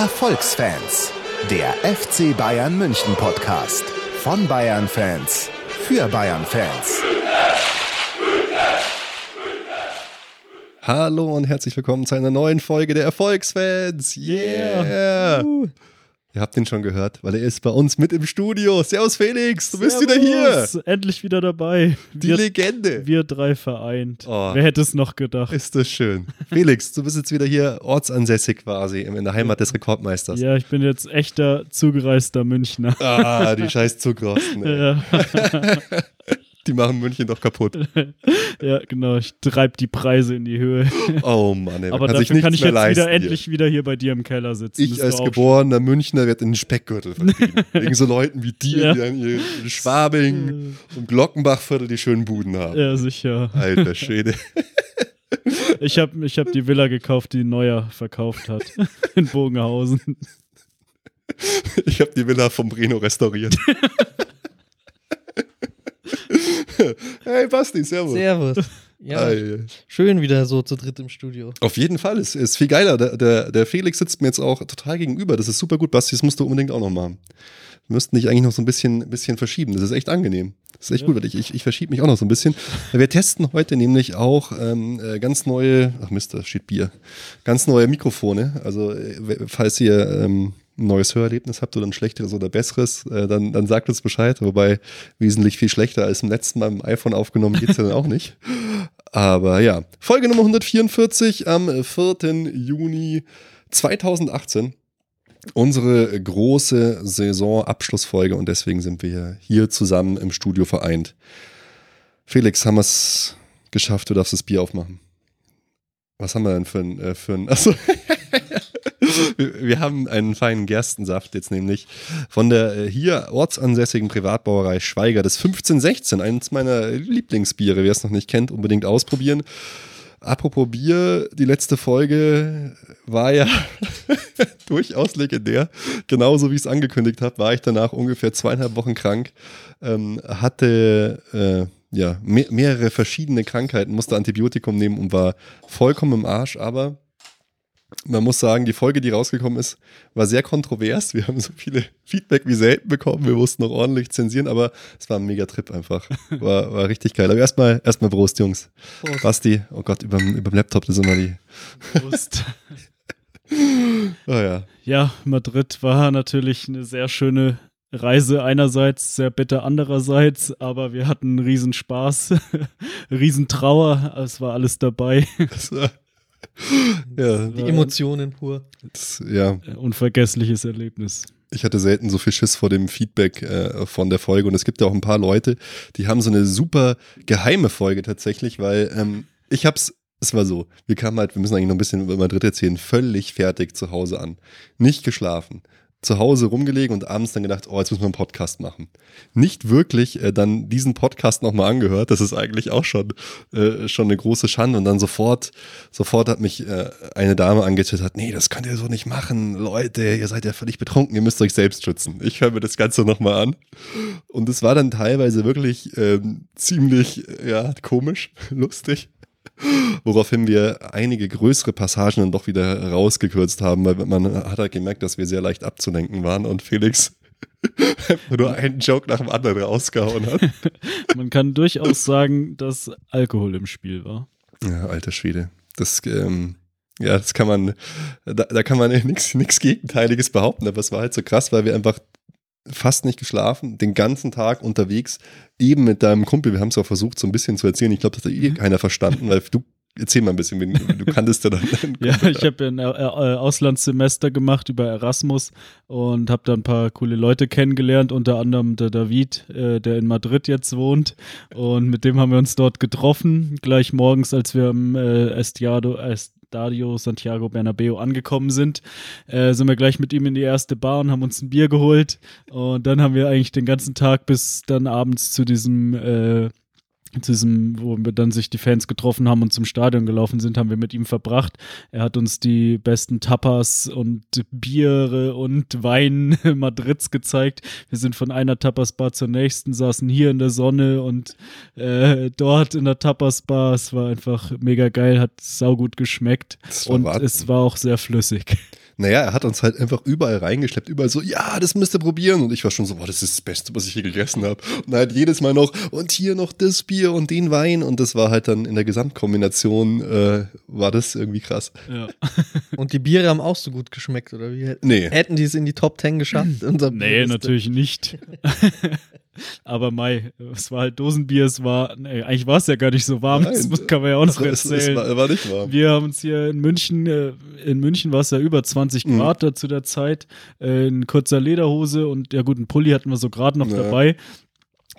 Erfolgsfans, der FC Bayern München Podcast von Bayern Fans für Bayern Fans. Hallo und herzlich willkommen zu einer neuen Folge der Erfolgsfans. Yeah! Uh. Ihr habt ihn schon gehört, weil er ist bei uns mit im Studio. Servus Felix, du Servus. bist wieder hier. Endlich wieder dabei. Die wir, Legende. Wir drei vereint. Oh. Wer hätte es noch gedacht? Ist das schön. Felix, du bist jetzt wieder hier ortsansässig quasi in der Heimat des Rekordmeisters. Ja, ich bin jetzt echter zugereister Münchner. Ah, die scheiß Zugrosten. Ja. Die machen München doch kaputt. ja, genau. Ich treibe die Preise in die Höhe. Oh Mann, ey, Aber kann dafür kann ich jetzt wieder hier. endlich wieder hier bei dir im Keller sitzen. Ich als geborener schön. Münchner werde in den Speckgürtel vertrieben. Wegen so Leuten wie dir, ja. die dann hier in Schwabing und Glockenbachviertel die schönen Buden haben. Ja, sicher. Alter Schwede. Ich habe ich hab die Villa gekauft, die Neuer verkauft hat. In Bogenhausen. Ich habe die Villa vom Breno restauriert. hey Basti, servus. Servus. Ja, Ei. schön wieder so zu dritt im Studio. Auf jeden Fall, es ist viel geiler. Der, der, der, Felix sitzt mir jetzt auch total gegenüber. Das ist super gut. Basti, das musst du unbedingt auch noch machen. Wir müssten dich eigentlich noch so ein bisschen, bisschen verschieben. Das ist echt angenehm. Das ist echt ja. gut, weil ich, ich, ich verschiebe mich auch noch so ein bisschen. Wir testen heute nämlich auch ähm, äh, ganz neue, ach Mist, da steht Bier, ganz neue Mikrofone. Also äh, falls ihr ähm, ein neues Hörerlebnis habt oder ein schlechteres oder besseres, äh, dann, dann sagt uns Bescheid. Wobei wesentlich viel schlechter als im letzten Mal im iPhone aufgenommen geht es ja dann auch nicht. Aber ja, Folge Nummer 144 am 4. Juni 2018. Unsere große Saisonabschlussfolge und deswegen sind wir hier zusammen im Studio vereint. Felix, haben wir es geschafft? Du darfst das Bier aufmachen. Was haben wir denn für ein, äh, für ein achso. wir haben einen feinen Gerstensaft jetzt nämlich von der äh, hier ortsansässigen Privatbrauerei Schweiger, das 1516, eines meiner Lieblingsbiere. Wer es noch nicht kennt, unbedingt ausprobieren. Apropos Bier, die letzte Folge war ja durchaus legendär. Genauso wie ich es angekündigt habe, war ich danach ungefähr zweieinhalb Wochen krank, ähm, hatte äh, ja, me mehrere verschiedene Krankheiten, musste Antibiotikum nehmen und war vollkommen im Arsch, aber man muss sagen, die Folge, die rausgekommen ist, war sehr kontrovers. Wir haben so viele Feedback wie selten bekommen. Wir mussten noch ordentlich zensieren, aber es war ein mega Trip einfach. War, war richtig geil. Aber erstmal, erstmal Prost, Jungs. Prost. Basti, oh Gott, über dem Laptop, ist immer die. Prost. oh ja. Ja, Madrid war natürlich eine sehr schöne Reise einerseits, sehr bitter andererseits, aber wir hatten einen Riesenspaß, Riesentrauer, es war alles dabei. Das war ja. Die Emotionen pur. Das, ja. Unvergessliches Erlebnis. Ich hatte selten so viel Schiss vor dem Feedback äh, von der Folge und es gibt ja auch ein paar Leute, die haben so eine super geheime Folge tatsächlich, weil ähm, ich hab's es war so, wir kamen halt, wir müssen eigentlich noch ein bisschen über Madrid erzählen, völlig fertig zu Hause an. Nicht geschlafen, zu Hause rumgelegen und abends dann gedacht, oh, jetzt müssen wir einen Podcast machen. Nicht wirklich äh, dann diesen Podcast nochmal angehört. Das ist eigentlich auch schon, äh, schon eine große Schande. Und dann sofort, sofort hat mich äh, eine Dame angetwittert, nee, das könnt ihr so nicht machen. Leute, ihr seid ja völlig betrunken, ihr müsst euch selbst schützen. Ich höre mir das Ganze nochmal an. Und es war dann teilweise wirklich ähm, ziemlich, ja, komisch, lustig. Woraufhin wir einige größere Passagen dann doch wieder rausgekürzt haben, weil man hat halt gemerkt, dass wir sehr leicht abzulenken waren und Felix nur einen Joke nach dem anderen rausgehauen hat. Man kann durchaus sagen, dass Alkohol im Spiel war. Ja, alter Schwede. Das, ähm, ja, das kann man, da, da kann man nichts Gegenteiliges behaupten, aber es war halt so krass, weil wir einfach fast nicht geschlafen, den ganzen Tag unterwegs, eben mit deinem Kumpel. Wir haben es auch versucht, so ein bisschen zu erzählen. Ich glaube, das hat eh mhm. keiner verstanden, weil du Erzähl mal ein bisschen, du kanntest ja dann. ja, ich habe ja ein äh, äh, Auslandssemester gemacht über Erasmus und habe da ein paar coole Leute kennengelernt, unter anderem der David, äh, der in Madrid jetzt wohnt. Und mit dem haben wir uns dort getroffen, gleich morgens, als wir am äh, Estiado, Est Estadio Santiago Bernabeo angekommen sind, äh, sind wir gleich mit ihm in die erste Bar und haben uns ein Bier geholt. Und dann haben wir eigentlich den ganzen Tag bis dann abends zu diesem äh, diesem, wo wir dann sich die Fans getroffen haben und zum Stadion gelaufen sind, haben wir mit ihm verbracht. Er hat uns die besten Tapas und Biere und Wein Madrids gezeigt. Wir sind von einer Tapas-Bar zur nächsten, saßen hier in der Sonne und äh, dort in der Tapas-Bar. Es war einfach mega geil, hat saugut geschmeckt und Warten. es war auch sehr flüssig. Naja, er hat uns halt einfach überall reingeschleppt, überall so, ja, das müsst ihr probieren. Und ich war schon so, boah, das ist das Beste, was ich je gegessen habe. Und halt jedes Mal noch, und hier noch das Bier und den Wein. Und das war halt dann in der Gesamtkombination, äh, war das irgendwie krass. Ja. Und die Biere haben auch so gut geschmeckt, oder wie? Nee. Hätten die es in die Top 10 geschafft? Unser Nee, natürlich nicht. Aber Mai, es war halt Dosenbier, es war, nee, eigentlich war es ja gar nicht so warm, Nein. das kann man ja auch noch Es, es, erzählen. war, nicht warm. Wir haben uns hier in München, äh, in München war es ja über 20 Mhm. Grad da zu der Zeit, äh, in kurzer Lederhose und ja gut, einen Pulli hatten wir so gerade noch Ja. dabei.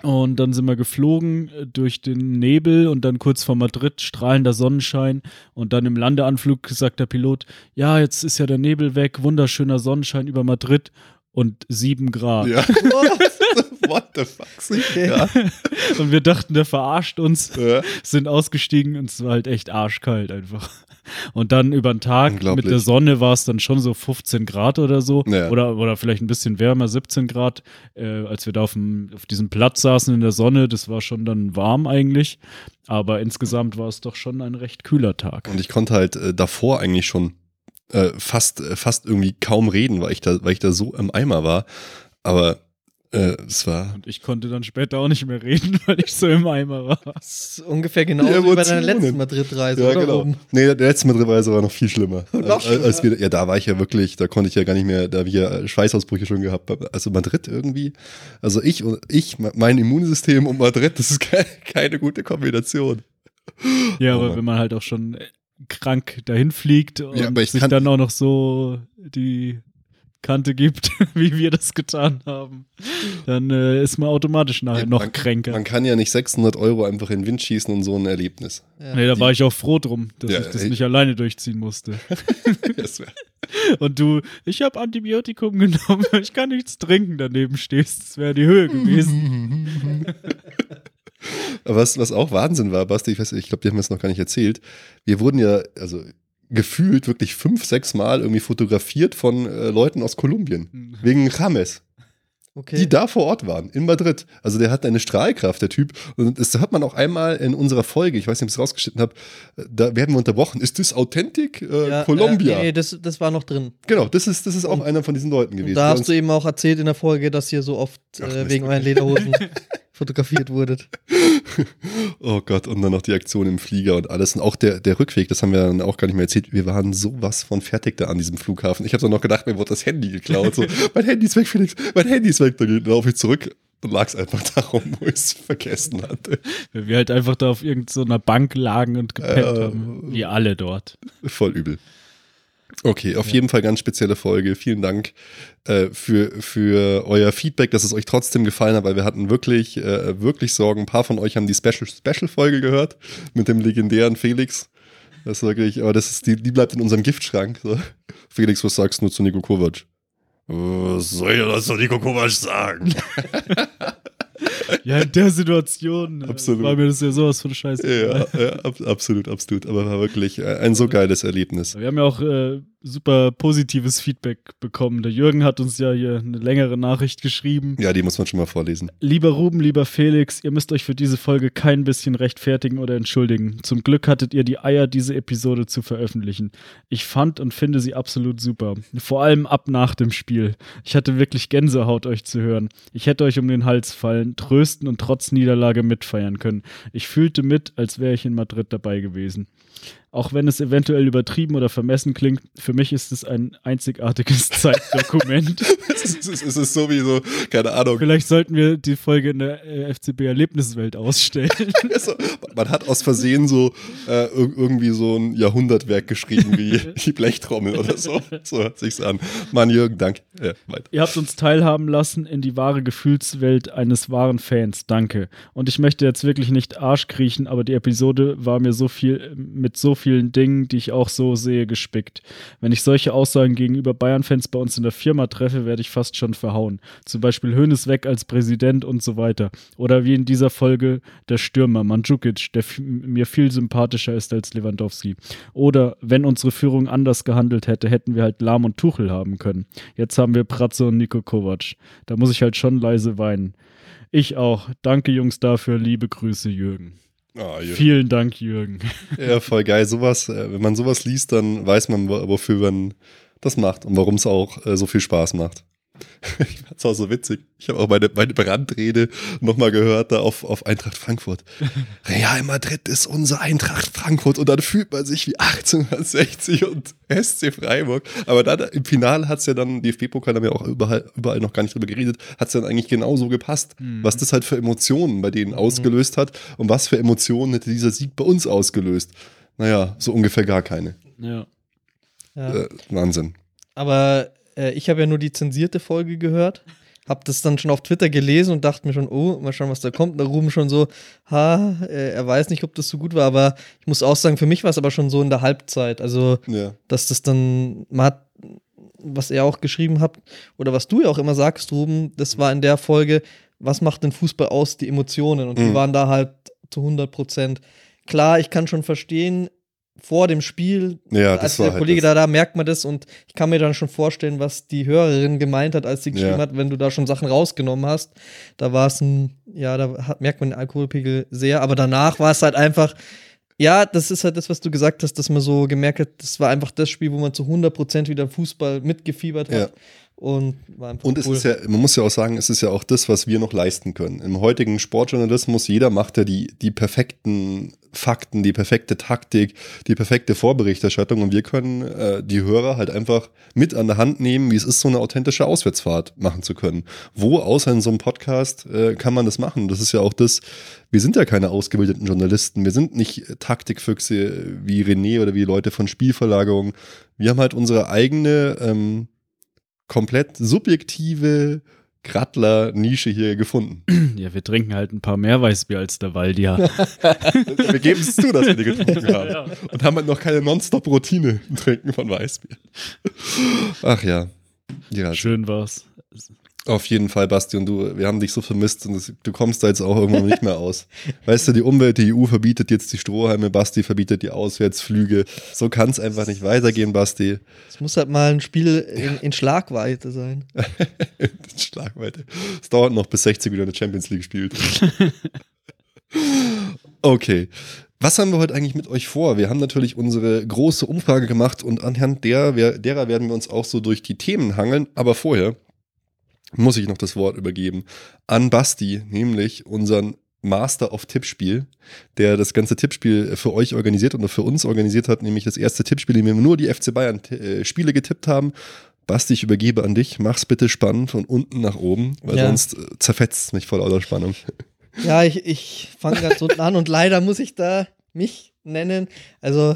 Und dann sind wir geflogen äh, durch den Nebel und dann kurz vor Madrid strahlender Sonnenschein und dann im Landeanflug sagt der Pilot, ja, jetzt ist ja der Nebel weg, wunderschöner Sonnenschein über Madrid und sieben Grad. Ja. What the fuck? Okay. Ja. Und wir dachten, der verarscht uns, Ja. sind ausgestiegen und es war halt echt arschkalt einfach. Und dann über den Tag mit der Sonne war es dann schon so 15 Grad oder so. Ja. Oder, oder vielleicht ein bisschen wärmer, 17 Grad, äh, als wir da auf, dem, auf diesem Platz saßen in der Sonne. Das war schon dann warm eigentlich. Aber insgesamt war es doch schon ein recht kühler Tag. Und ich konnte halt äh, davor eigentlich schon äh, fast, äh, fast irgendwie kaum reden, weil ich da, weil ich da so im Eimer war. Aber äh, es war. Und ich konnte dann später auch nicht mehr reden, weil ich so im Eimer war. Das ist ungefähr genauso Die wie bei deiner letzten Madrid-Reise. Ja, oder? genau. Oben. Nee, der letzte Madrid-Reise war noch viel schlimmer. Noch als, als wir, ja, da war ich ja wirklich, da konnte ich ja gar nicht mehr, da habe ich ja Schweißausbrüche schon gehabt. Also Madrid irgendwie, also ich und ich, mein Immunsystem und Madrid, das ist keine, keine gute Kombination. Ja, Oh aber Mann. wenn man halt auch schon äh, krank dahin fliegt und Ja, aber ich sich dann auch noch so die Kante gibt, wie wir das getan haben, dann äh, ist man automatisch nachher Ja, noch man- kränker. Man kann ja nicht 600 Euro einfach in den Wind schießen und so ein Erlebnis. Ja. nee, da war ich auch froh drum, dass Ja, ich das ey. nicht alleine durchziehen musste. Und du, ich habe Antibiotikum genommen, ich kann nichts trinken, daneben stehst. Das wäre die Höhe gewesen. Was, was auch Wahnsinn war, Basti, ich weiß, ich glaube, die haben es noch gar nicht erzählt. Wir wurden ja, also gefühlt wirklich fünf, sechs Mal irgendwie fotografiert von äh, Leuten aus Kolumbien. Wegen James. Okay. die da vor Ort waren, in Madrid. Also der hat eine Strahlkraft, der Typ. Und das hat man auch einmal in unserer Folge, ich weiß nicht, ob ich es rausgeschnitten habe, da werden wir unterbrochen. Ist das Authentic äh, ja, Colombia? Äh, nee, das, das war noch drin. Genau, das ist, das ist auch einer von diesen Leuten gewesen. Und da hast du eben auch erzählt in der Folge, dass ihr so oft Ach, äh, wegen euren. Lederhosen fotografiert wurdet. oh Gott, und dann noch die Aktion im Flieger und alles. Und auch der, der Rückweg, das haben wir dann auch gar nicht mehr erzählt. Wir waren sowas von fertig da an diesem Flughafen. Ich habe dann noch gedacht, mir wurde das Handy geklaut. So, mein Handy ist weg, Felix, mein Handy ist weg. Dann laufe ich zurück und lag es einfach darum, wo ich es vergessen hatte. Weil wir halt einfach da auf irgendeiner Bank lagen und gepennt Äh, haben. Wie alle dort. Voll übel. Okay, auf jeden Fall ganz spezielle Folge. Vielen Dank äh, für, für euer Feedback, dass es euch trotzdem gefallen hat, weil wir hatten wirklich, äh, wirklich Sorgen. Ein paar von euch haben die Special, Special-Folge gehört mit dem legendären Felix. Das ist wirklich, aber das ist, die, die bleibt in unserem Giftschrank. So. Felix, was sagst du zu Nico Kovac? Was soll ich das zu Nico Kovac sagen? Ja, in der Situation äh, Absolut. war mir das ja sowas von scheiße. ja, ja ab, absolut, absolut. Aber war wirklich äh, ein so geiles Erlebnis. Wir haben ja auch äh, super positives Feedback bekommen. Der Jürgen hat uns ja hier eine längere Nachricht geschrieben. Ja, die muss man schon mal vorlesen. Lieber Ruben, lieber Felix, ihr müsst euch für diese Folge kein bisschen rechtfertigen oder entschuldigen. Zum Glück hattet ihr die Eier, diese Episode zu veröffentlichen. Ich fand und finde sie absolut super. Vor allem ab nach dem Spiel. Ich hatte wirklich Gänsehaut, euch zu hören. Ich hätte euch um den Hals fallen, trösten und trotz Niederlage mitfeiern können. Ich fühlte mit, als wäre ich in Madrid dabei gewesen. Auch wenn es eventuell übertrieben oder vermessen klingt, für mich ist es ein einzigartiges Zeitdokument. es, ist, es ist- es ist sowieso, keine Ahnung. Vielleicht sollten wir die Folge in der äh, FCB-Erlebniswelt ausstellen. Also, man hat aus Versehen so äh, ir- irgendwie so ein Jahrhundertwerk geschrieben wie die Blechtrommel oder so. So hört sich's an. Mann, Jürgen, danke. Ja. Ihr habt uns teilhaben lassen in die wahre Gefühlswelt eines wahren Fans. Danke. Und ich möchte jetzt wirklich nicht Arsch kriechen, aber die Episode war mir so viel mit so vielen Dingen, die ich auch so sehe, gespickt. Wenn ich solche Aussagen gegenüber Bayern-Fans bei uns in der Firma treffe, werde ich fast schon verhauen. Zum Beispiel Hönes weg als Präsident und so weiter. Oder wie in dieser Folge der Stürmer Mandzukic, der mir viel sympathischer ist als Lewandowski. Oder wenn unsere Führung anders gehandelt hätte, hätten wir halt Lahm und Tuchel haben können. Jetzt haben wir Pratze und Nico Kovac. Da muss ich halt schon leise weinen. Ich auch. Danke, Jungs, dafür. Liebe Grüße, Jürgen. Jürgen. Vielen Dank, Jürgen. Ja, voll geil. Sowas, äh, wenn man sowas liest, dann weiß man, wo- wofür man das macht und warum es auch äh, so viel Spaß macht. Ich fand's auch so witzig. Ich habe auch meine, meine Brandrede nochmal gehört da auf, auf Eintracht Frankfurt. Real Madrid ist unser Eintracht Frankfurt und dann fühlt man sich wie 1860 und SC Freiburg. Aber dann im Finale hat's ja dann, DFB-Pokal haben wir auch überall, überall noch gar nicht drüber geredet, hat's dann eigentlich genauso gepasst. Mhm. Was das halt für Emotionen bei denen ausgelöst hat und was für Emotionen hätte dieser Sieg bei uns ausgelöst. Naja, so ungefähr gar keine. Ja. Ja. Äh, Wahnsinn. Aber äh, ich habe ja nur die zensierte Folge gehört. Hab das dann schon auf Twitter gelesen und dachte mir schon, oh, mal schauen, was da kommt. Und da Ruben schon so, ha, äh, er weiß nicht, ob das so gut war, aber ich muss auch sagen, für mich war es aber schon so in der Halbzeit. Also, Ja. dass das dann, man hat, was er auch geschrieben hat, oder was du ja auch immer sagst, Ruben, das war in der Folge, was macht den Fußball aus? Die Emotionen. Und die Mhm. waren da halt zu 100 Prozent. Klar, ich kann schon verstehen, vor dem Spiel, Ja, als der halt Kollege das. da, da merkt man das und ich kann mir dann schon vorstellen, was die Hörerin gemeint hat, als sie geschrieben Ja. hat, wenn du da schon Sachen rausgenommen hast. Da war es ein, ja, da hat, merkt man den Alkoholpegel sehr, aber danach war es halt einfach, ja, das ist halt das, was du gesagt hast, dass man so gemerkt hat, das war einfach das Spiel, wo man zu 100% wieder Fußball mitgefiebert hat. Ja. Und Und es cool. ist ja, man muss ja auch sagen, es ist ja auch das, was wir noch leisten können. Im heutigen Sportjournalismus, jeder macht ja die, die perfekten Fakten, die perfekte Taktik, die perfekte Vorberichterstattung und wir können äh, die Hörer halt einfach mit an der Hand nehmen, wie es ist, so eine authentische Auswärtsfahrt machen zu können. Wo außer in so einem Podcast äh, kann man das machen? Das ist ja auch das, wir sind ja keine ausgebildeten Journalisten, wir sind nicht Taktikfüchse wie René oder wie Leute von Spielverlagerung. Wir haben halt unsere eigene ähm, komplett subjektive Grattler-Nische hier gefunden. ja, wir trinken halt ein paar mehr Weißbier als der Waldia. Wir geben es zu, dass wir die getrunken haben. Ja. Und haben halt noch keine Nonstop-Routine im Trinken von Weißbier. Ach ja. Ja, Schön war's. Auf jeden Fall, Basti, und du, wir haben dich so vermisst und das, du kommst da jetzt auch irgendwann nicht mehr aus. Weißt du, die Umwelt, die EU verbietet jetzt die Strohhalme, Basti verbietet die Auswärtsflüge. So kann es einfach nicht weitergehen, Basti. Es muss halt mal ein Spiel in, in Schlagweite sein. Den Schlagweite. Es dauert noch, bis 60 wieder in der Champions League spielt. okay. Was haben wir heute eigentlich mit euch vor? Wir haben natürlich unsere große Umfrage gemacht und anhand der, derer werden wir uns auch so durch die Themen hangeln. Aber vorher muss ich noch das Wort übergeben an Basti, nämlich unseren Master of Tippspiel, der das ganze Tippspiel für euch organisiert und für uns organisiert hat, nämlich das erste Tippspiel, in dem wir nur die FC Bayern äh, Spiele getippt haben. Basti, ich übergebe an dich. Mach's bitte spannend von unten nach oben, weil Ja. sonst äh, zerfetzt es mich voll lauter Spannung. Ja, ich, ich fange ganz unten an und leider muss ich da mich nennen. Also,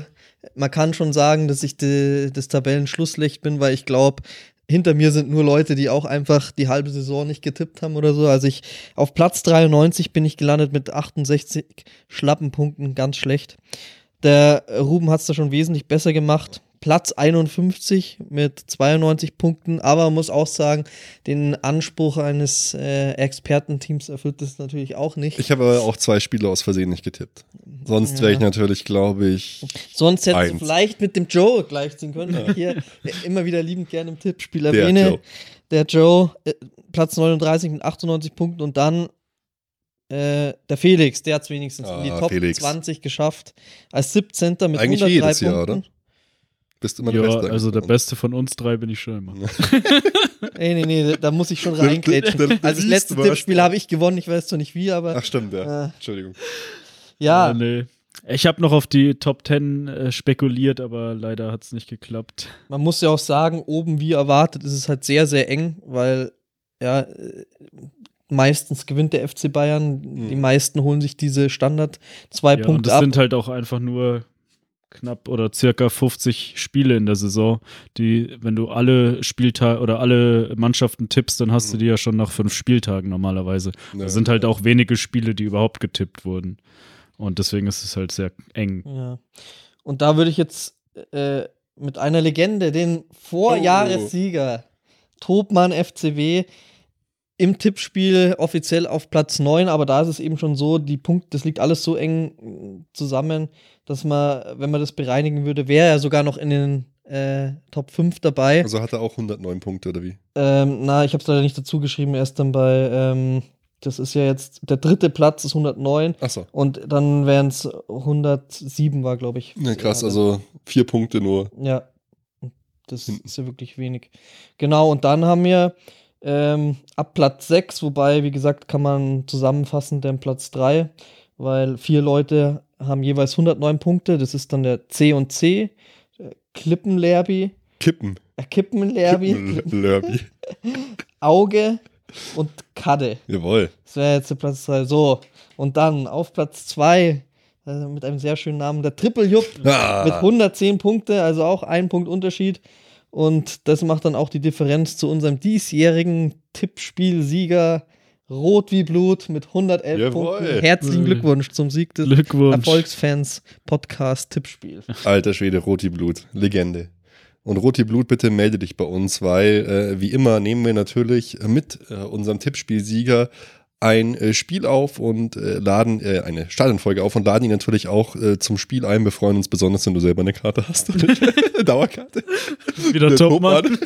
man kann schon sagen, dass ich de, das Tabellenschlusslicht bin, weil ich glaube, hinter mir sind nur Leute, die auch einfach die halbe Saison nicht getippt haben oder so. Also ich auf Platz 93 bin ich gelandet mit 68 schlappen Punkten, ganz schlecht. Der Ruben hat es da schon wesentlich besser gemacht. Platz 51 mit 92 Punkten, aber man muss auch sagen, den Anspruch eines äh, Expertenteams erfüllt das natürlich auch nicht. Ich habe aber auch zwei Spiele aus Versehen nicht getippt. Sonst wäre ich Ja. natürlich, glaube ich, Sonst hättest du Eins. vielleicht mit dem Joe gleichziehen können. ich Hier immer wieder liebend gerne im Tippspiel der erwähne. Joe. Der Joe, äh, Platz 39 mit 98 Punkten und dann äh, der Felix, der hat es wenigstens in die Ah, Top Felix. 20 geschafft. Als 17. mit Eigentlich 103 jedes Jahr, Punkten. oder? Bist immer der Ja, Beste. also der Beste von uns drei bin ich schon immer. Nee, nee, nee, da muss ich schon reingrätschen. Also das letzte. Tippspiel habe ich gewonnen, ich weiß zwar nicht wie, aber Ach stimmt, ja. Äh. Entschuldigung. ja, Äh, nee. Ich habe noch auf die Top 10 äh, spekuliert, aber leider hat es nicht geklappt. man muss ja auch sagen, oben wie erwartet ist es halt sehr, sehr eng, weil ja, äh, meistens gewinnt der FC Bayern, Mhm. die meisten holen sich diese Standard zwei Ja, und Punkte das ab. sind halt auch einfach nur knapp oder circa 50 Spiele in der Saison, die, wenn du alle Spieltage oder alle Mannschaften tippst, dann hast du Mhm. die ja schon nach fünf Spieltagen normalerweise. Ja. Da sind halt auch wenige Spiele, die überhaupt getippt wurden. Und deswegen ist es halt sehr eng. Ja. Und da würde ich jetzt äh, mit einer Legende, den Vorjahressieger Topmann FCW im Tippspiel offiziell auf Platz 9, aber da ist es eben schon so, die Punkte, das liegt alles so eng äh, zusammen, dass man, wenn man das bereinigen würde, wäre er sogar noch in den äh, Top 5 dabei. Also hat er auch 109 Punkte oder wie? Ähm, na, ich habe es leider nicht dazu geschrieben, er ist dann bei, ähm, das ist ja jetzt, der dritte Platz ist 109 Achso. und dann wären es 107 war, glaube ich. Ja, krass, also vier Punkte nur. Ja. Das Hinten. ist ja wirklich wenig. Genau, und dann haben wir ähm, ab Platz 6, wobei, wie gesagt, kann man zusammenfassen, den Platz 3, weil vier Leute haben jeweils 109 Punkte. Das ist dann der C und C, äh, Klippenlerbi, Kippen. äh, Kippenlerbi. Auge und Kadde. Jawohl. Das wäre jetzt der Platz 3. So, und dann auf Platz 2 äh, mit einem sehr schönen Namen, der Triple Jupp Ah. mit 110 Punkte, also auch ein Punkt Unterschied. Und das macht dann auch die Differenz zu unserem diesjährigen Tippspielsieger Rot wie Blut mit 111 Jawohl. Punkten. Herzlichen. Glückwunsch zum Sieg des. Erfolgsfans Podcast Tippspiel. Alter Schwede, Roti Blut. Legende. Und Roti Blut, bitte melde dich bei uns, weil äh, wie immer nehmen wir natürlich mit äh, unserem Tippspielsieger ein äh, Spiel auf und äh, laden äh, eine Stadionfolge auf und laden ihn natürlich auch äh, zum Spiel ein. Wir freuen uns besonders, wenn du selber eine Karte hast. Eine Dauerkarte. Wieder Der Topmann.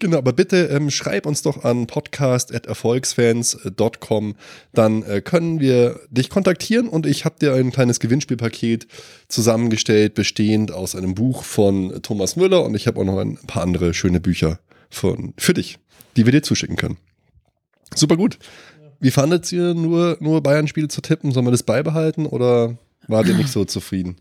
genau, aber bitte ähm, schreib uns doch an podcast.erfolgsfans.com. Dann äh, können wir dich kontaktieren und ich habe dir ein kleines Gewinnspielpaket zusammengestellt, bestehend aus einem Buch von Thomas Müller und ich habe auch noch ein paar andere schöne Bücher von, für dich, die wir dir zuschicken können. Super gut. Wie fandet ihr nur, nur Bayern-Spiele zu tippen? Sollen wir das beibehalten oder wart ihr nicht so zufrieden?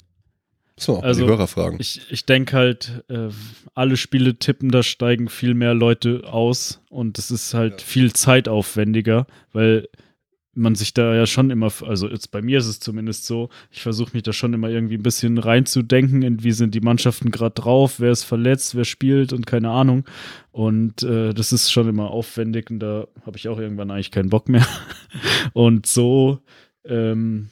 Auch Also, die Hörer fragen. Ich, ich denke halt, äh, alle Spiele tippen, da steigen viel mehr Leute aus und es ist halt Ja. viel zeitaufwendiger, weil man sich da ja schon immer, also jetzt bei mir ist es zumindest so, ich versuche mich da schon immer irgendwie ein bisschen reinzudenken, in wie sind die Mannschaften gerade drauf, wer ist verletzt, wer spielt und keine Ahnung. Und äh, das ist schon immer aufwendig und da habe ich auch irgendwann eigentlich keinen Bock mehr. Und so, ähm,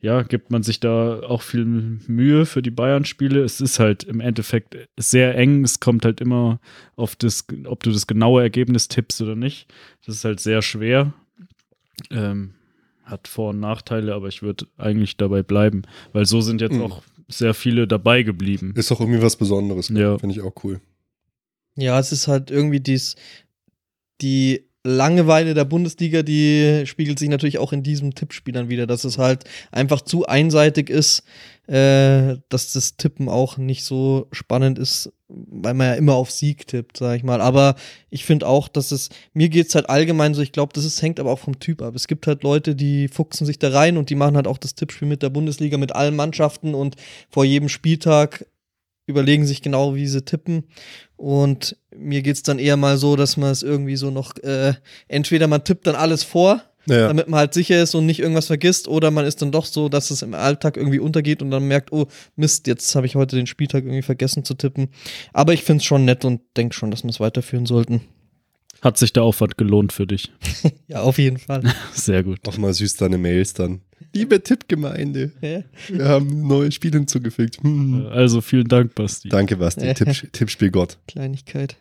ja, gibt man sich da auch viel Mühe für die Bayern-Spiele. Es ist halt im Endeffekt sehr eng. Es kommt halt immer auf das, ob du das genaue Ergebnis tippst oder nicht. Das ist halt sehr schwer. Ähm, hat Vor- und Nachteile, aber ich würde eigentlich dabei bleiben, weil so sind jetzt Mhm. auch sehr viele dabei geblieben. Ist doch irgendwie was Besonderes. Ja. Finde ich auch cool. Ja, es ist halt irgendwie dies, die Langeweile der Bundesliga, die spiegelt sich natürlich auch in diesem Tippspiel dann wieder, dass es halt einfach zu einseitig ist, äh, dass das Tippen auch nicht so spannend ist, weil man ja immer auf Sieg tippt, sag ich mal. Aber ich finde auch, dass es, mir geht's halt allgemein so, ich glaube, das ist, hängt aber auch vom Typ ab. Es gibt halt Leute, die fuchsen sich da rein und die machen halt auch das Tippspiel mit der Bundesliga, mit allen Mannschaften und vor jedem Spieltag überlegen sich genau, wie sie tippen. Und mir geht's dann eher mal so, dass man es irgendwie so noch, äh, entweder man tippt dann alles vor, Naja, damit man halt sicher ist und nicht irgendwas vergisst, oder man ist dann doch so, dass es im Alltag irgendwie untergeht und dann merkt, oh Mist, jetzt habe ich heute den Spieltag irgendwie vergessen zu tippen. Aber ich find's schon nett und denke schon, dass wir es weiterführen sollten. Hat sich der Aufwand gelohnt für dich? Ja, auf jeden Fall. Sehr gut. auch mal süß deine Mails dann. Liebe Tippgemeinde, Ja. wir haben ein neues Spiel hinzugefügt. Hm. Also vielen Dank, Basti. Danke, Basti. Tipp, Tippspielgott. Kleinigkeit.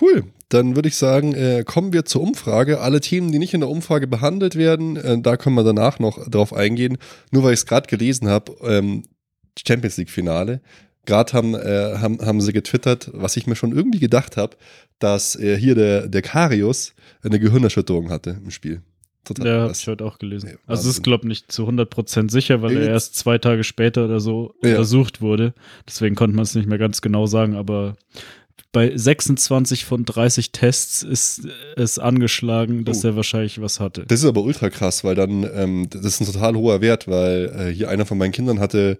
Cool. Dann würde ich sagen, äh, kommen wir zur Umfrage. Alle Themen, die nicht in der Umfrage behandelt werden, äh, da können wir danach noch drauf eingehen. Nur weil ich es gerade gelesen habe, ähm, Champions League-Finale. Gerade haben, äh, haben, haben sie getwittert, was ich mir schon irgendwie gedacht habe, dass äh, hier der, der Karius eine Gehirnerschütterung hatte im Spiel. Total Ja, hab krass. ich heute auch gelesen. Nee, also es ist, glaube ich, nicht zu 100% sicher, weil Nee, er erst zwei Tage später oder so Ja. untersucht wurde. Deswegen konnte man es nicht mehr ganz genau sagen, aber bei 26 von 30 Tests ist es angeschlagen, dass Oh. er wahrscheinlich was hatte. Das ist aber ultra krass, weil dann, ähm, das ist ein total hoher Wert, weil äh, hier einer von meinen Kindern hatte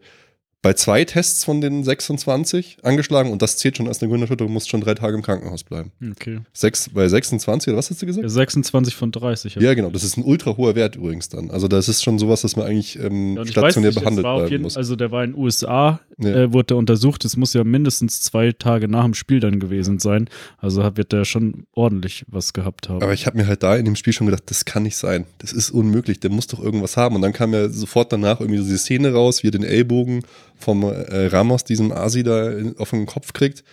bei zwei Tests von den 26 angeschlagen und das zählt schon als eine Gehirnerschütterung, muss schon drei Tage im Krankenhaus bleiben. Okay. Sechs, bei 26 oder was hast du gesagt? Ja, 26 von 30. Ja, genau, das ist ein ultra hoher Wert übrigens dann. Also das ist schon sowas, dass man eigentlich ähm, Ja, weiß stationär es behandelt bleiben jeden, muss. also der war in den USA, Ja. äh, wurde er untersucht. Es muss ja mindestens zwei Tage nach dem Spiel dann gewesen sein. Also wird er schon ordentlich was gehabt haben. Aber ich habe mir halt da in dem Spiel schon gedacht, das kann nicht sein. Das ist unmöglich, der muss doch irgendwas haben. Und dann kam ja sofort danach irgendwie so diese Szene raus, wie er den Ellbogen vom äh, Ramos, diesem Asi da in, auf den Kopf kriegt.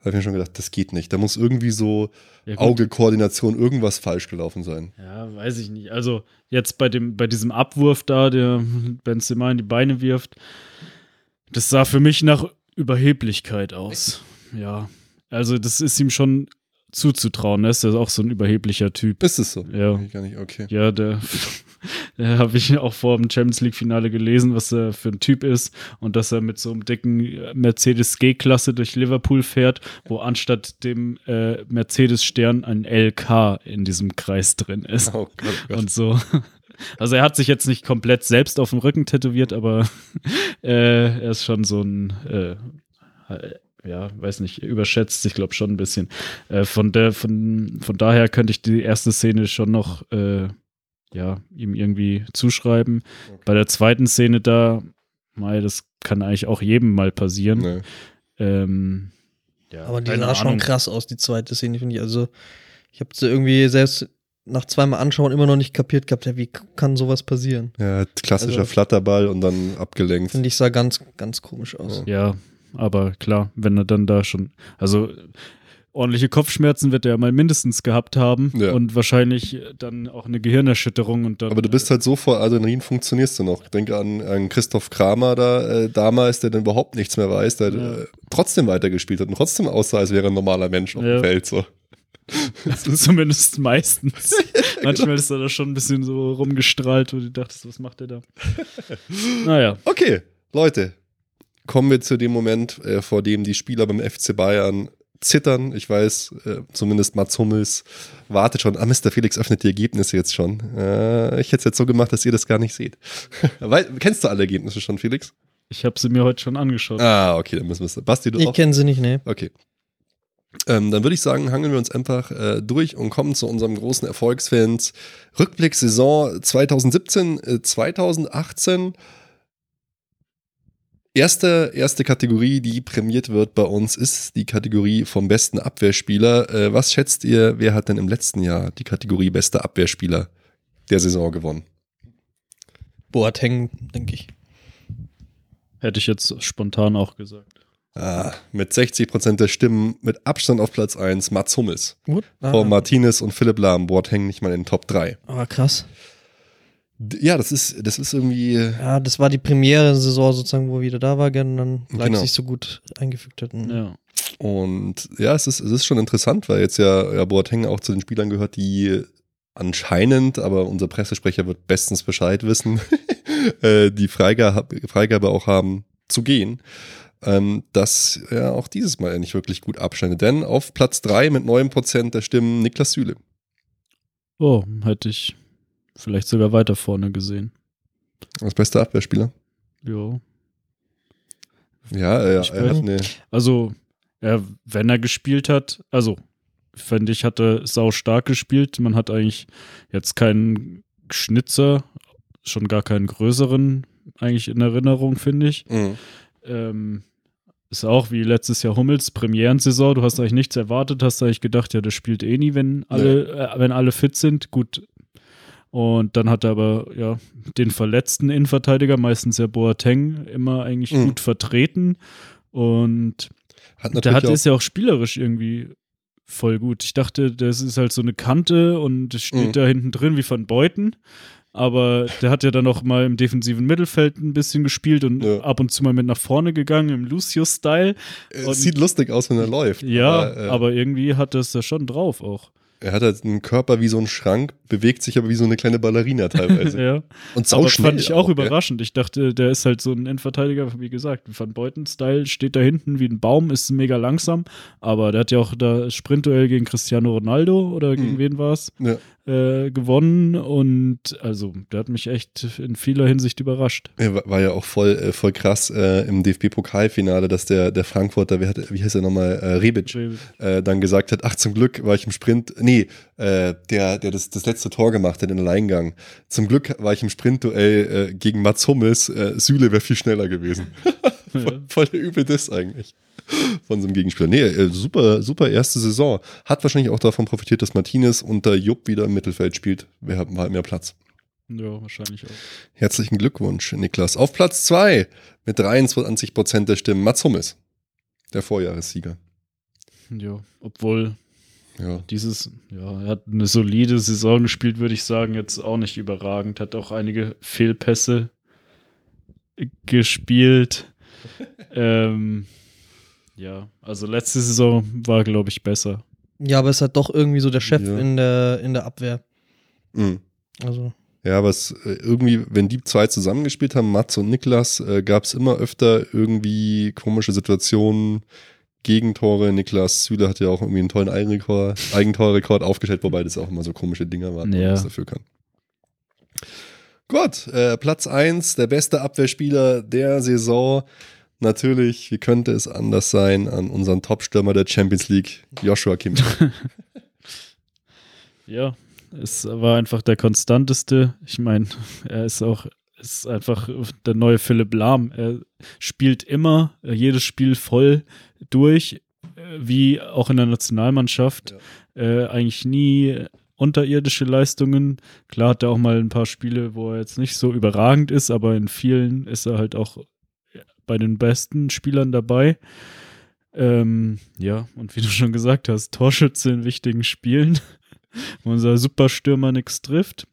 Habe ich mir schon gedacht, das geht nicht. Da muss irgendwie so Ja. Augekoordination, irgendwas falsch gelaufen sein. Ja, weiß ich nicht. Also jetzt bei dem, bei diesem Abwurf da, der Benzema in die Beine wirft, das sah für mich nach Überheblichkeit aus. Ja. Also das ist ihm schon zuzutrauen. Er ist ja auch so ein überheblicher Typ. Ist es so? Ja. Nee, Gar nicht, okay. Ja, der, der habe ich auch vor dem Champions League Finale gelesen, was er für ein Typ ist und dass er mit so einem dicken Mercedes G-Klasse durch Liverpool fährt, wo anstatt dem äh, Mercedes Stern ein LK in diesem Kreis drin ist Oh Gott, oh Gott. und so. Also er hat sich jetzt nicht komplett selbst auf dem Rücken tätowiert, aber äh, er ist schon so ein äh, ja, weiß nicht, überschätzt sich, glaube schon ein bisschen. Äh, von, der, von, von daher könnte ich die erste Szene schon noch äh, ja, ihm irgendwie zuschreiben. Okay. Bei der zweiten Szene da, mei, das kann eigentlich auch jedem mal passieren. Nee. Ähm, ja, Aber die sah schon Ahnung. krass aus, die zweite Szene, finde ich. Also, ich habe sie irgendwie selbst nach zweimal Anschauen immer noch nicht kapiert gehabt, ja, wie kann sowas passieren? Ja, klassischer Also- Flatterball und dann abgelenkt. Finde ich, sah ganz, ganz komisch aus. Ja, aber klar, wenn er dann da schon, also ordentliche Kopfschmerzen wird er mal mindestens gehabt haben Ja. und wahrscheinlich dann auch eine Gehirnerschütterung und dann. Aber du bist halt so vor Adrenalin funktionierst du noch. Ich denke an, an Christoph Kramer da äh, damals, der dann überhaupt nichts mehr weiß, der Ja. äh, trotzdem weitergespielt hat und trotzdem aussah, als wäre er ein normaler Mensch auf Ja. dem Feld. So. Zumindest meistens. Manchmal ist er da schon ein bisschen so rumgestrahlt, wo du dachtest, was macht der da? naja. Okay, Leute, kommen wir zu dem Moment, äh, vor dem die Spieler beim FC Bayern zittern. Ich weiß, äh, zumindest Mats Hummels wartet schon. Ah, Mr. Felix öffnet die Ergebnisse jetzt schon. Äh, ich hätte es jetzt so gemacht, dass ihr das gar nicht seht. Weil, kennst du alle Ergebnisse schon, Felix? Ich habe sie mir heute schon angeschaut. Ah, okay, dann müssen wir es. Basti, du Ich auch? kenne sie nicht, ne? Okay. Ähm, dann würde ich sagen, hangeln wir uns einfach äh, durch und kommen zu unserem großen Erfolgsfans. Rückblick Saison 2017, äh, 2018. Erste, erste Kategorie, die prämiert wird bei uns, ist die Kategorie vom besten Abwehrspieler. Äh, was schätzt ihr, wer hat denn im letzten Jahr die Kategorie bester Abwehrspieler der Saison gewonnen? Boateng, denke ich. Hätte ich jetzt spontan auch gesagt. Ah, mit 60% der Stimmen mit Abstand auf Platz 1 Mats Hummels. Gut. Ah, Vor Martinez und Philipp Lahm. Boateng nicht mal in den Top 3. aber krass. Ja, das ist, das ist irgendwie. Ja, das war die Premiere-Saison sozusagen, wo er wieder da war, gern dann Leipzig Genau. so gut eingefügt hat. Ja. Und ja, es ist, es ist schon interessant, weil jetzt ja, ja Boateng auch zu den Spielern gehört, die anscheinend, aber unser Pressesprecher wird bestens Bescheid wissen, äh, die Freigabe, Freigabe auch haben zu gehen. Ähm, dass er auch dieses Mal nicht wirklich gut abschneidet. Denn auf Platz 3 mit 9% der Stimmen Niklas Süle. Oh, hätte ich vielleicht sogar weiter vorne gesehen. Als bester Abwehrspieler. Jo. Ja, er, Ich er hat eine. Also, ja, wenn er gespielt hat, also, finde ich, hat er sau stark gespielt. Man hat eigentlich jetzt keinen Schnitzer, schon gar keinen größeren eigentlich in Erinnerung, finde ich. Mhm. Ähm, ist auch wie letztes Jahr Hummels, Premierensaison. Du hast eigentlich nichts erwartet, hast eigentlich gedacht, ja, das spielt eh nie, wenn alle, äh, wenn alle fit sind. Gut. Und dann hat er aber ja den verletzten Innenverteidiger, meistens ja Boateng, immer eigentlich Mhm. gut vertreten. Und Hat der hat, ist ja auch spielerisch irgendwie voll gut. Ich dachte, das ist halt so eine Kante und es steht Mhm. da hinten drin wie von Beuten. Aber der hat ja dann auch mal im defensiven Mittelfeld ein bisschen gespielt und Ja. ab und zu mal mit nach vorne gegangen im Lucius-Style. es sieht lustig aus, wenn er läuft. Ja, aber, äh, aber irgendwie hat er es ja schon drauf auch. Er hat halt einen Körper wie so ein Schrank, bewegt sich aber wie so eine kleine Ballerina teilweise. ja. Und Aber sauschnell fand ich auch ja. überraschend. Ich dachte, der ist halt so ein Endverteidiger, wie gesagt, Van Beuten-Style, steht da hinten wie ein Baum, ist mega langsam. Aber der hat ja auch da Sprintduell gegen Cristiano Ronaldo oder gegen Mhm. wen war es? Ja. Äh, gewonnen und also der hat mich echt in vieler Hinsicht überrascht. Er war- ja auch voll, äh, voll krass äh, im DFB-Pokalfinale, dass der, der Frankfurter, wer hat, wie heißt er nochmal, äh, Rebic, äh, dann gesagt hat, ach zum Glück war ich im Sprint, nee, äh, der, der das, das letzte Tor gemacht hat in den Alleingang. Zum Glück war ich im Sprintduell äh, gegen Mats Hummels, äh, Süle wäre viel schneller gewesen. voll, voll übel das eigentlich von so einem Gegenspieler. Nee, äh, super, super erste Saison. Hat wahrscheinlich auch davon profitiert, dass Martinez unter Jupp wieder im Mittelfeld spielt. Wir haben halt mehr Platz. Ja, wahrscheinlich auch. Herzlichen Glückwunsch, Niklas. Auf Platz 2 mit 23 Prozent der Stimmen Mats Hummels, der Vorjahressieger. Ja, obwohl Ja. dieses, ja, er hat eine solide Saison gespielt, würde ich sagen, jetzt auch nicht überragend. Hat auch einige Fehlpässe gespielt. ähm, ja, also letzte Saison war, glaube ich, besser. Ja, aber ist halt doch irgendwie so der Chef Ja. in, der, in der Abwehr. Mhm. Also, Ja, aber es, äh, irgendwie, wenn die zwei zusammengespielt haben, Mats und Niklas, äh, gab es immer öfter irgendwie komische Situationen, Gegentore. Niklas Süle hat ja auch irgendwie einen tollen Eigenrekord, Eigentorrekord aufgestellt, wobei das auch immer so komische Dinger waren, Ja. man das dafür kann. Gut, äh, Platz 1, der beste Abwehrspieler der Saison. Natürlich, wie könnte es anders sein, an unseren Topstürmer der Champions League, Joshua Kimmich. Ja, es war einfach der konstanteste. Ich meine, er ist auch ist einfach der neue Philipp Lahm. Er spielt immer äh, jedes Spiel voll durch, äh, wie auch in der Nationalmannschaft. Äh, eigentlich nie unterirdische Leistungen. Klar hat er auch mal ein paar Spiele, wo er jetzt nicht so überragend ist, aber in vielen ist er halt auch bei den besten Spielern dabei. Ähm, ja, und wie du schon gesagt hast, Torschütze in wichtigen Spielen wo unser Superstürmer nichts trifft.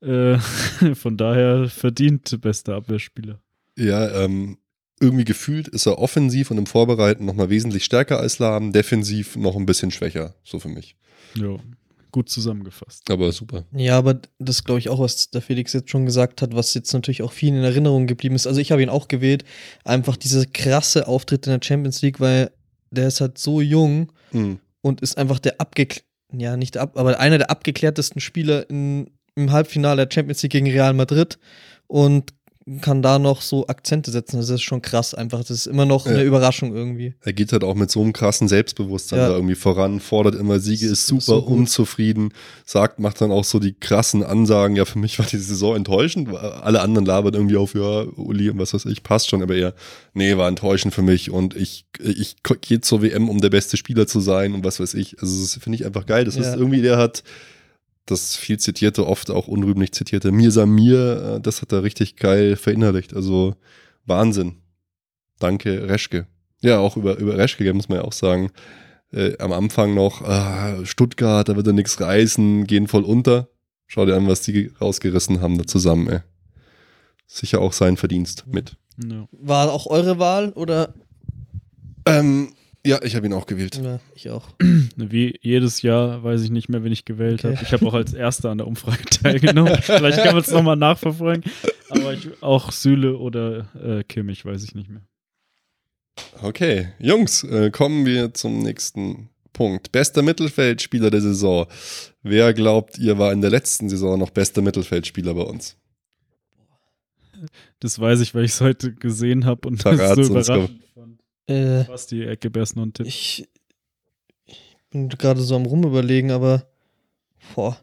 Äh, von daher verdient bester Abwehrspieler. Ja, ähm, irgendwie gefühlt ist er offensiv und im Vorbereiten nochmal wesentlich stärker als Lahm, defensiv noch ein bisschen schwächer, so für mich. Ja, gut zusammengefasst. Aber super. ja, aber das glaube ich auch, was der Felix jetzt schon gesagt hat, was jetzt natürlich auch vielen in Erinnerung geblieben ist. Also ich habe ihn auch gewählt. Einfach dieser krasse Auftritt in der Champions League, weil der ist halt so jung Mhm. und ist einfach der abgeklärt, ja, nicht ab, aber einer der abgeklärtesten Spieler in, im Halbfinale der Champions League gegen Real Madrid und kann da noch so Akzente setzen. Das ist schon krass einfach. Das ist immer noch Ja. eine Überraschung irgendwie. Er geht halt auch mit so einem krassen Selbstbewusstsein Ja. da irgendwie voran, fordert immer Siege, ist super So unzufrieden, sagt, macht dann auch so die krassen Ansagen, ja, für mich war die Saison enttäuschend, alle anderen labern irgendwie auf, ja, Uli und was weiß ich, passt schon, aber er, nee, war enttäuschend für mich und ich, ich gehe zur WM, um der beste Spieler zu sein und was weiß ich. Also das finde ich einfach geil. Das Ja. ist irgendwie, der hat das viel zitierte, oft auch unrühmlich zitierte Mir Samir, äh, das hat er richtig geil verinnerlicht. Also Wahnsinn. Danke, Reschke. Ja, auch über, über Reschke muss man ja auch sagen. Äh, am Anfang noch, ah, Stuttgart, da wird er nichts reißen, gehen voll unter. Schau dir an, was die rausgerissen haben da zusammen, ey. Sicher auch sein Verdienst mit. Ja. War auch eure Wahl oder? Ähm, ja, ich habe ihn auch gewählt. Ja, ich auch. Wie jedes Jahr weiß ich nicht mehr, wen ich gewählt Okay. habe. Ich habe auch als Erster an der Umfrage teilgenommen. Vielleicht können wir es nochmal nachverfolgen. Aber ich, auch Süle oder äh, Kimmich weiß ich nicht mehr. Okay, Jungs, äh, kommen wir zum nächsten Punkt. Bester Mittelfeldspieler der Saison. Wer glaubt, ihr war in der letzten Saison noch bester Mittelfeldspieler bei uns? Das weiß ich, weil ich es heute gesehen habe und Verrat's das so überraschend fand. Äh, Was die Ecke Best noch ein Tipp. ich, ich bin gerade so am rumüberlegen, aber boah,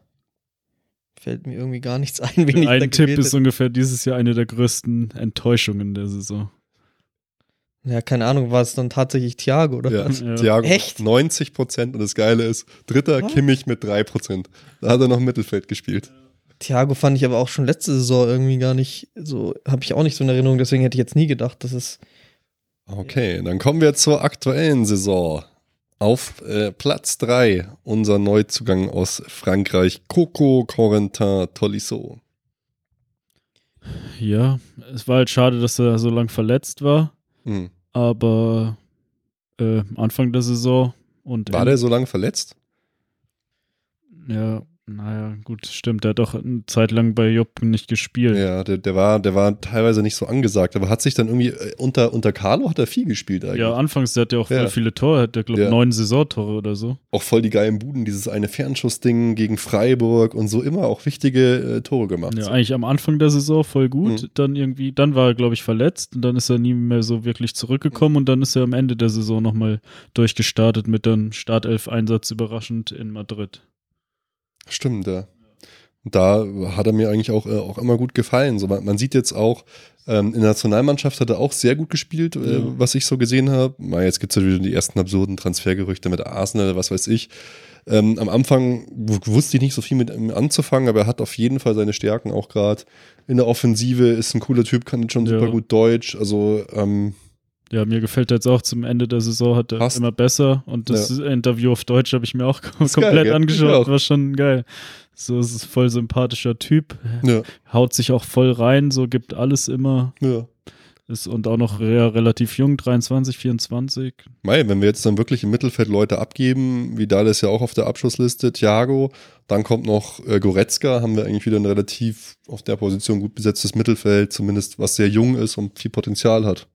fällt mir irgendwie gar nichts ein, wen ich da Ein Tipp ist hätte. ungefähr dieses Jahr eine der größten Enttäuschungen der Saison. Ja, keine Ahnung, war es dann tatsächlich Thiago oder Ja, was? Ja. Thiago Echt? 90 Prozent und das Geile ist, dritter Was? Kimmich mit 3 Prozent. Da hat er noch im Mittelfeld gespielt. Thiago fand ich aber auch schon letzte Saison irgendwie gar nicht so, habe ich auch nicht so in Erinnerung, deswegen hätte ich jetzt nie gedacht, dass es Okay, dann kommen wir zur aktuellen Saison. Auf äh, Platz 3 unser Neuzugang aus Frankreich, Coco Corentin Tolisso. Ja, es war halt schade, dass er so lang verletzt war, Hm. aber äh, Anfang der Saison und War der so lange verletzt? Ja, naja, gut, stimmt. Der hat doch eine Zeit lang bei Jupp nicht gespielt. Ja, der, der, war, der war teilweise nicht so angesagt, aber hat sich dann irgendwie äh, unter, unter Carlo hat er viel gespielt eigentlich. Ja, anfangs, der hat ja auch Ja. viele Tore, hat der, glaube ich, Ja. neun Saisontore oder so. Auch voll die geilen Buden, dieses eine Fernschussding gegen Freiburg und so immer auch wichtige äh, Tore gemacht. Ja, so. eigentlich am Anfang der Saison voll gut. Mhm. Dann irgendwie, dann war er, glaube ich, verletzt und dann ist er nie mehr so wirklich zurückgekommen und dann ist er am Ende der Saison nochmal durchgestartet mit dem Startelf-Einsatz überraschend in Madrid. Stimmt, ja. Und da hat er mir eigentlich auch, äh, auch immer gut gefallen. So, man, man sieht jetzt auch, ähm, in der Nationalmannschaft hat er auch sehr gut gespielt, äh, Ja. was ich so gesehen habe. Jetzt gibt es ja wieder die ersten absurden Transfergerüchte mit Arsenal, was weiß ich. Ähm, am Anfang wusste ich nicht so viel mit ihm anzufangen, aber er hat auf jeden Fall seine Stärken auch gerade. In der Offensive ist ein cooler Typ, kann schon Ja. super gut Deutsch. Also, ähm, Ja, mir gefällt jetzt auch zum Ende der Saison, hat er Passt. immer besser und das Interview auf Deutsch habe ich mir auch kom geil, komplett? Ich angeschaut, war schon geil. So, es ist voll sympathischer Typ, ja, haut sich auch voll rein, so gibt alles immer. ja. Ist und auch noch re relativ jung, 23, 24. Mei, wenn wir jetzt dann wirklich im Mittelfeld Leute abgeben, Vidal ist ja auch auf der Abschlussliste, Thiago, dann kommt noch äh, Goretzka, haben wir eigentlich wieder ein relativ auf der Position gut besetztes Mittelfeld, zumindest was sehr jung ist und viel Potenzial hat.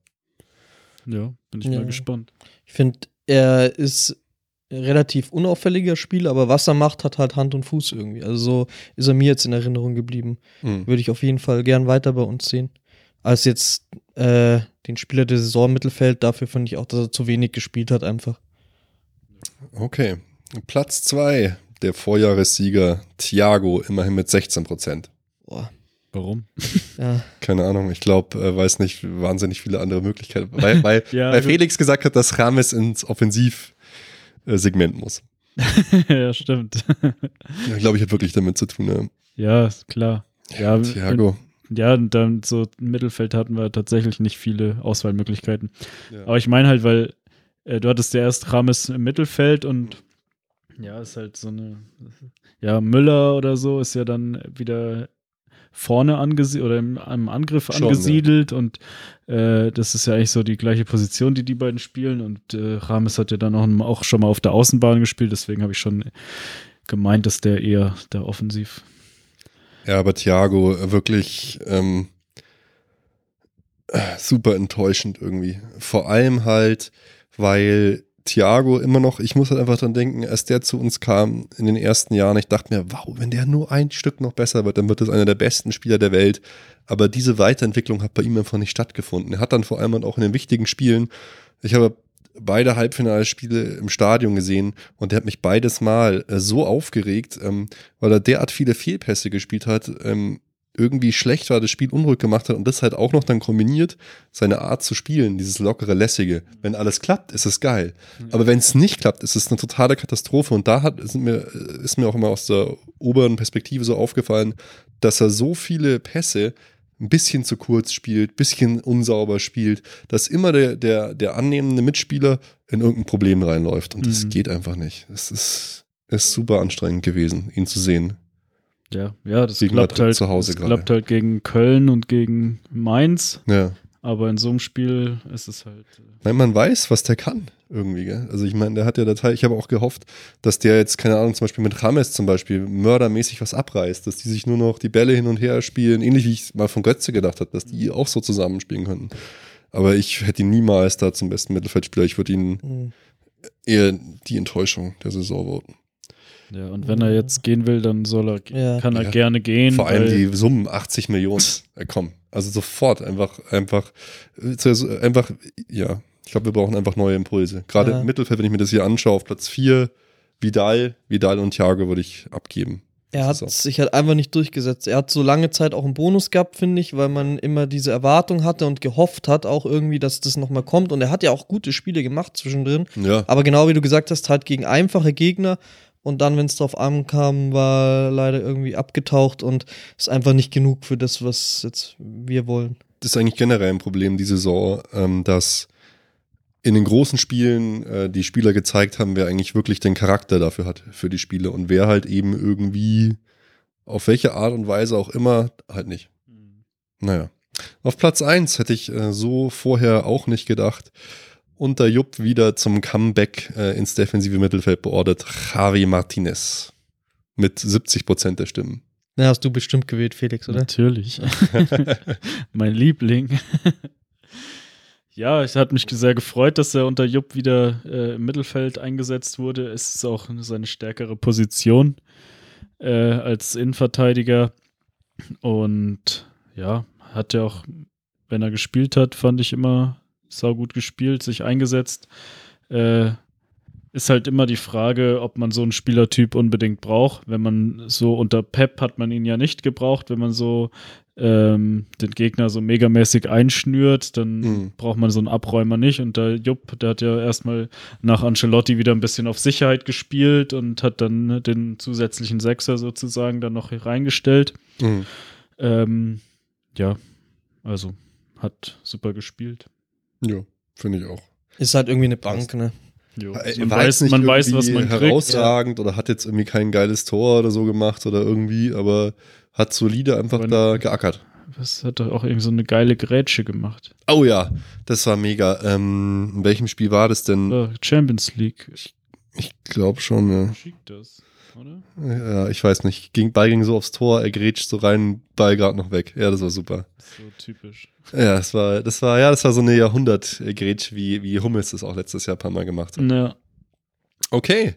Ja, bin ich Ja. mal gespannt. Ich finde, er ist ein relativ unauffälliger Spieler, aber was er macht, hat halt Hand und Fuß irgendwie. Also so ist er mir jetzt in Erinnerung geblieben. Hm. Würde ich auf jeden Fall gern weiter bei uns sehen. Als jetzt äh, den Spieler der Saison im Mittelfeld, dafür finde ich auch, dass er zu wenig gespielt hat einfach. Okay. Platz zwei der Vorjahressieger Thiago, immerhin mit 16 Prozent. Boah. Warum? Ja, Keine Ahnung, ich glaube, äh, weiß nicht, wahnsinnig viele andere Möglichkeiten. Weil, weil, Ja, weil Felix gesagt hat, dass Rames ins Offensivsegment muss. ja, stimmt. Ja, glaube ich, hat wirklich damit zu tun. Ja, ist klar. Ja, Thiago. Ja, und dann so im Mittelfeld hatten wir tatsächlich nicht viele Auswahlmöglichkeiten. Ja. Aber ich meine halt, weil äh, du hattest ja erst Rames im Mittelfeld und ja, ist halt so eine, ja, Müller oder so ist ja dann wieder vorne angesiedelt oder im, im Angriff Schon, angesiedelt und äh, das ist ja eigentlich so die gleiche Position, die die beiden spielen und äh, Rames hat ja dann auch, auch schon mal auf der Außenbahn gespielt, deswegen habe ich schon gemeint, dass der eher der offensiv Ja, aber Thiago äh, wirklich ähm, äh, super enttäuschend irgendwie. Vor allem halt, weil Thiago immer noch, ich muss halt einfach dran denken, als der zu uns kam in den ersten Jahren, ich dachte mir, wow, wenn der nur ein Stück noch besser wird, dann wird das einer der besten Spieler der Welt. Aber diese Weiterentwicklung hat bei ihm einfach nicht stattgefunden. Er hat dann vor allem auch in den wichtigen Spielen, ich habe beide Halbfinalspiele im Stadion gesehen und der hat mich beides Mal äh, so aufgeregt, ähm, weil er derart viele Fehlpässe gespielt hat, ähm, irgendwie schlecht war, das Spiel unruhig gemacht hat und das halt auch noch dann kombiniert, seine Art zu spielen, dieses lockere, lässige. Wenn alles klappt, ist es geil. Aber wenn es nicht klappt, ist es eine totale Katastrophe. Und da hat, mir, ist mir auch immer aus der oberen Perspektive so aufgefallen, dass er so viele Pässe ein bisschen zu kurz spielt, bisschen unsauber spielt, dass immer der, der, der annehmende Mitspieler in irgendein Problem reinläuft. Und das Mhm. geht einfach nicht. Es ist, ist super anstrengend gewesen, ihn zu sehen. Ja, ja, das Gegen klappt Madrid halt, zu Hause das gerade. klappt halt gegen Köln und gegen Mainz, Ja. aber in so einem Spiel ist es halt. äh, Nein, man weiß, was der kann, irgendwie. Gell? Also ich meine, der hat ja Datei, ich habe auch gehofft, dass der jetzt, keine Ahnung, zum Beispiel mit Rames zum Beispiel mördermäßig was abreißt, dass die sich nur noch die Bälle hin und her spielen, ähnlich wie ich mal von Götze gedacht habe, dass die auch so zusammenspielen könnten. Aber ich hätte ihn niemals da zum besten Mittelfeldspieler. Ich würde ihn Mhm. eher die Enttäuschung der Saison voten. Ja, und wenn er jetzt gehen will, dann soll er, Ja. kann er Ja. gerne gehen. Vor allem die Summen 80 Millionen. Äh, komm, also sofort einfach, einfach, äh, einfach, ja. Ich glaube, wir brauchen einfach neue Impulse. Gerade Ja. im Mittelfeld, wenn ich mir das hier anschaue, auf Platz 4, Vidal, Vidal und Thiago würde ich abgeben. Er hat sich halt einfach nicht durchgesetzt. Er hat so lange Zeit auch einen Bonus gehabt, finde ich, weil man immer diese Erwartung hatte und gehofft hat auch irgendwie, dass das nochmal kommt. Und er hat ja auch gute Spiele gemacht zwischendrin. Ja, Aber genau wie du gesagt hast, halt gegen einfache Gegner. Und dann, wenn es drauf ankam, war er leider irgendwie abgetaucht und ist einfach nicht genug für das, was jetzt wir wollen. das ist eigentlich generell ein Problem die Saison, ähm, dass in den großen Spielen äh, die Spieler gezeigt haben, wer eigentlich wirklich den Charakter dafür hat, für die Spiele und wer halt eben irgendwie auf welche Art und Weise auch immer halt nicht. Naja. Auf Platz 1 hätte ich äh, so vorher auch nicht gedacht. Unter Jupp wieder zum Comeback äh, ins defensive Mittelfeld beordert. Javi Martinez. Mit 70 Prozent der Stimmen. Na, hast du bestimmt gewählt, Felix, oder? Natürlich. mein Liebling. ja, es hat mich sehr gefreut, dass er unter Jupp wieder äh, im Mittelfeld eingesetzt wurde. Es ist auch seine stärkere Position äh, als Innenverteidiger. Und ja, hat er auch, wenn er gespielt hat, fand ich immer saugut gespielt, sich eingesetzt. Äh, ist halt immer die Frage, ob man so einen Spielertyp unbedingt braucht. Wenn man so unter Pep hat man ihn ja nicht gebraucht, wenn man so ähm, den Gegner so megamäßig einschnürt, dann Mhm. braucht man so einen Abräumer nicht. Und der Jupp, der hat ja erstmal nach Ancelotti wieder ein bisschen auf Sicherheit gespielt und hat dann den zusätzlichen Sechser sozusagen dann noch reingestellt. Mhm. Ähm, ja, also hat super gespielt. Ja, finde ich auch. Ist halt irgendwie eine Bank, ne? Jo. Er Man, weiß, nicht man weiß, was irgendwie man kriegt. herausragend oder hat jetzt irgendwie kein geiles Tor oder so gemacht oder irgendwie, aber hat solide einfach Aber- da geackert. was hat doch auch irgendwie so eine geile Grätsche gemacht. Oh ja, das war mega. Ähm, in welchem Spiel war das denn? Äh, Champions League. Ich glaube schon, ja. Schickt das, oder? Ja, ich weiß nicht. Ging, Ball ging so aufs Tor, er grätscht so rein, Ball gerade noch weg. Ja, das war super. So typisch. Ja, das war, das war, ja, das war so eine Jahrhundert-Grätsch, wie, wie Hummels das auch letztes Jahr ein paar Mal gemacht hat. Ja. Okay.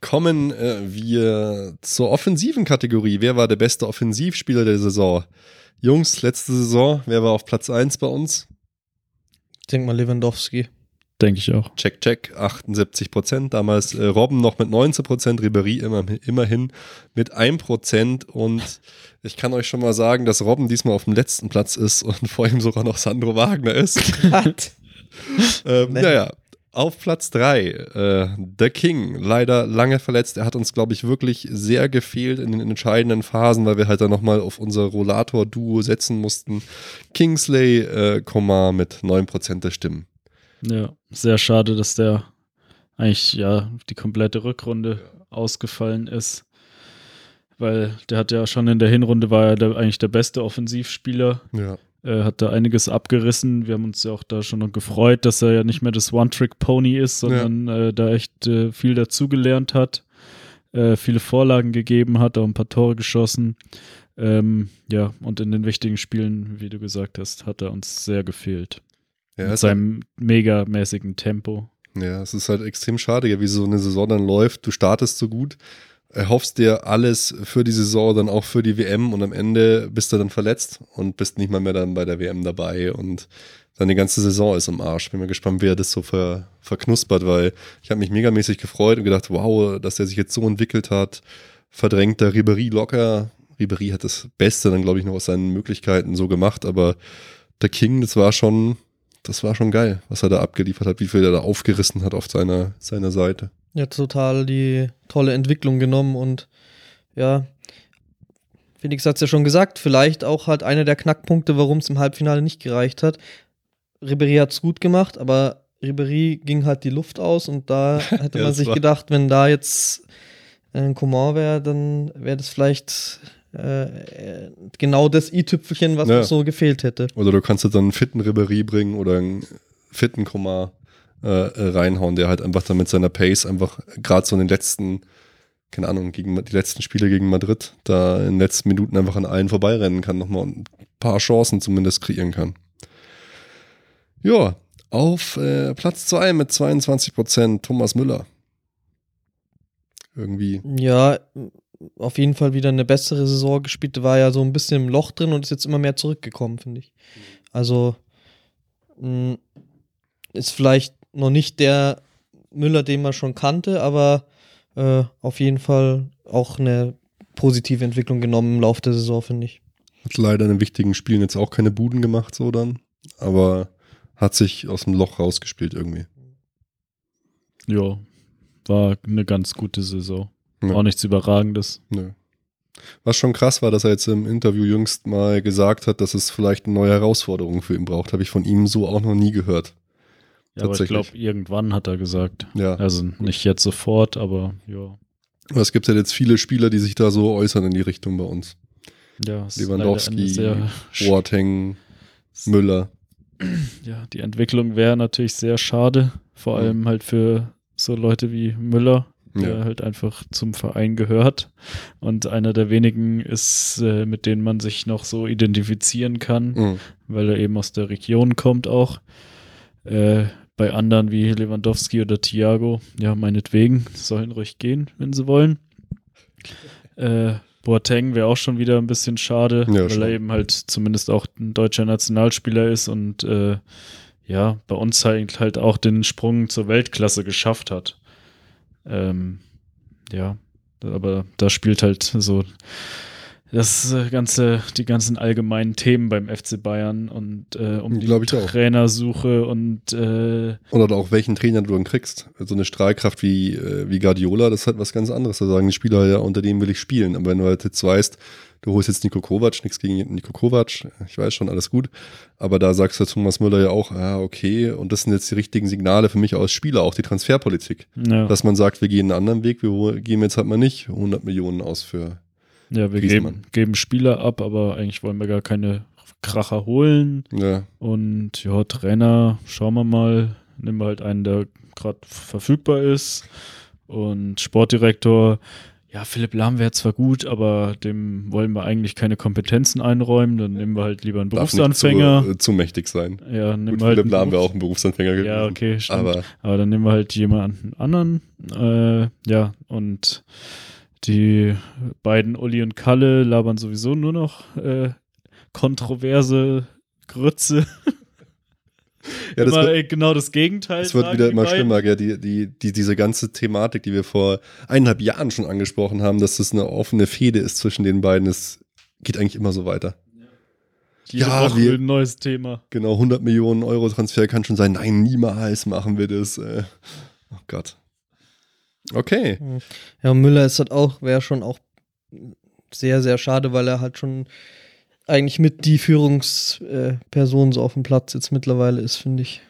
Kommen äh, wir zur offensiven Kategorie. Wer war der beste Offensivspieler der Saison? Jungs, letzte Saison, wer war auf Platz 1 bei uns? Ich denke mal Lewandowski. Denke ich auch. Check, check, 78 Prozent. Damals äh, Robben noch mit 19 Prozent, Ribery immer, immerhin mit 1 Prozent. Und ich kann euch schon mal sagen, dass Robben diesmal auf dem letzten Platz ist und vor ihm sogar noch Sandro Wagner ist. ähm, Nee. Naja, auf Platz 3, äh, The King, leider lange verletzt. Er hat uns, glaube ich, wirklich sehr gefehlt in den entscheidenden Phasen, weil wir halt dann nochmal auf unser Rollator-Duo setzen mussten. Kingsley, äh, Komar mit 9% der Stimmen. Ja, sehr schade, dass der eigentlich ja die komplette Rückrunde ausgefallen ist. Weil der hat ja schon in der Hinrunde war er der, eigentlich der beste Offensivspieler. Ja. Er hat da einiges abgerissen. Wir haben uns ja auch da schon noch gefreut, dass er ja nicht mehr das One-Trick-Pony ist, sondern äh, da echt äh, viel dazugelernt hat, äh, viele Vorlagen gegeben hat, auch ein paar Tore geschossen. Ähm, ja, und in den wichtigen Spielen, wie du gesagt hast, hat er uns sehr gefehlt. Ja, Mit ist halt, seinem megamäßigen Tempo. ja, es ist halt extrem schade, wie so eine Saison dann läuft. Du startest so gut, erhoffst dir alles für die Saison, dann auch für die WM und am Ende bist du dann verletzt und bist nicht mal mehr dann bei der WM dabei und dann die ganze Saison ist im Arsch. Bin mal gespannt, wer das so ver, verknuspert, weil ich habe mich megamäßig gefreut und gedacht, wow, dass der sich jetzt so entwickelt hat. Verdrängt der Ribery locker. Ribery hat das Beste dann, glaube ich, noch aus seinen Möglichkeiten so gemacht, aber der King, das war schon, das war schon geil, was er da abgeliefert hat, wie viel er da aufgerissen hat auf seiner, seiner Seite. Ja, total die tolle Entwicklung genommen und ja, Felix hat es ja schon gesagt, vielleicht auch halt einer der Knackpunkte, warum es im Halbfinale nicht gereicht hat. Ribery hat es gut gemacht, aber Ribery ging halt die Luft aus und da hätte Ja, man sich gedacht, wenn da jetzt ein Coman wäre, dann wäre das vielleicht äh, genau das i-Tüpfelchen, was Ja. noch so gefehlt hätte. Oder du kannst jetzt dann einen fitten Ribery bringen oder einen fitten Komar äh, äh, reinhauen, der halt einfach dann mit seiner Pace einfach gerade so in den letzten, keine Ahnung, gegen die letzten Spiele gegen Madrid, da in den letzten Minuten einfach an allen vorbeirennen kann, nochmal und ein paar Chancen zumindest kreieren kann. Ja, auf äh, Platz 2 mit 22 Prozent Thomas Müller. Irgendwie, Ja, auf jeden Fall wieder eine bessere Saison gespielt. War ja so ein bisschen im Loch drin und ist jetzt immer mehr zurückgekommen, finde ich. Also mh, ist vielleicht noch nicht der Müller, den man schon kannte, aber äh, auf jeden Fall auch eine positive Entwicklung genommen im Laufe der Saison, finde ich. hat leider in den wichtigen Spielen jetzt auch keine Buden gemacht, so dann, aber hat sich aus dem Loch rausgespielt irgendwie. Ja, war eine ganz gute Saison. Ja. Auch nichts Überragendes. Nö. Was schon krass war, dass er jetzt im Interview jüngst mal gesagt hat, dass es vielleicht eine neue Herausforderung für ihn braucht. Habe ich von ihm so auch noch nie gehört. Ja, aber ich glaube, irgendwann hat er gesagt. Ja. Also nicht jetzt sofort, aber ja. Es gibt ja jetzt viele Spieler, die sich da so äußern in die Richtung bei uns. ja Lewandowski, Boateng, Müller. ja, die Entwicklung wäre natürlich sehr schade, vor allem halt für so Leute wie Müller, der Ja. halt einfach zum Verein gehört und einer der wenigen ist, äh, mit denen man sich noch so identifizieren kann, Mhm. weil er eben aus der Region kommt auch. Äh, bei anderen wie Lewandowski oder Thiago, ja, meinetwegen, sollen ruhig gehen, wenn sie wollen. Äh, Boateng wäre auch schon wieder ein bisschen schade, Ja, weil schon. er eben halt zumindest auch ein deutscher Nationalspieler ist und äh, ja, bei uns halt, halt auch den Sprung zur Weltklasse geschafft hat. Ähm, ja, aber da spielt halt so das äh, ganze, die ganzen allgemeinen Themen beim FC Bayern und äh, um die. Trainersuche und äh, Oder auch welchen Trainer du dann kriegst. So eine Strahlkraft wie, äh, wie Guardiola, das ist halt was ganz anderes. Da sagen die Spieler ja, unter dem will ich spielen. Aber wenn du halt jetzt weißt, du holst jetzt Nico Kovac, nichts gegen Nico Kovac, ich weiß schon, alles gut. Aber da sagst du Thomas Müller ja auch, ah, okay, und das sind jetzt die richtigen Signale für mich als Spieler, auch die Transferpolitik. ja, Dass man sagt, wir gehen einen anderen Weg, wir geben jetzt halt mal nicht 100 Millionen aus für. Ja wir Griezmann. geben, geben Spieler ab, aber eigentlich wollen wir gar keine Kracher holen. Ja. Und ja, Trainer, schauen wir mal. Nehmen wir halt einen, der gerade verfügbar ist. Und Sportdirektor, ja, Philipp Lahm wäre zwar gut, aber dem wollen wir eigentlich keine Kompetenzen einräumen. Dann nehmen wir halt lieber einen Darf nicht Berufsanfänger. Zu, äh, zu mächtig sein. Ja, nehmen Gut, wir halt Philipp einen Lahm wäre auch ein Berufsanfänger gewesen. Ja, okay, stimmt. Aber Aber dann nehmen wir halt jemanden anderen. Äh, ja, und die beiden Uli und Kalle labern sowieso nur noch äh, kontroverse Grütze. ja, das immer wird, äh, genau das Gegenteil. es wird wieder immer beiden. schlimmer. Gell? Die, die, die, diese ganze Thematik, die wir vor eineinhalb Jahren schon angesprochen haben, dass das eine offene Fehde ist zwischen den beiden, es geht eigentlich immer so weiter. Jede Ja, Woche wir- ein neues Thema. Genau, 100 Millionen Euro Transfer kann schon sein. Nein, niemals machen wir das. Äh, oh Gott. Okay. Ja, Müller ist halt auch, wäre schon auch sehr, sehr schade, weil er halt schon eigentlich mit die Führungsperson so auf dem Platz jetzt mittlerweile ist, finde ich.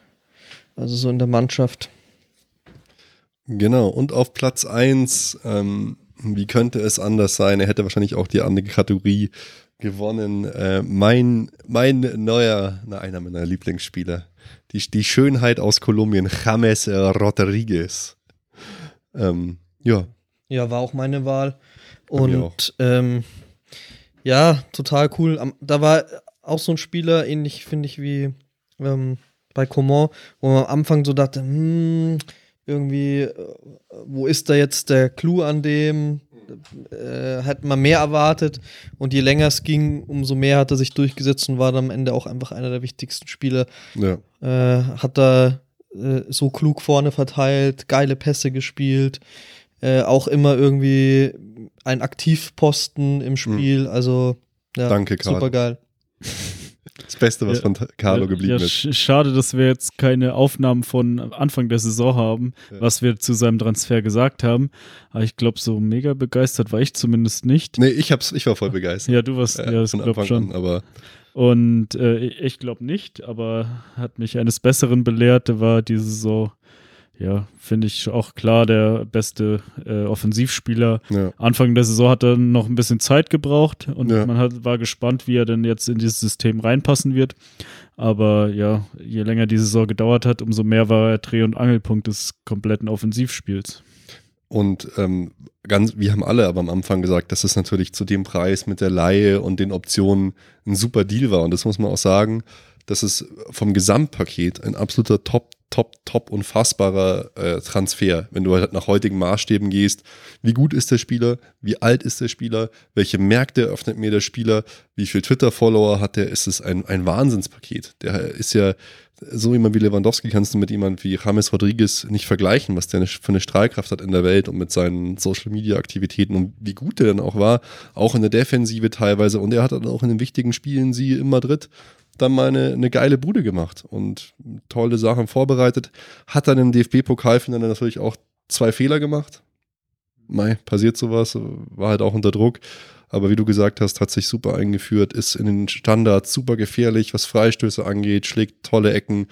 Also so in der Mannschaft. Genau, und auf Platz 1, ähm, wie könnte es anders sein? Er hätte wahrscheinlich auch die andere Kategorie gewonnen. Äh, mein, mein neuer, na, einer meiner Lieblingsspieler. Die, die Schönheit aus Kolumbien, James Rodriguez. Ähm, ja, Ja, war auch meine Wahl. Und ähm, ja, total cool. Am, da war auch so ein Spieler, ähnlich finde ich wie ähm, bei Coman, wo man am Anfang so dachte, hm, irgendwie, äh, wo ist da jetzt der Clou an dem? Äh, hat man mehr erwartet und je länger es ging, umso mehr hat er sich durchgesetzt und war dann am Ende auch einfach einer der wichtigsten Spieler ja. äh, hat da äh, so klug vorne verteilt, geile Pässe gespielt, äh, auch immer irgendwie ein Aktivposten im Spiel, also ja, Danke, Karl. super geil. Das Beste, was Ja. von Carlo geblieben ja, ist. sch- Schade, dass wir jetzt keine Aufnahmen von Anfang der Saison haben, Ja. was wir zu seinem Transfer gesagt haben. Aber ich glaube, so mega begeistert war ich zumindest nicht. Nee, ich, hab's, ich war voll begeistert. Ja, du warst, Äh, ja, das von glaube Anfang schon. an, aber Und äh, ich glaube nicht, aber hat mich eines Besseren belehrt. War diese Saison, ja, finde ich auch klar, der beste äh, Offensivspieler. ja. Anfang der Saison hat er noch ein bisschen Zeit gebraucht und Ja. man hat, war gespannt, wie er denn jetzt in dieses System reinpassen wird. Aber ja, je länger die Saison gedauert hat, umso mehr war er Dreh- und Angelpunkt des kompletten Offensivspiels. Und ähm, ganz, wir haben alle aber am Anfang gesagt, dass es natürlich zu dem Preis mit der Laie und den Optionen ein super Deal war. Und das muss man auch sagen, dass es vom Gesamtpaket ein absoluter Top, Top, Top unfassbarer äh, Transfer. Wenn du halt nach heutigen Maßstäben gehst, wie gut ist der Spieler, wie alt ist der Spieler, welche Märkte öffnet mir der Spieler, wie viel Twitter-Follower hat der, ist es ein, ein Wahnsinnspaket. Der ist ja so jemand wie Lewandowski kannst du mit jemand wie James Rodriguez nicht vergleichen, was der für eine Strahlkraft hat in der Welt und mit seinen Social Media Aktivitäten und wie gut der dann auch war, auch in der Defensive teilweise. Und er hat dann auch in den wichtigen Spielen, sie in Madrid, dann mal eine, eine geile Bude gemacht und tolle Sachen vorbereitet. Hat dann im DFB-Pokalfinale natürlich auch zwei Fehler gemacht. Mei, passiert sowas, war halt auch unter Druck. Aber wie du gesagt hast, hat sich super eingeführt, ist in den Standards super gefährlich, was Freistöße angeht, schlägt tolle Ecken,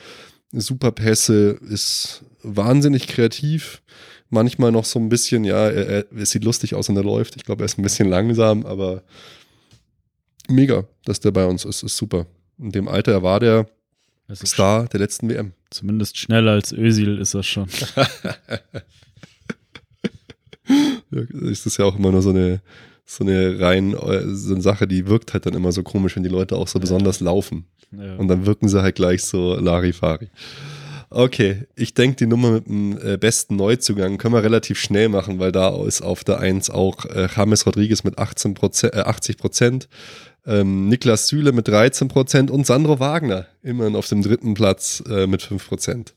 super Pässe, ist wahnsinnig kreativ. Manchmal noch so ein bisschen, ja, er, er, es sieht lustig aus, wenn er läuft. Ich glaube, er ist ein bisschen langsam, aber mega, dass der bei uns ist, ist super. In dem Alter, er war der Star der letzten WM. Zumindest schneller als Özil ist er schon. Ja, ist das ja auch immer nur so eine, so eine rein, äh, so eine Sache, die wirkt halt dann immer so komisch, wenn die Leute auch so besonders laufen. Ja. Und dann wirken sie halt gleich so Larifari. Okay, ich denke, die Nummer mit dem äh, besten Neuzugang können wir relativ schnell machen, weil da ist auf der 1 auch äh, James Rodriguez mit 18 äh, 80 Prozent, ähm, Niklas Süle mit 13 Prozent und Sandro Wagner immerhin auf dem dritten Platz äh, mit 5 Prozent.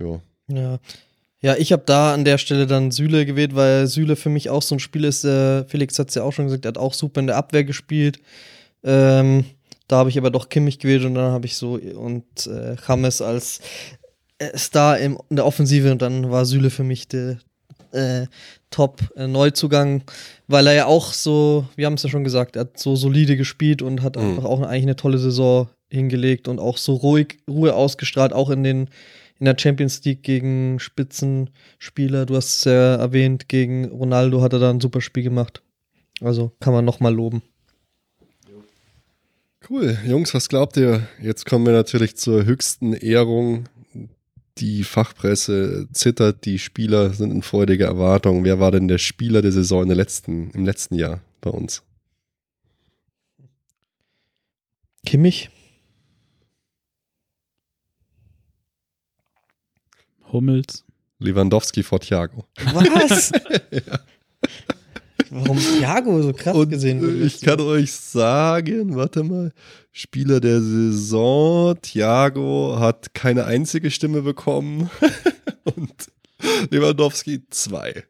Ja. Ja. Ja, ich habe da an der Stelle dann Süle gewählt, weil Süle für mich auch so ein Spiel ist. Äh, Felix hat es ja auch schon gesagt, er hat auch super in der Abwehr gespielt. Ähm, da habe ich aber doch Kimmich gewählt und dann habe ich so und äh, James als äh, Star in der Offensive und dann war Süle für mich der äh, Top-Neuzugang, weil er ja auch so, wir haben es ja schon gesagt, er hat so solide gespielt und hat Mhm. einfach auch eigentlich eine tolle Saison hingelegt und auch so ruhig, Ruhe ausgestrahlt, auch in den in der Champions League gegen Spitzenspieler. Du hast es ja erwähnt, gegen Ronaldo hat er da ein super Spiel gemacht. Also kann man nochmal loben. Cool. Jungs, was glaubt ihr? Jetzt kommen wir natürlich zur höchsten Ehrung. Die Fachpresse zittert, die Spieler sind in freudiger Erwartung. Wer war denn der Spieler der Saison in der letzten, im letzten Jahr bei uns? Kimmich? Hummels. Lewandowski vor Thiago. Was? Warum Thiago so krass Und gesehen wurde? ich kann euch sagen, warte mal, Spieler der Saison, Thiago hat keine einzige Stimme bekommen und Lewandowski zwei.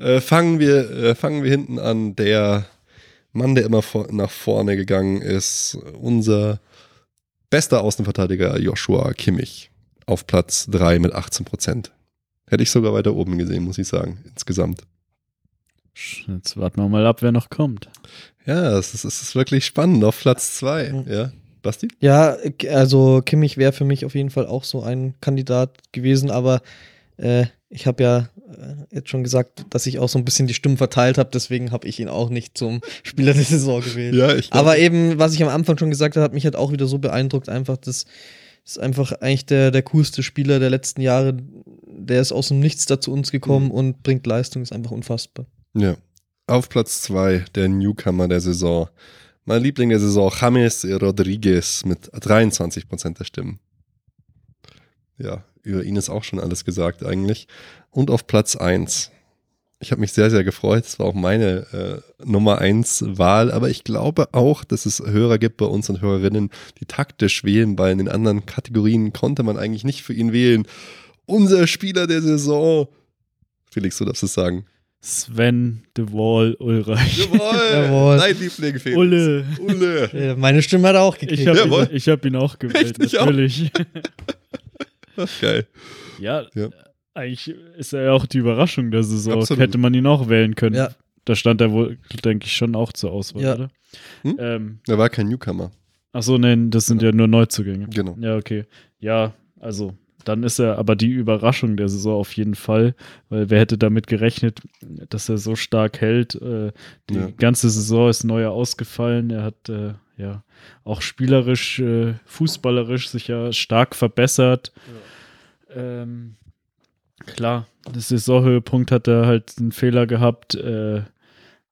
äh, fangen, wir, äh, fangen wir hinten an. Der Mann, der immer vor, nach vorne gegangen ist, unser bester Außenverteidiger Joshua Kimmich auf Platz 3 mit 18 Prozent. Hätte ich sogar weiter oben gesehen, muss ich sagen, insgesamt. Jetzt warten wir mal ab, wer noch kommt. Ja, es ist, es ist wirklich spannend auf Platz 2. Mhm. Ja, Basti? Ja, also Kimmich wäre für mich auf jeden Fall auch so ein Kandidat gewesen, aber äh, ich habe ja äh, jetzt schon gesagt, dass ich auch so ein bisschen die Stimmen verteilt habe, deswegen habe ich ihn auch nicht zum Spieler der Saison gewählt. Ja, ich Aber eben, was ich am Anfang schon gesagt habe, hat mich halt auch wieder so beeindruckt, einfach das ist einfach eigentlich der, der coolste Spieler der letzten Jahre. Der ist aus dem Nichts da zu uns gekommen Mhm. und bringt Leistung, ist einfach unfassbar. Ja. Auf Platz 2 der Newcomer der Saison. Mein Liebling der Saison, James Rodriguez mit 23% der Stimmen. Ja, über ihn ist auch schon alles gesagt eigentlich. Und auf Platz 1. Ich habe mich sehr, sehr gefreut. Es war auch meine äh, Nummer 1 Wahl, aber ich glaube auch, dass es Hörer gibt bei uns und Hörerinnen, die taktisch wählen, weil in den anderen Kategorien konnte man eigentlich nicht für ihn wählen. Unser Spieler der Saison. Felix, du darfst es sagen. Sven de Wall Ulreich. Jawohl, Jawohl. dein Liebling, Felix. Ulle. Ulle. Meine Stimme hat er auch gekriegt. Ich habe ihn, ich hab ihn auch gewählt, Echt? Ich auch. natürlich. Geil. Ja, Ja. Eigentlich ist er ja auch die Überraschung der Saison. Absolut. Hätte man ihn auch wählen können. Ja. Da stand er wohl, denke ich, schon auch zur Auswahl, Ja. oder? Hm? Ähm, Er war kein Newcomer. Achso, nein, das sind ja nur Neuzugänge. Genau. Ja, okay. Ja, also dann ist er aber die Überraschung der Saison auf jeden Fall, weil wer hätte damit gerechnet, dass er so stark hält. Äh, die Ja. ganze Saison ist neu ausgefallen. Er hat äh, ja auch spielerisch, äh, fußballerisch sich ja stark verbessert. Ähm, klar, das Saisonhöhepunkt hat er halt einen Fehler gehabt, äh,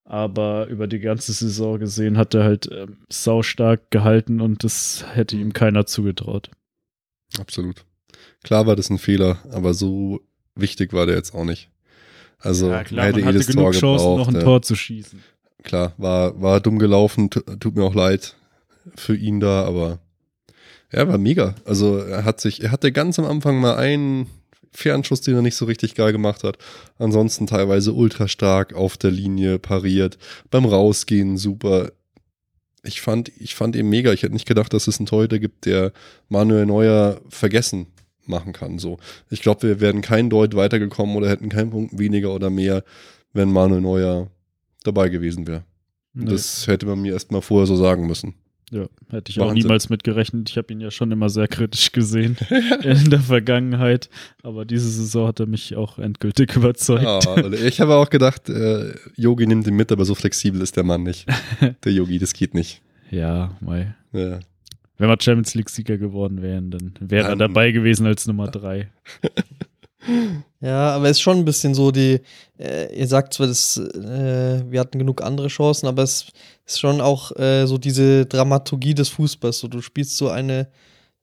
aber über die ganze Saison gesehen hat er halt ähm, saustark gehalten und das hätte ihm keiner zugetraut. Absolut. Klar war das ein Fehler, aber so wichtig war der jetzt auch nicht. Also ja, klar, er hätte man hatte jedes genug Tor Chancen, gebraucht. noch ein ja. Tor zu schießen. Klar, war, war dumm gelaufen, tu- tut mir auch leid für ihn da, aber er war mega. Also er hat sich, er hatte ganz am Anfang mal einen Fernschuss, den er nicht so richtig geil gemacht hat. Ansonsten teilweise ultra stark auf der Linie pariert, beim Rausgehen super. Ich fand, ich fand ihn mega. Ich hätte nicht gedacht, dass es einen Torhüter gibt, der Manuel Neuer vergessen machen kann. So, ich glaube, wir wären kein Deut weitergekommen oder hätten keinen Punkt weniger oder mehr, wenn Manuel Neuer dabei gewesen wäre. Nee, Das hätte man mir erst mal vorher so sagen müssen. Ja, hätte ich auch Wahnsinn. niemals mitgerechnet. Ich habe ihn ja schon immer sehr kritisch gesehen in der Vergangenheit, aber diese Saison hat er mich auch endgültig überzeugt. Ja, ich habe auch gedacht, äh, Yogi nimmt ihn mit, aber so flexibel ist der Mann nicht. Der Yogi, das geht nicht. Ja, mei. Ja. Wenn wir Champions League-Sieger geworden wären, dann wäre er dabei gewesen als Nummer drei. Ja, aber es ist schon ein bisschen so die, äh, ihr sagt zwar, das, äh, wir hatten genug andere Chancen, aber es ist schon auch äh, so diese Dramaturgie des Fußballs. So, du spielst so eine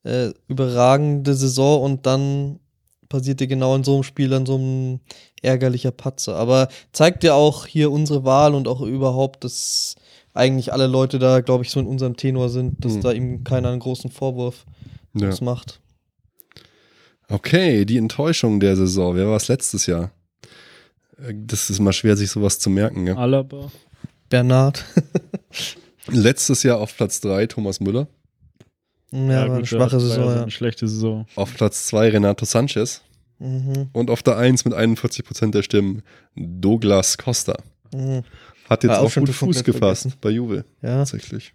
äh, überragende Saison und dann passiert dir genau in so einem Spiel dann so ein ärgerlicher Patzer. Aber zeigt dir auch hier unsere Wahl und auch überhaupt, dass eigentlich alle Leute da, glaube ich, so in unserem Tenor sind, dass Mhm. da ihm keiner einen großen Vorwurf ja. macht. Okay, die Enttäuschung der Saison. Wer war es letztes Jahr? Äh, Das ist mal schwer, sich sowas zu merken. Ja? Alaba. Bernhard. Letztes Jahr auf Platz 3 Thomas Müller. ja, war eine schwache war Saison, so ja. Eine schlechte Saison. Auf Platz 2 Renato Sanchez. Mhm. Und auf der 1 mit 41% der Stimmen Douglas Costa. Mhm. Hat jetzt Ah, auch auch, gut Fuß gefasst vergessen. bei Juve. Ja. Tatsächlich.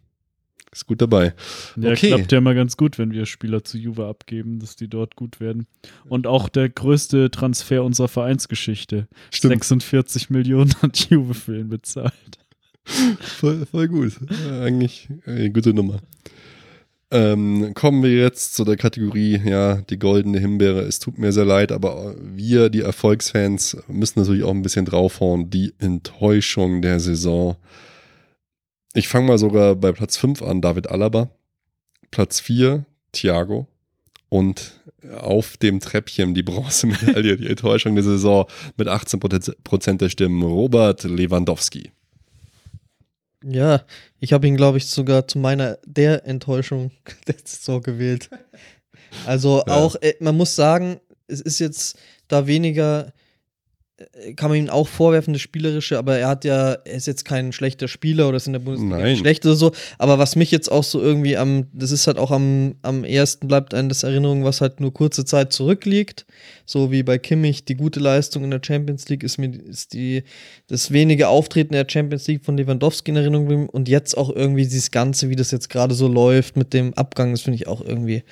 Ist gut dabei. Ja, Okay. klappt ja mal ganz gut, wenn wir Spieler zu Juve abgeben, dass die dort gut werden. Und auch der größte Transfer unserer Vereinsgeschichte. 46 Millionen hat Juve für ihn bezahlt. Voll, voll gut. Eigentlich eine gute Nummer. Ähm, kommen wir jetzt zu der Kategorie, ja, die goldene Himbeere. Es tut mir sehr leid, aber wir, die Erfolgsfans, müssen natürlich auch ein bisschen draufhauen. Die Enttäuschung der Saison. Ich fange mal sogar bei Platz 5 an, David Alaba. Platz 4, Thiago. Und auf dem Treppchen die Bronzemedaille, die Enttäuschung der Saison mit 18% der Stimmen, Robert Lewandowski. Ja, ich habe ihn, glaube ich, sogar zu meiner der Enttäuschung der Saison gewählt. Also Ja. auch, äh, man muss sagen, es ist jetzt da weniger, kann man ihm auch vorwerfen, das Spielerische, aber er hat ja, er ist jetzt kein schlechter Spieler oder ist in der Bundesliga schlecht oder so. Aber was mich jetzt auch so irgendwie am, das ist halt auch am, am ersten bleibt einem das Erinnerung, was halt nur kurze Zeit zurückliegt. So wie bei Kimmich die gute Leistung in der Champions League ist mir ist die das wenige Auftreten der Champions League von Lewandowski in Erinnerung geblieben und jetzt auch irgendwie dieses Ganze, wie das jetzt gerade so läuft mit dem Abgang, das finde ich auch irgendwie,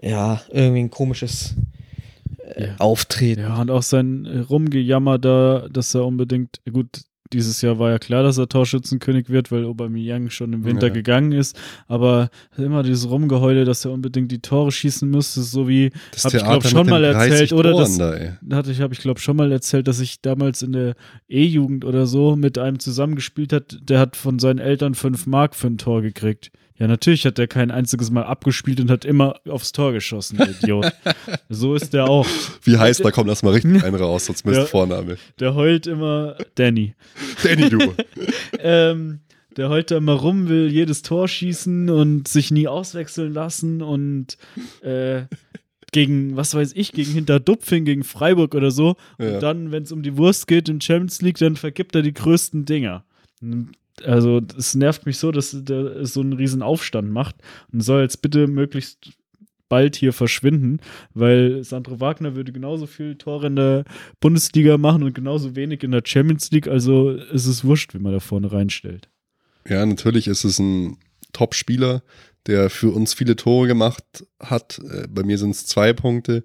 ja, irgendwie ein komisches äh, Ja. Auftreten. Ja, und auch sein äh, Rumgejammer da, dass er unbedingt, gut, dieses Jahr war ja klar, dass er Torschützenkönig wird, weil Aubameyang schon im Winter Ja. gegangen ist, aber immer dieses Rumgeheule, dass er unbedingt die Tore schießen müsste, so wie, Das hab ich glaube schon mal den 30 erzählt, oder Toren das, da, hatte ich, habe ich glaube schon mal erzählt, dass ich damals in der E-Jugend oder so mit einem zusammengespielt hat, der hat von seinen Eltern fünf Mark für ein Tor gekriegt. Ja, natürlich hat er kein einziges Mal abgespielt und hat immer aufs Tor geschossen, Idiot. so ist der auch. Wie heißt, da kommt erst mal richtig ein raus, sonst misst Ja. Vorname. Der heult immer Danny. Danny, du. ähm, der heult da immer rum, will jedes Tor schießen und sich nie auswechseln lassen und äh, gegen, was weiß ich, gegen Hinterdupfing, gegen Freiburg oder so. Ja. Und dann, wenn es um die Wurst geht in Champions League, dann vergibt er die größten Dinger. Also, es nervt mich so, dass der so einen riesen Aufstand macht und soll jetzt bitte möglichst bald hier verschwinden, weil Sandro Wagner würde genauso viel Tore in der Bundesliga machen und genauso wenig in der Champions League. Also ist es wurscht, wie man da vorne reinstellt. Ja, natürlich ist es ein Top-Spieler, der für uns viele Tore gemacht hat. Äh, Bei mir sind es zwei Punkte.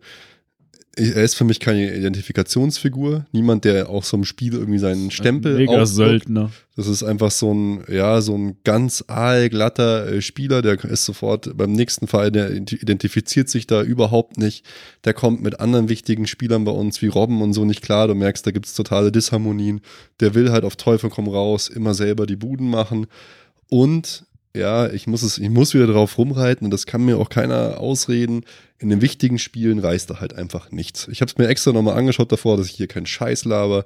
Er ist für mich keine Identifikationsfigur. Niemand, der auch so im Spiel irgendwie seinen Stempel Mega aufdruckt. Söldner. Das ist einfach so ein, ja, so ein ganz aalglatter äh, Spieler, der ist sofort beim nächsten Verein, der identifiziert sich da überhaupt nicht. Der kommt mit anderen wichtigen Spielern bei uns wie Robben und so nicht klar. Du merkst, da gibt's totale Disharmonien. Der will halt auf Teufel komm raus, immer selber die Buden machen. Und ja, ich muss es, ich muss wieder drauf rumreiten und das kann mir auch keiner ausreden. In den wichtigen Spielen reißt er halt einfach nichts. Ich habe es mir extra nochmal angeschaut davor, dass ich hier keinen Scheiß laber.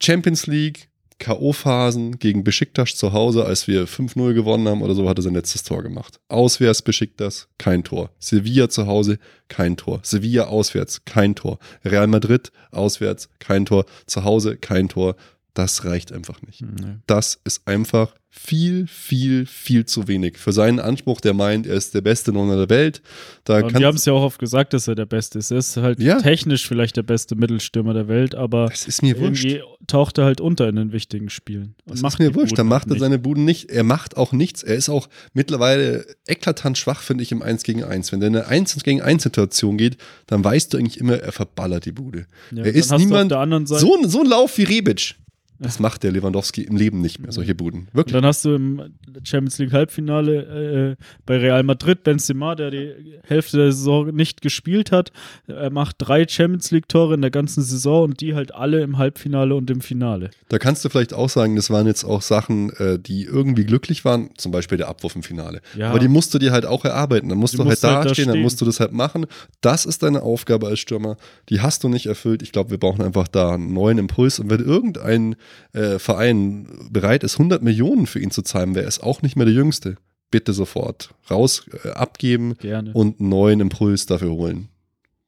Champions League, K.O.-Phasen gegen Besiktas zu Hause, als wir 5-0 gewonnen haben oder so, hat er sein letztes Tor gemacht. Auswärts Besiktas, kein Tor. Sevilla zu Hause, kein Tor. Sevilla auswärts, kein Tor. Real Madrid auswärts, kein Tor. Zu Hause, kein Tor. Das reicht einfach nicht. Das ist einfach viel, viel, viel zu wenig. Für seinen Anspruch, der meint, er ist der beste Nonner der Welt. Da Und wir haben es ja auch oft gesagt, dass er der Beste ist. Er ist halt Ja. technisch vielleicht der beste Mittelstürmer der Welt, aber das ist mir wurscht. irgendwie taucht er halt unter in den wichtigen Spielen. Das macht ist mir wurscht. Da macht er nicht. seine Buden nicht. Er macht auch nichts. Er ist auch mittlerweile eklatant schwach, finde ich, im 1 gegen 1. Wenn der in eine 1 gegen 1 Situation geht, dann weißt du eigentlich immer, er verballert die Bude. Ja, er ist niemand. der anderen Seite- So, ein- so ein Lauf wie Rebic. Das macht der Lewandowski im Leben nicht mehr, solche Buden. Und Wirklich. dann hast du im Champions League Halbfinale äh, bei Real Madrid Benzema, der die Hälfte der Saison nicht gespielt hat. Er macht drei Champions League Tore in der ganzen Saison und die halt alle im Halbfinale und im Finale. Da kannst du vielleicht auch sagen, das waren jetzt auch Sachen, äh, die irgendwie glücklich waren, zum Beispiel der Abwurf im Finale. Ja. Aber die musst du dir halt auch erarbeiten. Dann musst Die du halt musst halt da dastehen, dann stehen. musst du das halt machen. Das ist deine Aufgabe als Stürmer. Die hast du nicht erfüllt. Ich glaube, wir brauchen einfach da einen neuen Impuls. Und wenn irgendein äh, Verein bereit ist, 100 Millionen für ihn zu zahlen, wäre es auch nicht mehr der Jüngste. Bitte sofort raus, äh, abgeben Gerne. und einen neuen Impuls dafür holen.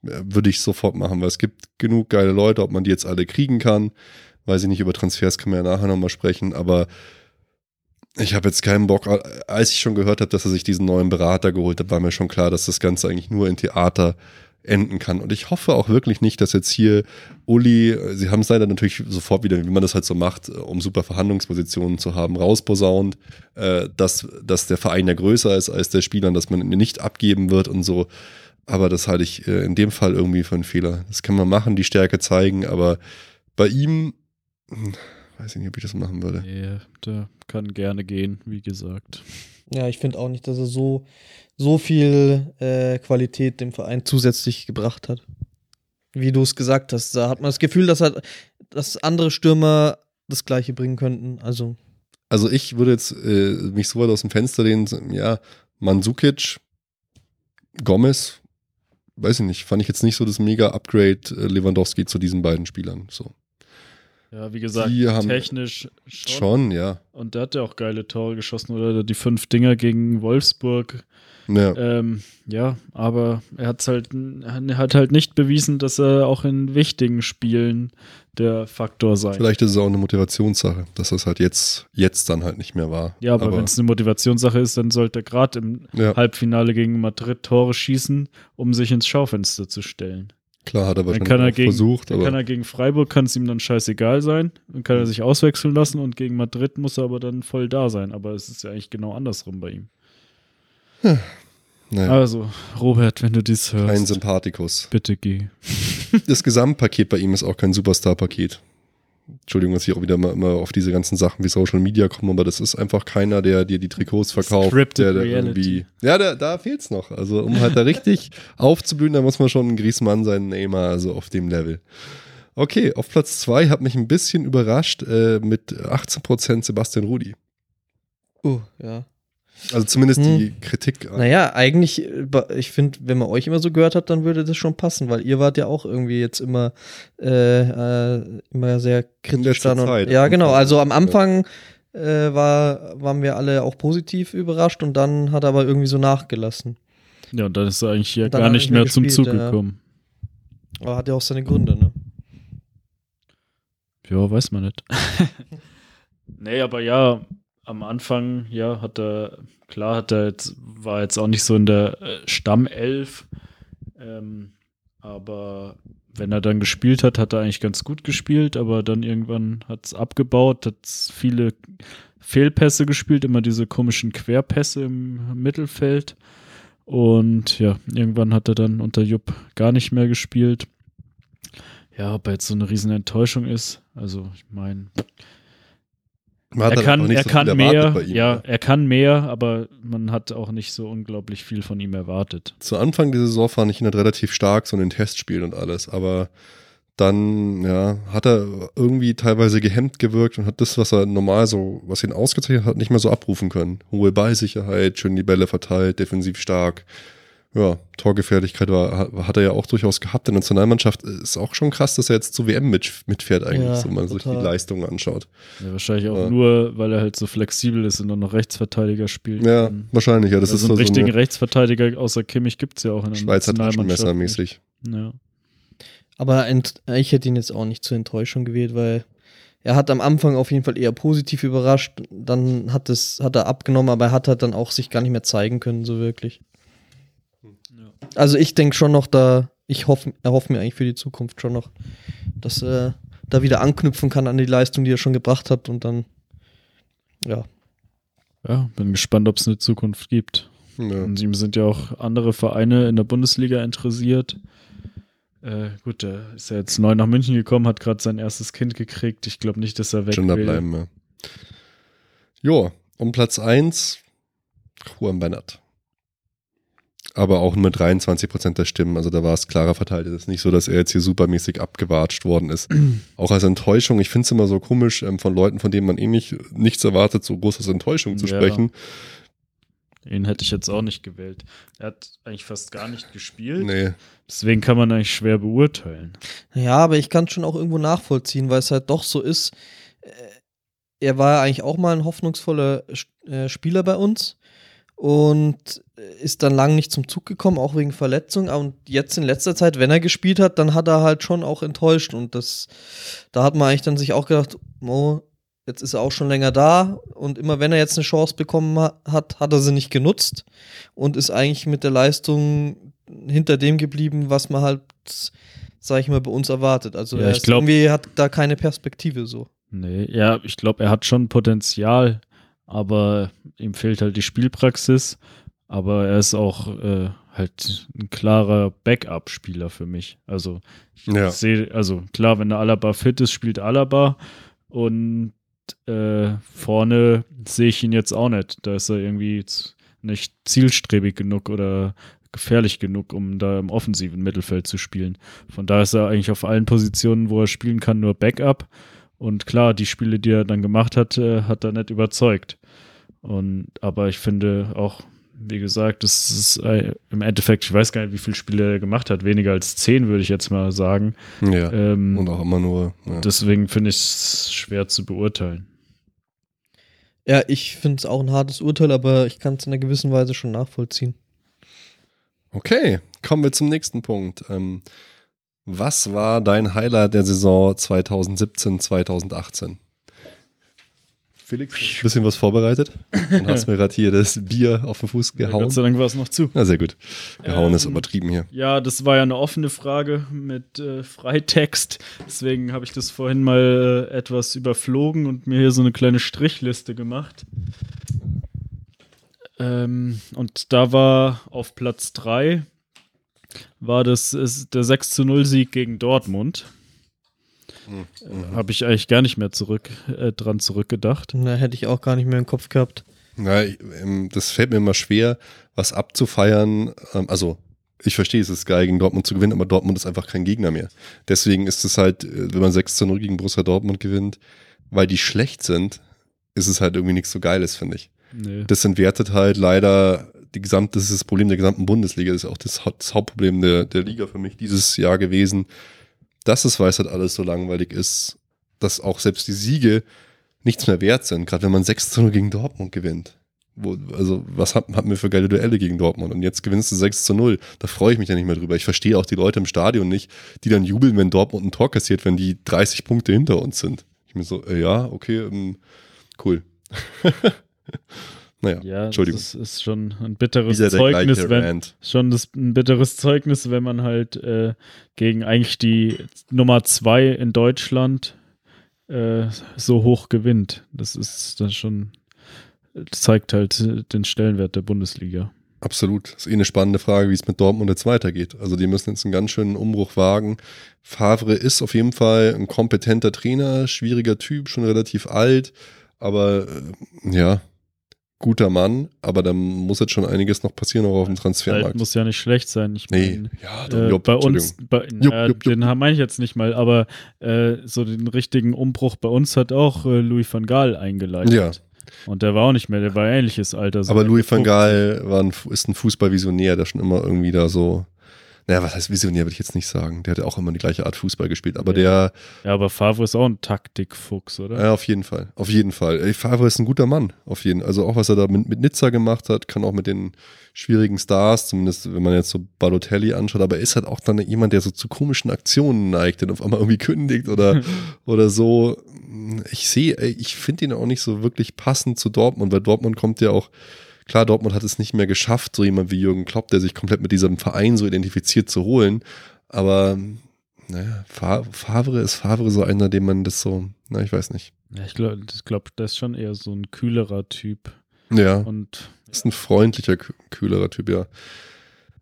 Würde ich sofort machen, weil es gibt genug geile Leute, ob man die jetzt alle kriegen kann. Weiß ich nicht, über Transfers können wir ja nachher nochmal sprechen, aber ich habe jetzt keinen Bock. Als ich schon gehört habe, dass er sich diesen neuen Berater geholt hat, war mir schon klar, dass das Ganze eigentlich nur in Theater enden kann. Und ich hoffe auch wirklich nicht, dass jetzt hier Uli, sie haben es leider natürlich sofort wieder, wie man das halt so macht, um super Verhandlungspositionen zu haben, rausposaunt, äh, dass, dass der Verein ja größer ist als der Spieler und dass man ihn nicht abgeben wird und so. Aber das halte ich äh, in dem Fall irgendwie für einen Fehler. Das kann man machen, die Stärke zeigen, aber bei ihm, hm, weiß ich nicht, ob ich das machen würde. Nee, der kann gerne gehen, wie gesagt. Ja, ich finde auch nicht, dass er so, so viel äh, Qualität dem Verein zusätzlich gebracht hat. Wie du es gesagt hast. Da hat man das Gefühl, dass, er, dass andere Stürmer das Gleiche bringen könnten. Also. Also ich würde jetzt äh, mich so weit aus dem Fenster lehnen, ja, Mandzukic, Gomez, weiß ich nicht, fand ich jetzt nicht so das mega Upgrade äh, Lewandowski zu diesen beiden Spielern. So. Ja, wie gesagt, technisch schon. Schon, ja. Und der hat ja auch geile Tore geschossen oder die fünf Dinger gegen Wolfsburg. Ja. Ähm, ja, aber er hat's halt, er hat halt nicht bewiesen, dass er auch in wichtigen Spielen der Faktor sein Vielleicht ist es auch eine Motivationssache, dass das halt jetzt, jetzt dann halt nicht mehr war. Ja, aber, wenn es eine Motivationssache ist, dann sollte er gerade im ja, Halbfinale gegen Madrid Tore schießen, um sich ins Schaufenster zu stellen. klar hat er Dann wahrscheinlich kann er gegen, versucht, dann kann aber er gegen Freiburg, kann es ihm dann scheißegal sein, dann kann er sich auswechseln lassen und gegen Madrid muss er aber dann voll da sein. Aber es ist ja eigentlich genau andersrum bei ihm. Naja, Also, Robert, wenn du dies hörst, kein Sympathikus. bitte geh. Das Gesamtpaket bei ihm ist auch kein Superstar-Paket. Entschuldigung, dass ich auch wieder mal, mal auf diese ganzen Sachen wie Social Media komme, aber das ist einfach keiner, der dir die Trikots verkauft. Scripted der, der irgendwie. Ja, da, da fehlt's noch. Also, um halt da richtig aufzublühen, da muss man schon ein Griezmann sein, Neymar, also auf dem Level. Okay, auf Platz zwei hat mich ein bisschen überrascht äh, mit 18% Sebastian Rudi. Uh, ja. Also zumindest Hm. die Kritik. Naja, eigentlich, äh, ich finde, wenn man euch immer so gehört hat, dann würde das schon passen, weil ihr wart ja auch irgendwie jetzt immer, äh, äh, immer sehr kritisch dann. Und, Zeit, ja, genau. Anfang. Also am Anfang äh, war, waren wir alle auch positiv überrascht und dann hat er aber irgendwie so nachgelassen. Ja, und dann ist er eigentlich ja gar nicht mehr mehr zum Zug gespielt, ja. gekommen. Aber hat ja auch seine Gründe, ne? Ja, weiß man nicht. nee, aber ja, am Anfang, ja, hat er, klar, hat er jetzt, war jetzt auch nicht so in der äh, Stammelf, ähm, aber wenn er dann gespielt hat, hat er eigentlich ganz gut gespielt, aber dann irgendwann hat es abgebaut, hat viele Fehlpässe gespielt, immer diese komischen Querpässe im Mittelfeld. Und ja, irgendwann hat er dann unter Jupp gar nicht mehr gespielt. Ja, ob er jetzt so eine riesen Enttäuschung ist, also ich meine, er kann, er so kann mehr, ihm, ja, ne? er kann mehr, aber man hat auch nicht so unglaublich viel von ihm erwartet. Zu Anfang der Saison fand ich ihn halt relativ stark, so in den Testspielen und alles, aber dann, ja, hat er irgendwie teilweise gehemmt gewirkt und hat das, was er normal so, was ihn ausgezeichnet hat, nicht mehr so abrufen können. Hohe Ballsicherheit, schön die Bälle verteilt, defensiv stark. Ja, Torgefährlichkeit war, hat, hat er ja auch durchaus gehabt. In der Nationalmannschaft ist auch schon krass, dass er jetzt zur WM mit, mitfährt eigentlich, Ja, so wenn man sich die total. Leistungen anschaut. Ja, wahrscheinlich auch Ja. nur, weil er halt so flexibel ist und dann noch Rechtsverteidiger spielt. Ja, wahrscheinlich, ja. Das also ist einen so richtigen eine Rechtsverteidiger außer Kimmich gibt es ja auch in der Schweizer Nationalmannschaft Taschenmesser-mäßig. nicht. Ja. Aber ent ich hätte ihn jetzt auch nicht zur Enttäuschung gewählt, weil er hat am Anfang auf jeden Fall eher positiv überrascht. Dann hat, es, hat er abgenommen, aber er hat halt dann auch sich gar nicht mehr zeigen können, so wirklich. Also ich denke schon noch, da, ich hoffe, erhoffe mir eigentlich für die Zukunft schon noch, dass er da wieder anknüpfen kann an die Leistung, die er schon gebracht hat und dann, ja. ja, bin gespannt, ob es eine Zukunft gibt. Ja. Und ihm sind ja auch andere Vereine in der Bundesliga interessiert. Äh, gut, der ist ja jetzt neu nach München gekommen, hat gerade sein erstes Kind gekriegt. Ich glaube nicht, dass er weg Schon da will. bleiben, ja. Jo, um Platz 1 Juan Bernat. Aber auch nur mit 23% der Stimmen, also da war es klarer verteilt. Es ist nicht so, dass er jetzt hier supermäßig abgewatscht worden ist. auch als Enttäuschung, ich finde es immer so komisch, ähm, von Leuten, von denen man eh nicht, nichts erwartet, so groß als Enttäuschung zu Ja. sprechen. Ihn hätte ich jetzt auch nicht gewählt. Er hat eigentlich fast gar nicht gespielt. Nee, Deswegen kann man eigentlich schwer beurteilen. Ja, aber ich kann es schon auch irgendwo nachvollziehen, weil es halt doch so ist. äh, Er war ja eigentlich auch mal ein hoffnungsvoller äh, Spieler bei uns und ist dann lang nicht zum Zug gekommen, auch wegen Verletzung. Und jetzt in letzter Zeit, wenn er gespielt hat, dann hat er halt schon auch enttäuscht. Und das, da hat man eigentlich dann sich auch gedacht, oh, jetzt ist er auch schon länger da. Und immer wenn er jetzt eine Chance bekommen ha- hat, hat er sie nicht genutzt und ist eigentlich mit der Leistung hinter dem geblieben, was man halt, sag ich mal, bei uns erwartet. Also Ja, er glaub- irgendwie hat da keine Perspektive so. Nee, ja, ich glaube, er hat schon Potenzial, aber ihm fehlt halt die Spielpraxis. Aber er ist auch äh, halt ein klarer Backup-Spieler für mich. Also, ich Ja. sehe, also klar, wenn der Alaba fit ist, spielt Alaba. Und äh, vorne sehe ich ihn jetzt auch nicht. Da ist er irgendwie nicht zielstrebig genug oder gefährlich genug, um da im offensiven Mittelfeld zu spielen. Von da ist er eigentlich auf allen Positionen, wo er spielen kann, nur Backup. Und klar, die Spiele, die er dann gemacht hat, äh, hat er nicht überzeugt. Und aber ich finde auch, wie gesagt, das ist äh, im Endeffekt, ich weiß gar nicht, wie viele Spiele er gemacht hat, weniger als zehn, würde ich jetzt mal sagen. Ja. Ähm, Und auch immer nur. Ja. Deswegen finde ich es schwer zu beurteilen. Ja, ich finde es auch ein hartes Urteil, aber ich kann es in einer gewissen Weise schon nachvollziehen. Okay, kommen wir zum nächsten Punkt. Ähm, was war dein Highlight der Saison 2017, 2018? Felix, ein bisschen was vorbereitet und hast mir gerade hier das Bier auf den Fuß Ja, gehauen. Gott sei Dank war es noch zu. Na, sehr gut. Gehauen ist Ähm, übertrieben hier. Ja, das war ja eine offene Frage mit äh, Freitext. Deswegen habe ich das vorhin mal äh, etwas überflogen und mir hier so eine kleine Strichliste gemacht. Ähm, und da war auf Platz 3 war das ist der 6 zu 0 Sieg gegen Dortmund. Mhm. Äh, habe ich eigentlich gar nicht mehr zurück, äh, dran zurückgedacht. Da hätte ich auch gar nicht mehr im Kopf gehabt. Ja, ich, ähm, das fällt mir immer schwer, was abzufeiern. Ähm, also, ich verstehe, es ist geil, gegen Dortmund zu gewinnen, aber Dortmund ist einfach kein Gegner mehr. Deswegen ist es halt, äh, wenn man 6 zu 0 gegen Borussia Dortmund gewinnt, weil die schlecht sind, ist es halt irgendwie nichts so Geiles, finde ich. Nee. Das entwertet halt leider die gesamte, das ist das Problem der gesamten Bundesliga, das ist auch das, das Hauptproblem der, der Liga für mich dieses Jahr gewesen, dass es weiß halt alles so langweilig ist, dass auch selbst die Siege nichts mehr wert sind, gerade wenn man 6 zu 0 gegen Dortmund gewinnt. Wo, also, was hat, hatten wir für geile Duelle gegen Dortmund? Und jetzt gewinnst du 6 zu 0. Da freue ich mich ja nicht mehr drüber. Ich verstehe auch die Leute im Stadion nicht, die dann jubeln, wenn Dortmund ein Tor kassiert, wenn die 30 Punkte hinter uns sind. Ich mir so, äh, ja, okay, ähm, cool. naja, Ja, Entschuldigung. das ist, ist schon ein bitteres Wieder der Zeugnis, wenn, schon das, ein bitteres Zeugnis, wenn man halt äh, gegen eigentlich die Nummer zwei in Deutschland äh, so hoch gewinnt. Das ist das schon, zeigt halt den Stellenwert der Bundesliga. Absolut. Das ist eh eine spannende Frage, wie es mit Dortmund jetzt weitergeht. Also die müssen jetzt einen ganz schönen Umbruch wagen. Favre ist auf jeden Fall ein kompetenter Trainer, schwieriger Typ, schon relativ alt, aber äh, ja, guter Mann. Aber da muss jetzt schon einiges noch passieren, auch auf dem Halt Transfermarkt. muss ja nicht schlecht sein. Ich nee, meine, ja, Äh, Jupp, bei uns, bei, Jupp, jupp, den meine ich jetzt nicht mal, aber äh, so den richtigen Umbruch bei uns hat auch äh, Louis van Gaal eingeleitet. Ja. Und der war auch nicht mehr, der war ähnliches Alter. so Aber Louis van Gaal war ein, ist ein Fußballvisionär, der schon immer irgendwie da so, naja, was heißt Visionär, würde ich jetzt nicht sagen. Der hat ja auch immer die gleiche Art Fußball gespielt, aber Ja. der, Ja, aber Favre ist auch ein Taktikfuchs, oder? Ja, auf jeden Fall. Auf jeden Fall. Ey, Favre ist ein guter Mann. Auf jeden Also auch was er da mit, mit Nizza gemacht hat, kann auch mit den schwierigen Stars, zumindest wenn man jetzt so Balotelli anschaut, aber er ist halt auch dann jemand, der so zu komischen Aktionen neigt, der auf einmal irgendwie kündigt oder, oder so. Ich sehe, ey, ich finde ihn auch nicht so wirklich passend zu Dortmund, weil Dortmund kommt ja auch, klar, Dortmund hat es nicht mehr geschafft, so jemand wie Jürgen Klopp, der sich komplett mit diesem Verein so identifiziert zu holen. Aber naja, Fa- Favre ist Favre so einer, dem man das so, na, ich weiß nicht. Ja, ich glaube, ich glaub, der ist schon eher so ein kühlerer Typ. Ja, Und ist ein freundlicher, kü- kühlerer Typ, ja.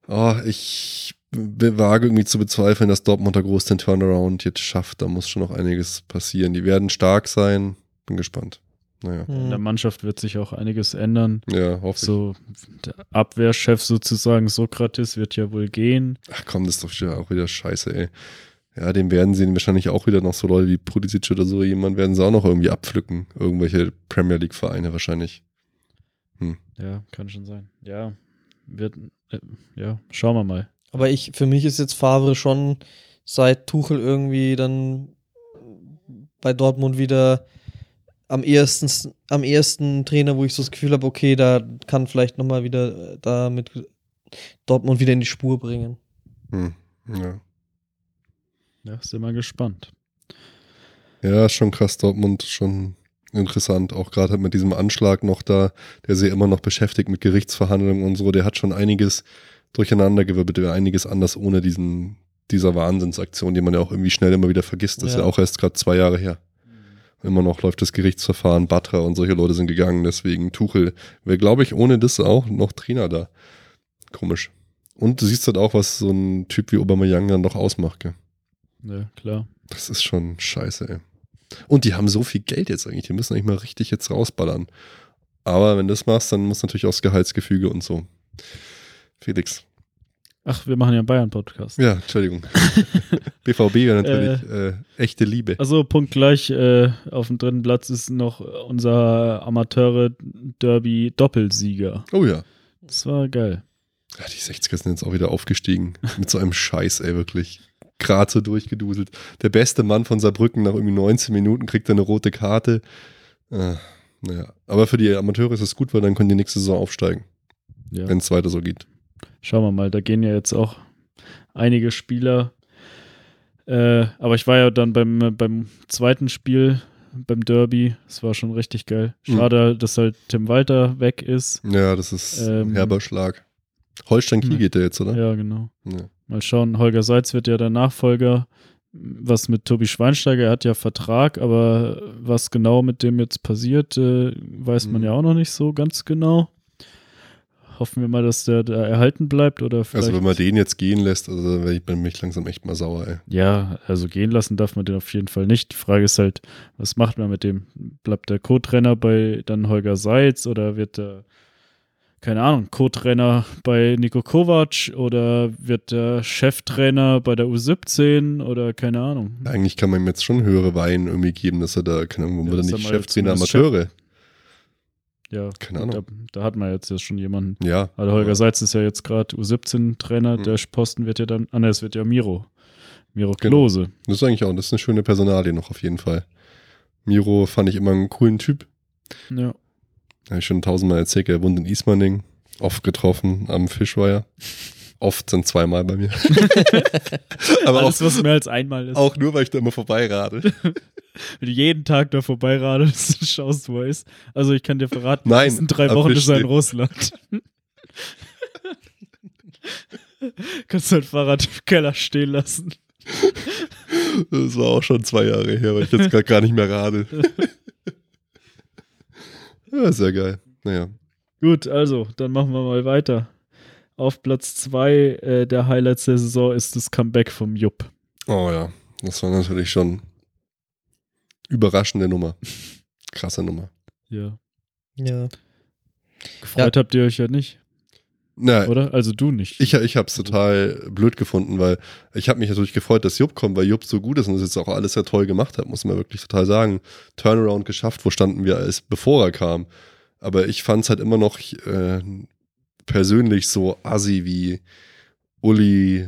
Oh, ich wage irgendwie zu bezweifeln, dass Dortmund da groß den Turnaround jetzt schafft. Da muss schon noch einiges passieren. Die werden stark sein. Bin gespannt. Naja, in der Hm. Mannschaft wird sich auch einiges ändern. ja, hoffe ich. So, der Abwehrchef sozusagen, Sokrates, wird ja wohl gehen. Ach komm, das ist doch wieder, auch wieder scheiße, ey. Ja, dem werden sie wahrscheinlich auch wieder noch so Leute wie Pulisic oder so, jemand werden sie auch noch irgendwie abpflücken. Irgendwelche Premier League Vereine wahrscheinlich. Ja, kann schon sein. Ja, wird, äh, ja, schauen wir mal. Aber ich, für mich ist jetzt Favre schon seit Tuchel irgendwie dann bei Dortmund wieder am ehesten, am ehesten Trainer, wo ich so das Gefühl habe, okay, da kann vielleicht nochmal wieder äh, da mit Dortmund wieder in die Spur bringen. Hm. Ja. Ja, sind wir gespannt. Ja, ist schon krass, Dortmund, schon interessant. Auch gerade halt mit diesem Anschlag noch da, der sie immer noch beschäftigt mit Gerichtsverhandlungen und so, der hat schon einiges durcheinandergewirbelt, der einiges anders ohne diesen, dieser Wahnsinnsaktion, die man ja auch irgendwie schnell immer wieder vergisst. Das ist Ja. ja auch erst gerade zwei Jahre her. Immer noch läuft das Gerichtsverfahren, Batra und solche Leute sind gegangen, deswegen Tuchel wäre, glaube ich, ohne das auch noch Trainer da. Komisch. Und du siehst halt auch, was so ein Typ wie Aubameyang dann doch ausmacht, gell? Ja, klar. Das ist schon scheiße, ey. Und die haben so viel Geld jetzt eigentlich, die müssen eigentlich mal richtig jetzt rausballern. Aber wenn du das machst, dann muss natürlich auch das Gehaltsgefüge und so. Felix. Ach, wir machen ja einen Bayern-Podcast. Ja, Entschuldigung. BVB ja natürlich äh, echte Liebe. Also punktgleich äh, auf dem dritten Platz ist noch unser Amateure-Derby-Doppelsieger. Oh ja. Das war geil. Ja, die 60er sind jetzt auch wieder aufgestiegen. Mit so einem Scheiß, ey, wirklich. Gerade so durchgeduselt. Der beste Mann von Saarbrücken nach irgendwie 19 Minuten kriegt er eine rote Karte. Äh, naja. Aber für die Amateure ist es gut, weil dann können die nächste Saison aufsteigen. Ja. Wenn es weiter so geht. Schauen wir mal, da gehen ja jetzt auch einige Spieler. Äh, aber ich war ja dann beim, beim zweiten Spiel, beim Derby. Das war schon richtig geil. Schade, dass halt Tim Walter weg ist. Ja, das ist ein Ähm, herber Schlag. Holstein Kiel hm. geht der jetzt, oder? Ja, genau. Ja. Mal schauen, Holger Seitz wird ja der Nachfolger. Was mit Tobi Schweinsteiger, er hat ja Vertrag, aber was genau mit dem jetzt passiert, äh, weiß man Mhm. ja auch noch nicht so ganz genau. Hoffen wir mal, dass der da erhalten bleibt oder vielleicht. Also wenn man den jetzt gehen lässt, also ich bin mich langsam echt mal sauer, ey. Ja, also gehen lassen darf man den auf jeden Fall nicht. Die Frage ist halt, was macht man mit dem? Bleibt der Co-Trainer bei dann Holger Seitz oder wird der, keine Ahnung, Co-Trainer bei Nico Kovac oder wird der Cheftrainer bei der U17 oder keine Ahnung. Eigentlich kann man ihm jetzt schon höhere Wein irgendwie geben, dass er da, keine Ahnung, Ja, wo er dass nicht er Cheftrainer Amateure. Ja, Keine Ahnung. Da, da hat man jetzt ja schon jemanden. Ja. Also Holger Seitz ist ja jetzt gerade U17-Trainer, Mhm. der Posten wird ja dann, ah ne, es wird ja Miro. Miro Genau. Klose. Das ist eigentlich auch, das ist eine schöne Personalie noch auf jeden Fall. Miro fand ich immer einen coolen Typ. Ja. Habe ich schon tausendmal erzählt, er wohnt in Ismaning, oft getroffen am Fischweiher. Oft sind zweimal bei mir. Aber Alles, auch, was mehr als einmal ist. auch nur, weil ich da immer vorbeirade. Wenn du jeden Tag da vorbeiradest, schaust, wo er ist. Also ich kann dir verraten, Nein, die nächsten drei Wochen ist er in. Russland. Kannst dein Fahrrad im Keller stehen lassen. Das war auch schon zwei Jahre her, weil ich jetzt gerade gar nicht mehr rade. Ja, sehr geil. Naja. Gut, also, dann machen wir mal weiter. Auf Platz zwei äh, der Highlights der Saison ist das Comeback vom Jupp. Oh ja, das war natürlich schon überraschende Nummer. Krasse Nummer. Ja. Ja. Gefreut habt ihr euch ja nicht, Na, oder? Also du nicht. ich, ich habe es total blöd gefunden, weil ich habe mich natürlich gefreut, dass Jupp kommt, weil Jupp so gut ist und das jetzt auch alles sehr toll gemacht hat, muss man wirklich total sagen. Turnaround geschafft, wo standen wir als bevor er kam. Aber ich fand es halt immer noch äh, persönlich so assi wie Uli,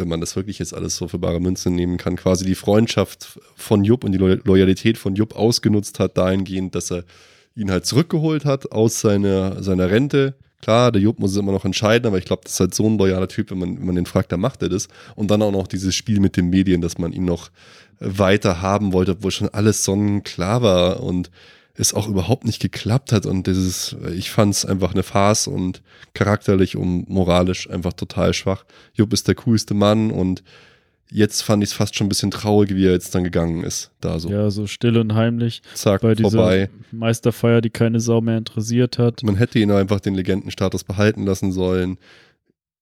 wenn man das wirklich jetzt alles so für bare Münze nehmen kann, quasi die Freundschaft von Jupp und die Lo Loyalität von Jupp ausgenutzt hat, dahingehend, dass er ihn halt zurückgeholt hat aus seiner, seiner Rente. Klar, der Jupp muss es immer noch entscheiden, aber ich glaube, das ist halt so ein loyaler Typ, wenn man, wenn man den fragt, dann macht er das. Und dann auch noch dieses Spiel mit den Medien, dass man ihn noch weiter haben wollte, obwohl schon alles sonnenklar war und es auch überhaupt nicht geklappt hat. Und dieses, ich fand es einfach eine Farce und charakterlich und moralisch einfach total schwach. Jupp ist der coolste Mann und jetzt fand ich es fast schon ein bisschen traurig, wie er jetzt dann gegangen ist. Da so. ja, so still und heimlich Zack, bei dieser vorbei. Meisterfeier, die keine Sau mehr interessiert hat. Man hätte ihn einfach den Legendenstatus behalten lassen sollen,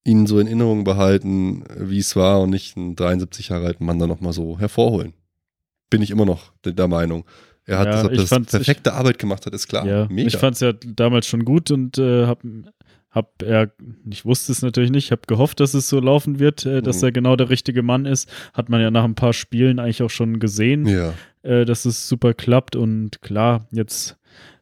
ihn so in Erinnerung behalten, wie es war und nicht einen 73 Jahre alten Mann dann nochmal so hervorholen. Bin ich immer noch der, der Meinung. Er hat Ja, das, ob ich das fand's- perfekte Arbeit gemacht hat, ist klar. Ja, Mega. ich fand es ja damals schon gut und äh, hab, hab er, ich wusste es natürlich nicht, habe gehofft, dass es so laufen wird, äh, dass Mhm. er genau der richtige Mann ist. Hat man ja nach ein paar Spielen eigentlich auch schon gesehen, ja. äh, dass es super klappt und klar, jetzt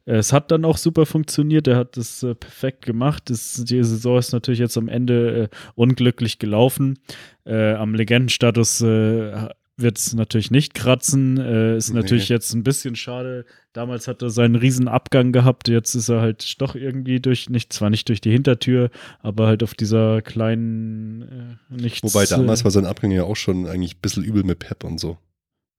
äh, es hat dann auch super funktioniert, er hat es äh, perfekt gemacht. Das, die Saison ist natürlich jetzt am Ende äh, unglücklich gelaufen. Äh, am Legendenstatus äh, wird es natürlich nicht kratzen. Äh, ist Nee. natürlich jetzt ein bisschen schade. Damals hat er seinen riesen Abgang gehabt. Jetzt ist er halt doch irgendwie durch, nicht, zwar nicht durch die Hintertür, aber halt auf dieser kleinen äh, nichts. Wobei damals äh, war sein Abgang ja auch schon eigentlich ein bisschen übel mit Pep und so.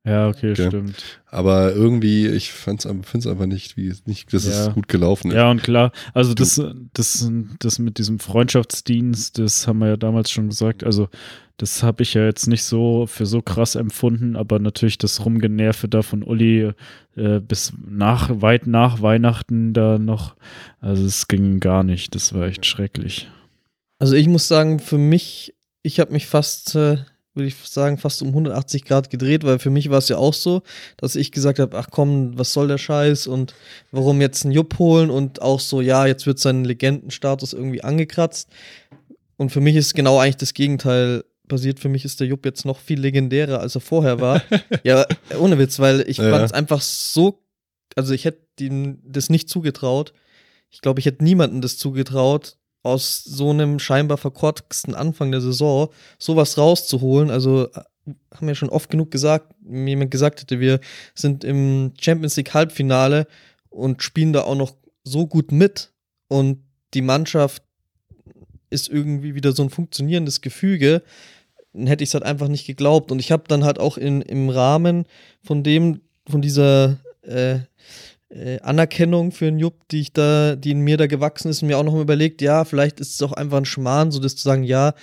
Ja, okay, Okay. stimmt. Aber irgendwie, ich finde es einfach nicht, wie, nicht, dass Ja. es gut gelaufen ist. Ja, und klar, also das, das, das mit diesem Freundschaftsdienst, das haben wir ja damals schon gesagt, also das habe ich ja jetzt nicht so für so krass empfunden, aber natürlich das Rumgenerve da von Uli äh, bis nach, weit nach Weihnachten da noch, also es ging gar nicht, das war echt schrecklich. Also ich muss sagen, für mich, ich habe mich fast, äh, würde ich sagen, fast um 180 Grad gedreht, weil für mich war es ja auch so, dass ich gesagt habe, ach komm, was soll der Scheiß und warum jetzt einen Jupp holen und auch so, ja, jetzt wird sein Legendenstatus irgendwie angekratzt. Und für mich ist genau eigentlich das Gegenteil passiert. Für mich ist der Jupp jetzt noch viel legendärer, als er vorher war. ja, ohne Witz, weil ich Ja. fand es einfach so, also ich hätte ihm das nicht zugetraut. Ich glaube, ich hätte niemandem das zugetraut, aus so einem scheinbar verkorksten Anfang der Saison sowas rauszuholen. Also äh, haben wir schon oft genug gesagt, jemand gesagt hätte, wir sind im Champions League Halbfinale und spielen da auch noch so gut mit und die Mannschaft ist irgendwie wieder so ein funktionierendes Gefüge, dann hätte ich es halt einfach nicht geglaubt. Und ich habe dann halt auch in, im Rahmen von dem, von dieser äh, äh, Anerkennung für einen Jupp, die ich da, die in mir da gewachsen ist, mir auch noch mal überlegt, ja, vielleicht ist es auch einfach ein Schmarrn, so das zu sagen, ja,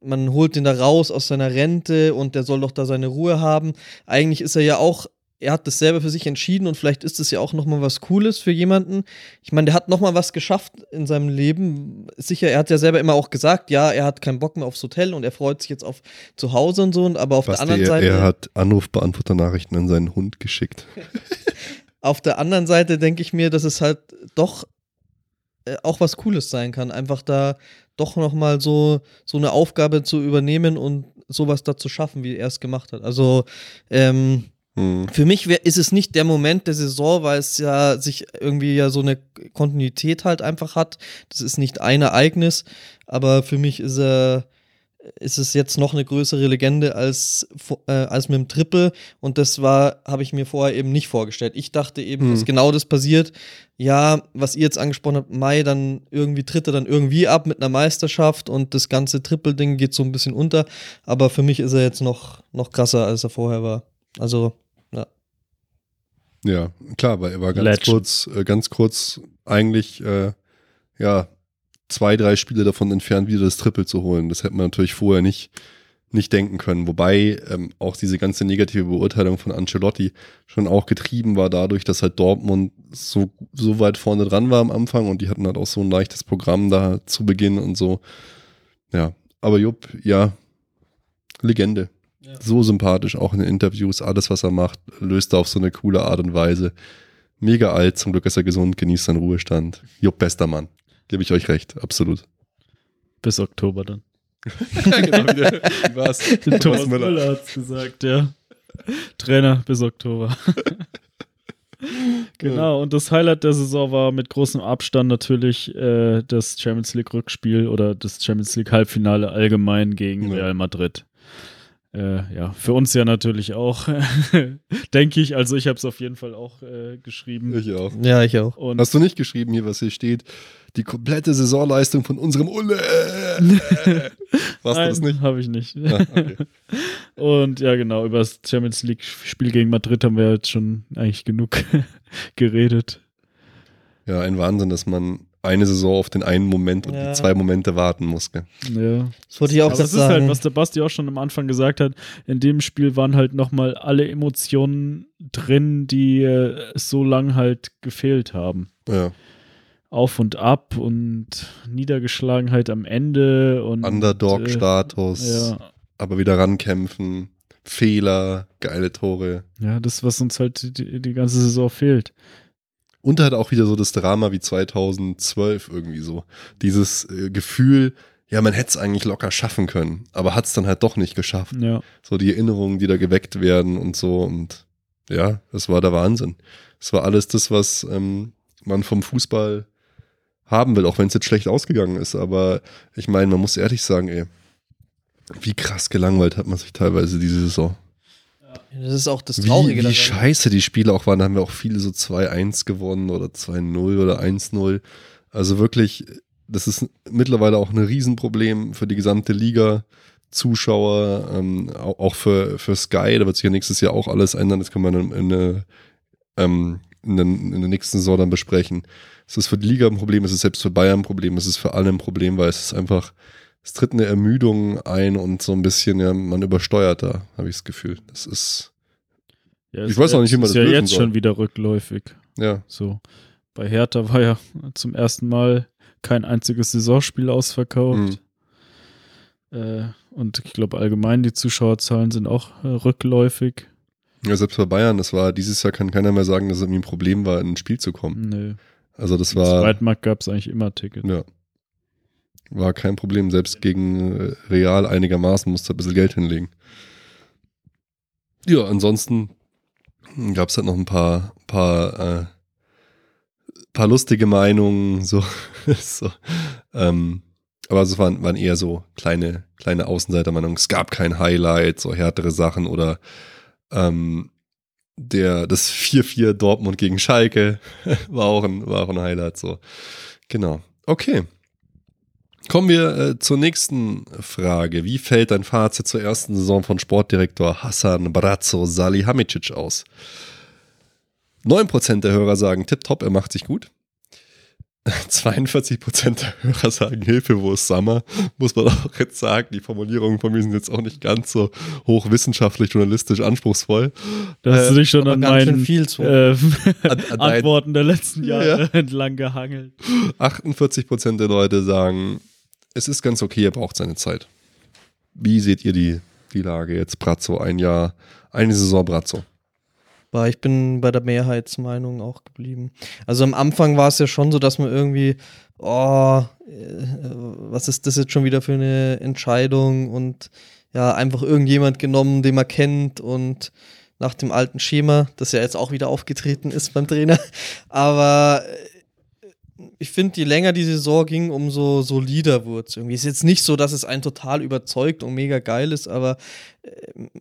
man holt den da raus aus seiner Rente und der soll doch da seine Ruhe haben. Eigentlich ist er ja auch, er hat das selber für sich entschieden und vielleicht ist es ja auch noch mal was Cooles für jemanden. Ich meine, der hat noch mal was geschafft in seinem Leben. Sicher, er hat ja selber immer auch gesagt, ja, er hat keinen Bock mehr aufs Hotel und er freut sich jetzt auf zu Hause und so. Und aber auf Basti, der anderen er, Seite er hat Anrufbeantworter-Nachrichten an seinen Hund geschickt. auf der anderen Seite denke ich mir, dass es halt doch äh, auch was Cooles sein kann, einfach da doch noch mal so so eine Aufgabe zu übernehmen und sowas da zu schaffen, wie er es gemacht hat. Also ähm, Hm. für mich wär, ist es nicht der Moment der Saison, weil es ja sich irgendwie ja so eine Kontinuität halt einfach hat. Das ist nicht ein Ereignis, aber für mich ist er ist es jetzt noch eine größere Legende als, äh, als mit dem Triple und das war, habe ich mir vorher eben nicht vorgestellt. Ich dachte eben, Hm. dass genau das passiert. Ja, was ihr jetzt angesprochen habt, Mai, dann irgendwie tritt er dann irgendwie ab mit einer Meisterschaft und das ganze Triple-Ding geht so ein bisschen unter. Aber für mich ist er jetzt noch, noch krasser, als er vorher war. Also, ja. Ja, klar, weil er war ganz Legend. kurz, äh, ganz kurz eigentlich, äh, ja, zwei, drei Spiele davon entfernt, wieder das Triple zu holen. Das hätte man natürlich vorher nicht, nicht denken können. Wobei ähm, auch diese ganze negative Beurteilung von Ancelotti schon auch getrieben war dadurch, dass halt Dortmund so, so weit vorne dran war am Anfang und die hatten halt auch so ein leichtes Programm da zu Beginn und so. Ja, aber Jupp, ja, Legende. So sympathisch, auch in den Interviews, alles, was er macht, löst er auf so eine coole Art und Weise. Mega alt, zum Glück ist er gesund, genießt seinen Ruhestand. Jupp, bester Mann. Gebe ich euch recht, absolut. Bis Oktober dann. genau, wie, war's? Thomas Müller hat's gesagt, ja. Trainer bis Oktober. genau, und das Highlight der Saison war mit großem Abstand natürlich äh, das Champions League Rückspiel oder das Champions League Halbfinale allgemein gegen Ja. Real Madrid. Äh, ja, für uns ja natürlich auch, denke ich. Also ich habe es auf jeden Fall auch äh, geschrieben. Ich auch. Ja, ich auch. Und Hast du nicht geschrieben hier, was hier steht? Die komplette Saisonleistung von unserem Ulle. Warst du das nicht? Habe ich nicht. Ah, okay. Und ja, genau, über das Champions League-Spiel gegen Madrid haben wir jetzt schon eigentlich genug geredet. Ja, ein Wahnsinn, dass man eine Saison auf den einen Moment und Ja. die zwei Momente warten muss. Gell? Ja. Das wollte ich auch gerade das ist halt, sagen. was der Basti auch schon am Anfang gesagt hat. In dem Spiel waren halt nochmal alle Emotionen drin, die äh, so lang halt gefehlt haben. Ja. Auf und ab und Niedergeschlagenheit am Ende und Underdog-Status, Äh, ja, aber wieder rankämpfen, Fehler, geile Tore. ja, das, was uns halt die, die ganze Saison fehlt. Und halt auch wieder so das Drama wie 2012 irgendwie so. Dieses äh, Gefühl, ja, man hätte es eigentlich locker schaffen können, aber hat es dann halt doch nicht geschafft. Ja. So die Erinnerungen, die da geweckt werden und so. Und ja, das war der Wahnsinn. Es war alles das, was ähm, man vom Fußball haben will, auch wenn es jetzt schlecht ausgegangen ist. Aber ich meine, man muss ehrlich sagen, ey, wie krass gelangweilt hat man sich teilweise diese Saison. Das ist auch das Wie, Traurige wie daran. scheiße die Spiele auch waren. Da haben wir auch viele so 2-1 gewonnen oder 2-0 oder 1-0. Also wirklich, das ist mittlerweile auch ein Riesenproblem für die gesamte Liga. Zuschauer, ähm, auch, auch für, für Sky, da wird sich ja nächstes Jahr auch alles ändern. Das können wir in, in, eine, ähm, in, den, in der nächsten Saison dann besprechen. Es ist für die Liga ein Problem, es ist selbst für Bayern ein Problem, es ist für alle ein Problem, weil es ist einfach, es tritt eine Ermüdung ein und so ein bisschen, ja, man übersteuert da, habe ich das Gefühl. Das ist, ja Ich ist weiß auch nicht, wie man jetzt- das ist ja lösen jetzt soll. schon wieder rückläufig. ja, So. Bei Hertha war ja zum ersten Mal kein einziges Saisonspiel ausverkauft. Mhm. Äh, Und ich glaube allgemein, die Zuschauerzahlen sind auch äh, rückläufig. Ja, selbst bei Bayern, das war dieses Jahr kann keiner mehr sagen, dass es irgendwie ein Problem war, in ein Spiel zu kommen. Nö. Also das Im war. Zweitmarkt gab es eigentlich immer Tickets. Ja. War kein Problem. Selbst gegen äh, Real einigermaßen musste ein bisschen Geld hinlegen. Ja, ansonsten gab es halt noch ein paar, paar, äh, paar lustige Meinungen, so. so. Ähm, aber es waren, waren eher so kleine, kleine Außenseitermeinungen. Es gab kein Highlight, so härtere Sachen oder ähm, der, das 4-4 Dortmund gegen Schalke war auch ein, war auch ein Highlight, so. Genau. Okay. Kommen wir äh, zur nächsten Frage. Wie fällt dein Fazit zur ersten Saison von Sportdirektor Hassan Brazzo Salihamidzic aus? 9% der Hörer sagen tipptopp, er macht sich gut. 42% der Hörer sagen Hilfe, wo ist Summer? Muss man auch jetzt sagen, die Formulierungen von mir sind jetzt auch nicht ganz so hochwissenschaftlich, journalistisch anspruchsvoll. Da hast du dich schon an meinen viel zu. äh, An- an Antworten der letzten Jahre Ja. entlang gehangelt. 48% der Leute sagen, es ist ganz okay, er braucht seine Zeit. Wie seht ihr die, die Lage jetzt? Brazzo, ein Jahr, eine Saison Brazzo. Aber ich bin bei der Mehrheitsmeinung auch geblieben. Also am Anfang war es ja schon so, dass man irgendwie, oh, äh, was ist das jetzt schon wieder für eine Entscheidung und ja, einfach irgendjemand genommen, den man kennt und nach dem alten Schema, das ja jetzt auch wieder aufgetreten ist beim Trainer. Aber äh, ich finde, je länger die Saison ging, umso solider wurde es irgendwie. Ist jetzt nicht so, dass es einen total überzeugt und mega geil ist, aber äh,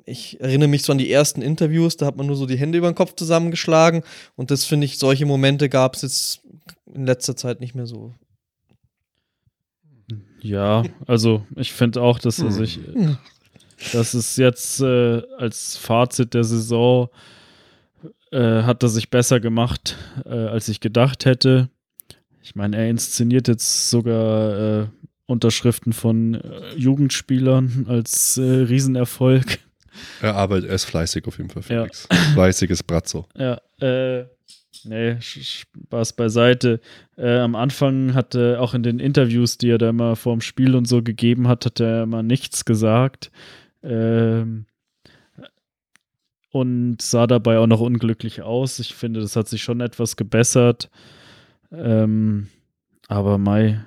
ich erinnere mich so an die ersten Interviews, da hat man nur so die Hände über den Kopf zusammengeschlagen und das finde ich, solche Momente gab es jetzt in letzter Zeit nicht mehr so. Ja, also ich finde auch, dass sich, Hm. dass es jetzt äh, als Fazit der Saison äh, hat er sich besser gemacht, äh, als ich gedacht hätte. Ich meine, er inszeniert jetzt sogar äh, Unterschriften von äh, Jugendspielern als äh, Riesenerfolg. Er arbeitet, er ist fleißig auf jeden Fall, Ja. Felix. Fleißiges Brazzo. Ja, äh, nee, Spaß beiseite. Äh, am Anfang hat er auch in den Interviews, die er da immer vorm Spiel und so gegeben hat, hat er immer nichts gesagt. Ähm, und sah dabei auch noch unglücklich aus. Ich finde, das hat sich schon etwas gebessert. Ähm, aber Mai,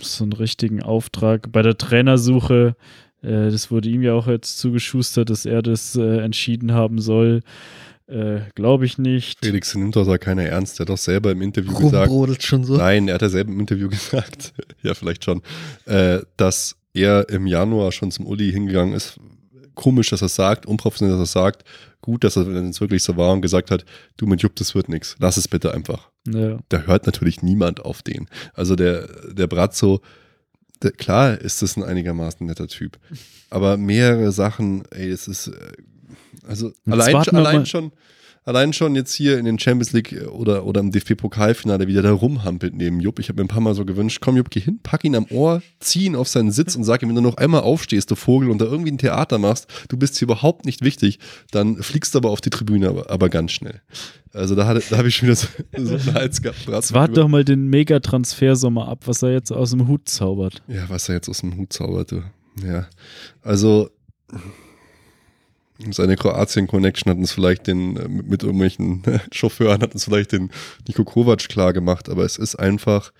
so einen richtigen Auftrag bei der Trainersuche, äh, das wurde ihm ja auch jetzt zugeschustert, dass er das äh, entschieden haben soll. Äh, Glaube ich nicht. Felix nimmt doch da keiner ernst. Der hat doch selber im Interview gesagt, Rumbrodelt schon so. Nein, er hat ja selber im Interview gesagt, ja, vielleicht schon, äh, dass er im Januar schon zum Uli hingegangen ist. Komisch, dass er sagt, unprofessionell, dass er sagt. Gut, dass er, es wirklich so war und gesagt hat, du mit Jupp, das wird nichts. Lass es bitte einfach. Ja. Da hört natürlich niemand auf den. Also der, der Brazzo, der, klar ist das ein einigermaßen netter Typ. Aber mehrere Sachen, ey, es ist, äh, also Jetzt allein, schon, allein schon, allein schon jetzt hier in den Champions League oder, oder im DFB-Pokalfinale wieder da rumhampelt neben Jupp. Ich habe mir ein paar Mal so gewünscht, komm Jupp, geh hin, pack ihn am Ohr, zieh ihn auf seinen Sitz und sag ihm, wenn du noch einmal aufstehst, du Vogel, und da irgendwie ein Theater machst, du bist hier überhaupt nicht wichtig, dann fliegst du aber auf die Tribüne, aber, aber ganz schnell. Also da, hatte- da habe ich schon wieder so, so einen Hals gehabt. Wart doch mal den Mega-Transfersommer ab, was er jetzt aus dem Hut zaubert. Ja, was er jetzt aus dem Hut zaubert, du. Ja. Also, seine Kroatien-Connection hat uns vielleicht den, äh, mit, irgendwelchen Chauffeuren hat uns vielleicht den Niko Kovac klar gemacht, aber es ist einfach,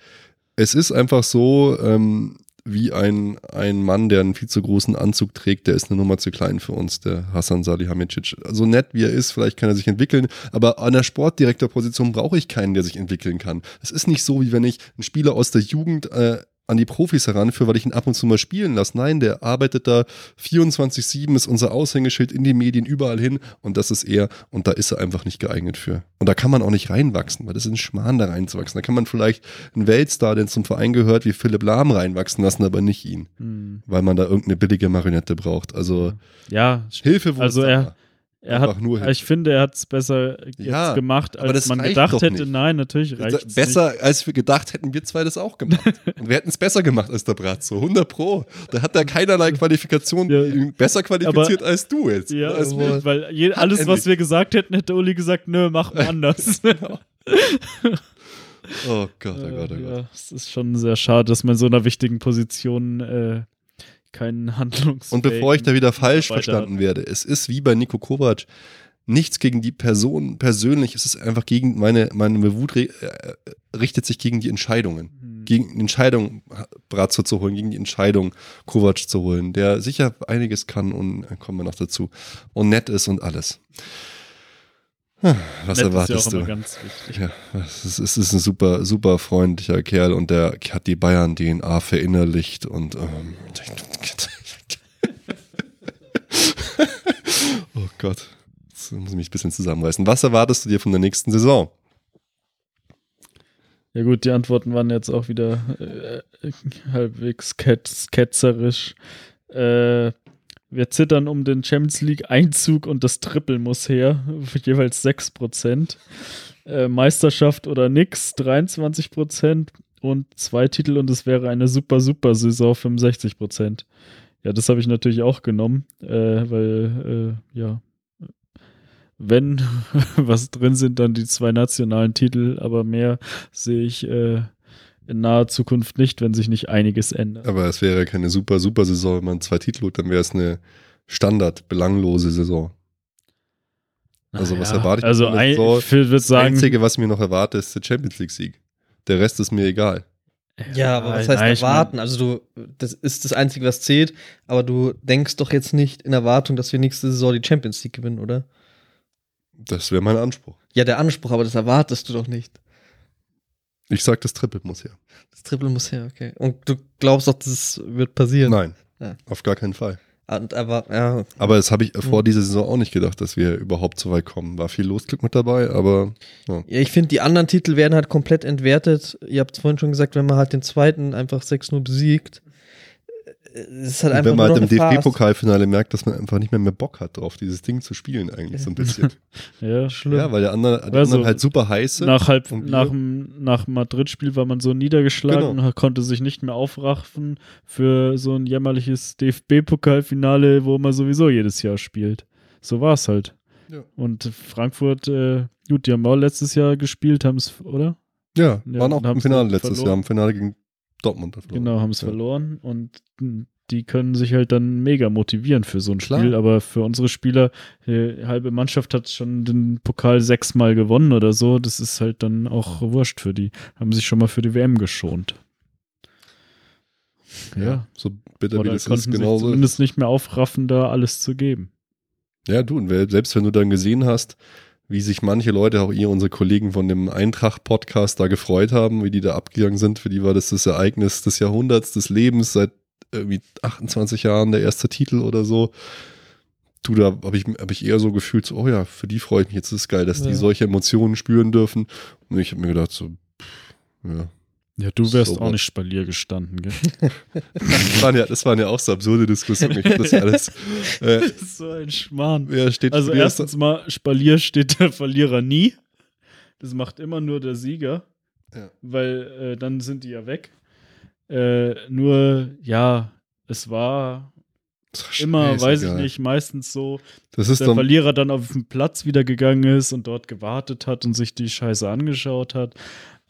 es ist einfach so, ähm, wie ein, ein Mann, der einen viel zu großen Anzug trägt, der ist eine Nummer zu klein für uns, der Hassan Salihamidzic. So nett wie er ist, vielleicht kann er sich entwickeln, aber an der Sportdirektorposition brauche ich keinen, der sich entwickeln kann. Es ist nicht so, wie wenn ich einen Spieler aus der Jugend äh, an die Profis heranführe, weil ich ihn ab und zu mal spielen lasse. Nein, der arbeitet da 24-7, ist unser Aushängeschild in die Medien, überall hin und das ist er und da ist er einfach nicht geeignet für. Und da kann man auch nicht reinwachsen, weil das ist ein Schmarrn, da reinzuwachsen. Da kann man vielleicht einen Weltstar, der zum Verein gehört, wie Philipp Lahm reinwachsen lassen, aber nicht ihn, Hm. weil man da irgendeine billige Marionette braucht. Also Ja, Hilfe, wo Also es da er- hat, nur Hilfe. ich finde, er hat es besser jetzt Ja, gemacht, aber als man gedacht hätte. nicht. Nein, natürlich reicht es Besser als wir gedacht hätten, wir zwei das auch gemacht. Und wir hätten es besser gemacht als der Brazzo. 100 Pro. Da hat er keinerlei Qualifikation Ja. besser qualifiziert als du jetzt. Ja, als wir. weil je, alles, was wir gesagt hätten, hätte Uli gesagt, nö, mach mal anders. Oh Gott, oh Gott, oh Äh, Gott. ja, es ist schon sehr schade, dass man in so einer wichtigen Position äh, keinen Handlungs. Und bevor ich da wieder falsch verstanden werde, es ist wie bei Nico Kovac nichts gegen die Person persönlich, es ist einfach gegen meine, meine Wut äh, richtet sich gegen die Entscheidungen. Hm. Gegen die Entscheidung, Brazzo zu holen, gegen die Entscheidung, Kovac zu holen, der sicher einiges kann und äh, kommen wir noch dazu. Und nett ist und alles. Hm, Was Nett erwartest ist ja auch du? ganz wichtig. Ja, es ist, es ist ein super, super freundlicher Kerl und der hat die Bayern-DNA verinnerlicht und ähm, oh Gott, jetzt muss ich mich ein bisschen zusammenreißen. Was erwartest du dir von der nächsten Saison? Ja gut, die Antworten waren jetzt auch wieder äh, halbwegs ketz ketzerisch. Äh, wir zittern um den Champions League Einzug und das Triple muss her, jeweils 6%. Äh, Meisterschaft oder nix, 23% und zwei Titel und es wäre eine super, super Saison, 65%. Ja, das habe ich natürlich auch genommen, äh, weil, äh, ja, wenn was drin sind, dann die zwei nationalen Titel, aber mehr sehe ich äh, in naher Zukunft nicht, wenn sich nicht einiges ändert. Aber es wäre keine super, super Saison, wenn man zwei Titel holt, dann wäre es eine Standard, belanglose Saison. Also was erwarte ich Also von der ein, Saison? ich würde Das sagen, Einzige, was mir noch erwarte, ist der Champions League-Sieg. Der Rest ist mir egal. Ja, aber was heißt ich erwarten? also du, das ist das Einzige, was zählt, aber du denkst doch jetzt nicht in Erwartung, dass wir nächste Saison die Champions League gewinnen, oder? Das wäre mein Anspruch. Ja, der Anspruch, aber das erwartest du doch nicht. Ich sag, das Triple muss her. Das Triple muss her, okay. Und du glaubst doch, das wird passieren. Nein, Ja. auf gar keinen Fall. Und, aber, ja, Aber das habe ich vor Mhm. dieser Saison auch nicht gedacht, dass wir überhaupt so weit kommen. War viel Losglück mit dabei, aber Ja, ich finde, die anderen Titel werden halt komplett entwertet. Ihr habt es vorhin schon gesagt, wenn man halt den zweiten einfach 6-0 besiegt, es ist halt wenn man halt im. DFB-Pokalfinale merkt, dass man einfach nicht mehr mehr Bock hat drauf, dieses Ding zu spielen eigentlich so ein bisschen. ja, Schlimm. ja, weil der andere, die Also, anderen halt super heiß sind. nach, halb, nach dem nach Madrid-Spiel war man so niedergeschlagen Genau. und konnte sich nicht mehr aufraffen für so ein jämmerliches DFB-Pokalfinale, wo man sowieso jedes Jahr spielt. So war es halt. Ja. Und Frankfurt, äh, gut, die haben auch letztes Jahr gespielt, haben es, oder? ja, Ja, waren auch im Finale letztes verloren. Jahr, im Finale gegen Dortmund. verloren. Genau, haben es Ja. verloren und die können sich halt dann mega motivieren für so ein Klar. Spiel. Aber für unsere Spieler, die halbe Mannschaft hat schon den Pokal sechsmal gewonnen oder so. Das ist halt dann auch wurscht für die. Haben sich schon mal für die WM geschont. Ja. So bitter wie Oder das ist, genauso. zumindest nicht mehr aufraffen, da alles zu geben. Ja, du, und selbst wenn du dann gesehen hast, wie sich manche Leute, auch ihr, unsere Kollegen von dem Eintracht-Podcast da gefreut haben, wie die da abgegangen sind, für die war das das Ereignis des Jahrhunderts, des Lebens, seit irgendwie 28 Jahren der erste Titel oder so. Du, da habe ich, hab ich eher so gefühlt, so, oh ja, für die freue ich mich jetzt, ist geil, dass die Ja. solche Emotionen spüren dürfen. Und ich habe mir gedacht, so, pff, ja. Ja, du wärst So auch nicht Spalier gestanden, gell? Das waren ja, das waren ja auch so absurde Diskussionen. Ich das alles. Äh, das ist so ein Schmarrn. wer steht Also ist erstens mal, Spalier steht der Verlierer nie. Das macht immer nur der Sieger. Ja. Weil äh, dann sind die ja weg. Äh, nur, ja, es war Ach, immer, weiß ich nicht, meistens so, Das dass der Verlierer dann auf den Platz wieder gegangen ist und dort gewartet hat und sich die Scheiße angeschaut hat.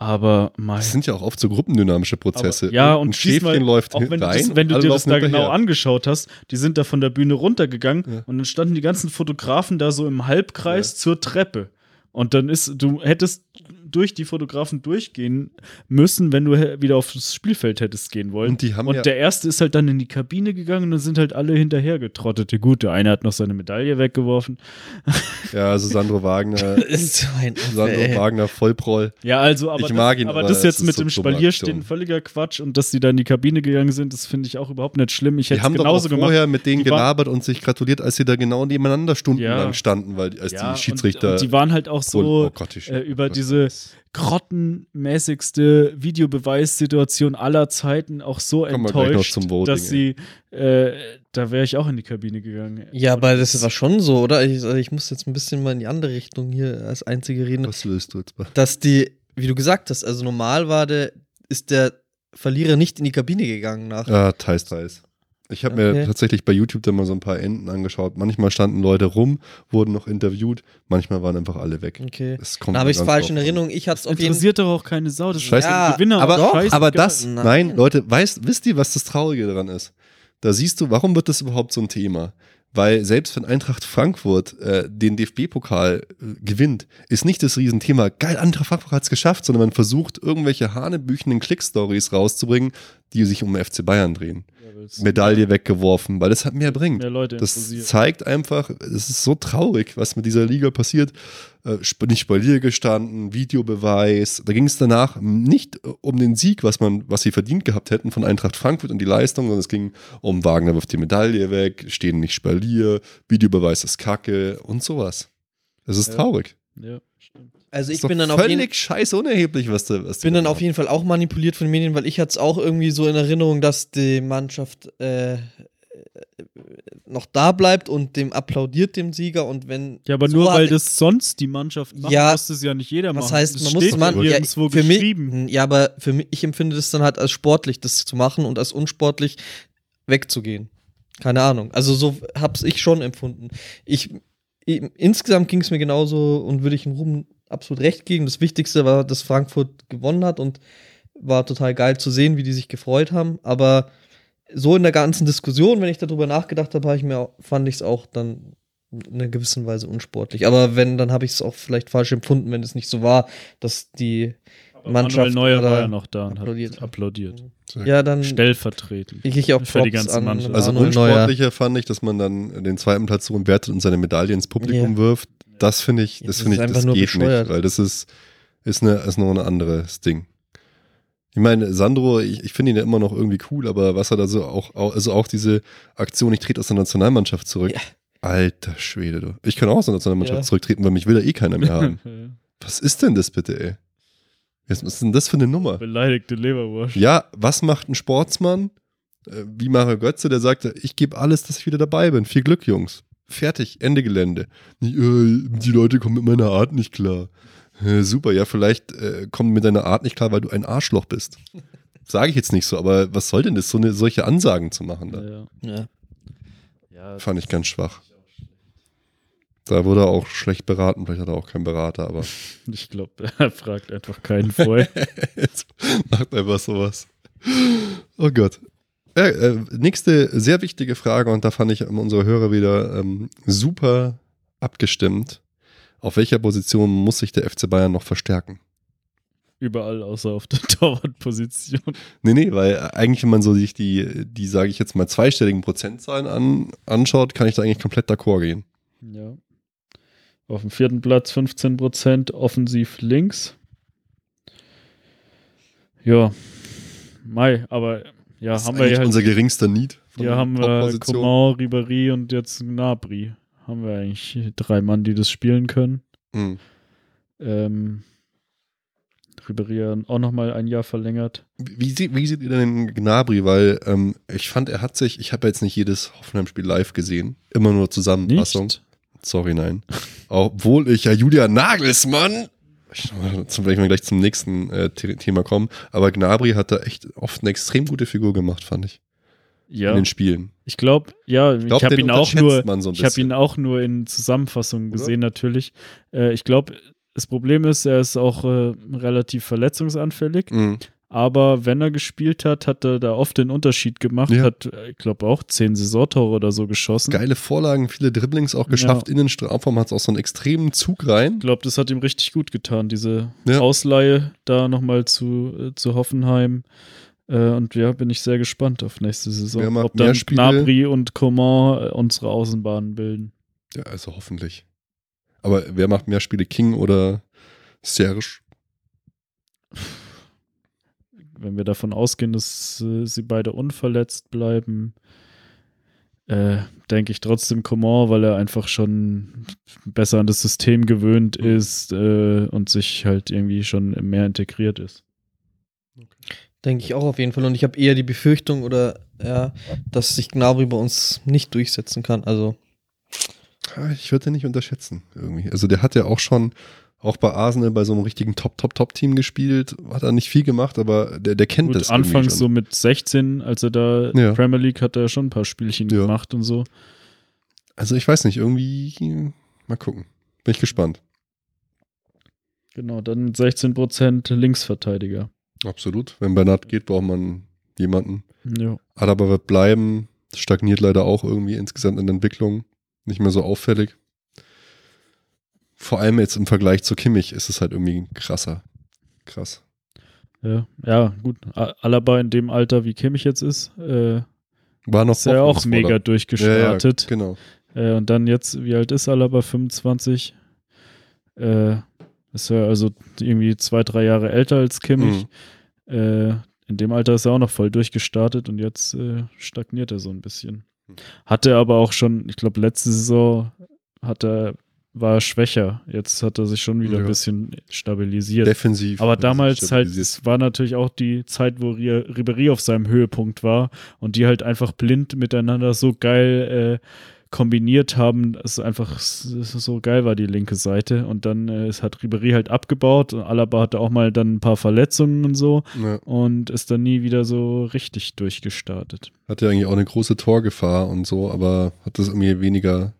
Aber mein, Das sind ja auch oft so gruppendynamische Prozesse. aber, ja, ein und Schäfchen diesmal, läuft auch wenn du, rein, das, wenn du dir das da genau hinterher. angeschaut hast, die sind da von der Bühne runtergegangen Ja. und dann standen die ganzen Fotografen da so im Halbkreis zur Treppe. Und dann ist, du hättest durch die Fotografen durchgehen müssen, wenn du wieder auf das Spielfeld hättest gehen wollen. Und die haben und ja- der erste ist halt dann in die Kabine gegangen und dann sind halt alle hinterher getrottet. Ja, gut, der eine hat noch seine Medaille weggeworfen. Ja, also Sandro Wagner, Das ist so ein Sandro Affe, ey. Wagner Vollproll. Ja, also, aber, Ich mag das, ihn, aber aber das jetzt mit so dem Spalier stehen völliger Quatsch und dass die da in die Kabine gegangen sind, das finde ich auch überhaupt nicht schlimm. Ich hätte es haben doch auch genauso gemacht. vorher mit denen Die gelabert und sich gratuliert, als sie da genau nebeneinander stundenlang Ja. standen, weil als Ja, die Schiedsrichter. Und, und die waren halt auch so Oh Gott, äh, über Gott. diese grottenmäßigste Videobeweissituation aller Zeiten auch so Kommen enttäuscht, zum Voting, dass sie, äh, da wäre ich auch in die Kabine gegangen. Ja, aber das war schon so, oder? Ich, also ich muss jetzt ein bisschen mal in die andere Richtung hier als Einzige reden. Was willst du jetzt? mal? Dass die, wie du gesagt hast, also normal war der, ist der Verlierer nicht in die Kabine gegangen nach. Ah, teils, teils. Ich habe mir Okay. tatsächlich bei YouTube dann mal so ein paar Enden angeschaut. Manchmal standen Leute rum, wurden noch interviewt, manchmal waren einfach alle weg. Okay. Es kommt Da habe mir ich es falsch in. Erinnerung. Ich es auf jeden. Interessiert doch auch keine Sau. Das Scheiße. ist Ja, ein Gewinner. aber, doch, scheißegal. aber das, Nein. nein. Leute, weißt, wisst ihr, was das Traurige daran ist? da siehst du, warum wird das überhaupt so ein Thema? Weil selbst wenn Eintracht Frankfurt äh, den DFB-Pokal äh, gewinnt, ist nicht das Riesenthema, geil, Eintracht Frankfurt hat es geschafft, sondern man versucht, irgendwelche hanebüchenden Klick-Stories rauszubringen, die sich um den FC Bayern drehen. Medaille weggeworfen, weil das hat mehr bringt. Mehr Leute Das interessiert. zeigt einfach, es ist so traurig, was mit dieser Liga passiert. Äh, nicht Spalier gestanden, Videobeweis. Da ging es danach nicht äh, um den Sieg, was man, was sie verdient gehabt hätten von Eintracht Frankfurt und die Leistung, sondern es ging um Wagner wirft die Medaille weg, stehen nicht Spalier, Videobeweis ist Kacke und sowas. Es ist Ja. traurig. Ja. Also ich bin dann auf jeden völlig scheiß unerheblich, was da was bin da dann auf jeden Fall auch manipuliert von den Medien, weil ich hatte es auch irgendwie so in Erinnerung, dass die Mannschaft äh, noch da bleibt und dem applaudiert dem Sieger und wenn Ja, aber so nur weil das sonst die Mannschaft macht, Ja, muss das ja nicht jeder machen. was heißt, das man muss man ja, für geschrieben. mich ja, aber für mich ich empfinde das dann halt als sportlich das zu machen und als unsportlich wegzugehen. Keine Ahnung. Also so hab's ich schon empfunden. Ich, i- insgesamt ging es mir genauso und würde ich dem Ruhm absolut recht geben. Das Wichtigste war, dass Frankfurt gewonnen hat und war total geil zu sehen, wie die sich gefreut haben. Aber so in der ganzen Diskussion, wenn ich darüber nachgedacht habe, habe ich mir, fand ich es auch dann in einer gewissen Weise unsportlich. Aber wenn, dann habe ich es auch vielleicht falsch empfunden, wenn es nicht so war, dass die Mannschaft Manuel Neuer war ja noch da und applaudiert hat applaudiert. Ja, dann Stellvertretend. kriege ich auch für die ganze an Mannschaft. Also Manuel Neuer. unsportlicher fand ich, dass man dann den zweiten Platz so entwertet und seine Medaille ins Publikum Ja. wirft. Das finde ich, das finde ich, das geht bescheuert. nicht, weil das ist, ist, eine, ist noch ein anderes Ding. Ich meine, Sandro, ich, ich finde ihn ja immer noch irgendwie cool, aber was er da so auch, auch also auch diese Aktion, ich trete aus der Nationalmannschaft zurück. Ja. Alter Schwede, du. Ich kann auch aus der Nationalmannschaft Ja. zurücktreten, weil mich will da eh keiner mehr haben. was ist denn das bitte, ey? Was ist denn das für eine Nummer? Beleidigte Leberwurst. Ja, was macht ein Sportsmann? Äh, Wie Mario Götze, der sagte, ich gebe alles, dass ich wieder dabei bin. Viel Glück, Jungs. Fertig, Ende Gelände. Äh, die Leute kommen mit meiner Art nicht klar. Äh, super, ja, vielleicht äh, kommen mit deiner Art nicht klar, weil du ein Arschloch bist. Sage ich jetzt nicht so, aber was soll denn das, so eine, solche Ansagen zu machen? Da? Ja. Ja. Ja, Fand ich ganz schwach. Da wurde er auch schlecht beraten, vielleicht hat er auch keinen Berater, aber ich glaube, er fragt einfach keinen vorher. Macht einfach sowas. Oh Gott. Ja, äh, nächste sehr wichtige Frage, und da fand ich unsere Hörer wieder ähm, super abgestimmt. Auf welcher Position muss sich der FC Bayern noch verstärken? Überall außer auf der Torwartposition. Nee, nee, weil eigentlich, wenn man so sich die, die sage ich jetzt mal, zweistelligen Prozentzahlen an, anschaut, kann ich da eigentlich komplett d'accord gehen. Ja. Auf dem vierten Platz 15% offensiv links. Ja. Mai, aber ja, Das ist haben wir eigentlich ja halt, unser geringster Need. den haben wir. Coman, Ribéry und jetzt Gnabry. Haben wir eigentlich drei Mann, die das spielen können. Mhm. Ähm, Ribéry auch nochmal ein Jahr verlängert. Wie, sie- wie seht ihr denn den Gnabry? Weil ähm, ich fand, er hat sich, ich habe jetzt nicht jedes Hoffenheim-Spiel live gesehen, immer nur Zusammenfassung. Nicht? Sorry, nein. Obwohl ich ja Julian Nagelsmann, zum, wenn wir gleich zum nächsten äh, The- Thema kommen, aber Gnabry hat da echt oft eine extrem gute Figur gemacht, fand ich, Ja. in den Spielen. Ich glaube, ja, ich, glaub, habe den ihn auch nur, so ich habe ihn auch nur in Zusammenfassungen gesehen natürlich. Äh, ich glaube, das Problem ist, er ist auch äh, relativ verletzungsanfällig. Mhm. Aber wenn er gespielt hat, hat er da oft den Unterschied gemacht. Ja. Hat, äh, ich glaube, auch zehn Saisontore oder so geschossen. Geile Vorlagen, viele Dribblings auch geschafft. Ja. In den Strafraum hat es auch so einen extremen Zug rein. Ich glaube, das hat ihm richtig gut getan, diese Ja. Ausleihe da nochmal zu, äh, zu Hoffenheim. Äh, und ja, bin ich sehr gespannt auf nächste Saison. Ob dann? Gnabry und Coman unsere Außenbahnen bilden. Ja, also hoffentlich. Aber wer macht mehr Spiele, King oder Serge? wenn wir davon ausgehen, dass äh, sie beide unverletzt bleiben, äh, denke ich trotzdem Coman, weil er einfach schon besser an das System gewöhnt Mhm. ist äh, und sich halt irgendwie schon mehr integriert ist. Denke ich auch auf jeden Fall. Und ich habe eher die Befürchtung oder ja, dass sich Gnabry bei uns nicht durchsetzen kann. Also Ah, Ich würde den nicht unterschätzen, irgendwie. Also der hat ja auch schon, auch bei Arsenal, bei so einem richtigen Top-Top-Top-Team gespielt, hat er nicht viel gemacht, aber der, der kennt Gut, das anfangs so mit 16, als er da Ja. Premier League hat er schon ein paar Spielchen Ja. gemacht und so. Also ich weiß nicht, irgendwie, mal gucken. Bin ich gespannt. Genau, dann mit 16% Linksverteidiger. Absolut. Wenn Bernard geht, braucht man jemanden. Ja. Alaba wird bleiben. stagniert leider auch irgendwie insgesamt in der Entwicklung. Nicht mehr so auffällig. Vor allem jetzt im Vergleich zu Kimmich ist es halt irgendwie krasser. Krass. Ja, ja, gut. Alaba in dem Alter, wie Kimmich jetzt ist, äh, War noch ist er auch mega durchgestartet. Ja, ja, genau. Äh, und dann jetzt, wie alt ist Alaba? 25. Äh, ist er also irgendwie zwei, drei Jahre älter als Kimmich. Mhm. Äh, in dem Alter ist er auch noch voll durchgestartet und jetzt äh, stagniert er so ein bisschen. Mhm. Hatte aber auch schon, ich glaube, letzte Saison hat er, war er schwächer. Jetzt hat er sich schon wieder Ja. ein bisschen stabilisiert. Defensiv. Aber er damals halt, es war natürlich auch die Zeit, wo Ri- Ribéry auf seinem Höhepunkt war und die halt einfach blind miteinander so geil äh, kombiniert haben, dass es einfach so geil war, die linke Seite. Und dann äh, hat Ribéry halt abgebaut und Alaba hatte auch mal dann ein paar Verletzungen und so Ja. und ist dann nie wieder so richtig durchgestartet. Hatte ja eigentlich auch eine große Torgefahr und so, aber hat das irgendwie weniger.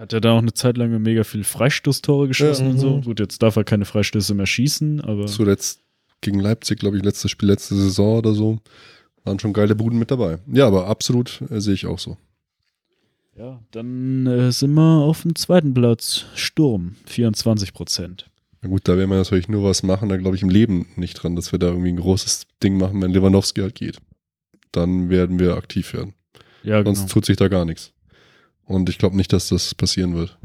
Hat er da auch eine Zeit lang mega viel Freistoßtore geschossen Ja, und so. mhm. Gut, jetzt darf er keine Freistöße mehr schießen, aber Zuletzt gegen Leipzig, glaube ich, letztes Spiel, letzte Saison oder so. Waren schon geile Buden mit dabei. Ja, aber absolut äh, sehe ich auch so. Ja, dann äh, sind wir auf dem zweiten Platz. Sturm, 24 Prozent. Na gut, da werden wir natürlich nur was machen, da glaube ich im Leben nicht dran, dass wir da irgendwie ein großes Ding machen, wenn Lewandowski halt geht. Dann werden wir aktiv werden. Ja, Sonst genau. tut sich da gar nichts. Und ich glaube nicht, dass das passieren wird.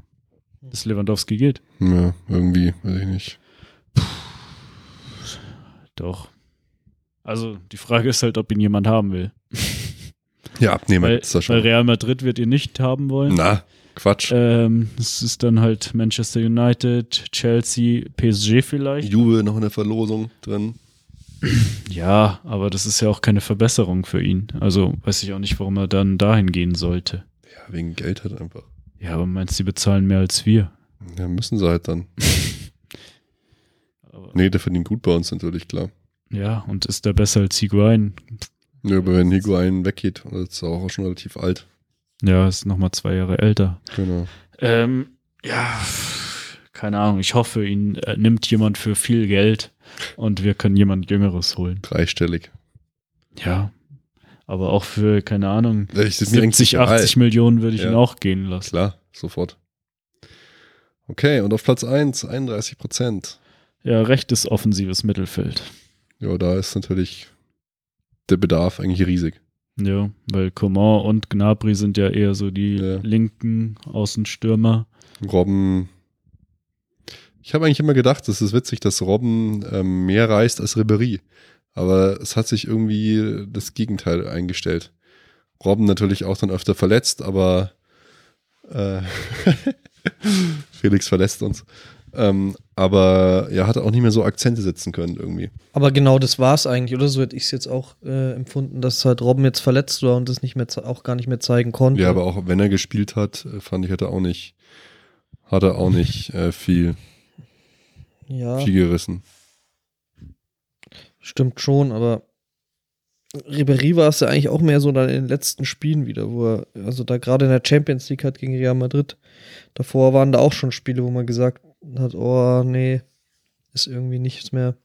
Dass Lewandowski geht. Ja, irgendwie, weiß ich nicht. Doch. Also die Frage ist halt, ob ihn jemand haben will. Ja, Abnehmer Weil, gibt's da weil schon. Real Madrid wird ihn nicht haben wollen. Na, Quatsch. Ähm, es ist dann halt Manchester United, Chelsea, PSG vielleicht. Juve noch in der Verlosung drin. Ja, aber das ist ja auch keine Verbesserung für ihn. Also weiß ich auch nicht, warum er dann dahin gehen sollte. Ja, wegen Geld halt einfach. Ja, aber meinst du, die bezahlen mehr als wir? Ja, müssen sie halt dann. Aber, Nee, der verdient gut bei uns natürlich, klar. ja, und ist der besser als Higuain? Ja, aber wenn Higuain weggeht, das ist auch schon relativ alt. Ja, ist nochmal zwei Jahre älter. Genau. Ähm, ja, keine Ahnung. Ich hoffe, ihn äh, nimmt jemand für viel Geld und wir können jemand Jüngeres holen. Dreistellig. Ja. Aber auch für, keine Ahnung, Ja, Ich, ist mir eigentlich 70, egal. 80 Millionen würde ich Ja. ihn auch gehen lassen. Klar, sofort. Okay, und auf Platz 1, 31 Prozent. Ja, rechtes offensives Mittelfeld. Ja, da ist natürlich der Bedarf eigentlich riesig. Ja, weil Coman und Gnabry sind ja eher so die Ja. linken Außenstürmer. Robben. Ich habe eigentlich immer gedacht, es ist witzig, dass Robben ähm, mehr reist als Ribéry. Aber es hat sich irgendwie das Gegenteil eingestellt. Robben natürlich auch dann öfter verletzt, aber äh, Felix verlässt uns. Ähm, aber ja, hat auch nicht mehr so Akzente setzen können irgendwie. Aber genau das war es eigentlich, oder? So hätte ich es jetzt auch äh, empfunden, dass halt Robben jetzt verletzt war und das nicht mehr auch gar nicht mehr zeigen konnte. Ja, aber auch wenn er gespielt hat, äh, fand ich, hat er auch nicht, hat er auch nicht äh, viel, ja viel gerissen. Stimmt schon, aber Ribéry war es ja eigentlich auch mehr so dann in den letzten Spielen wieder, wo er, also da gerade in der Champions League hat gegen Real Madrid, davor waren da auch schon Spiele, wo man gesagt hat, oh nee, ist irgendwie nichts mehr.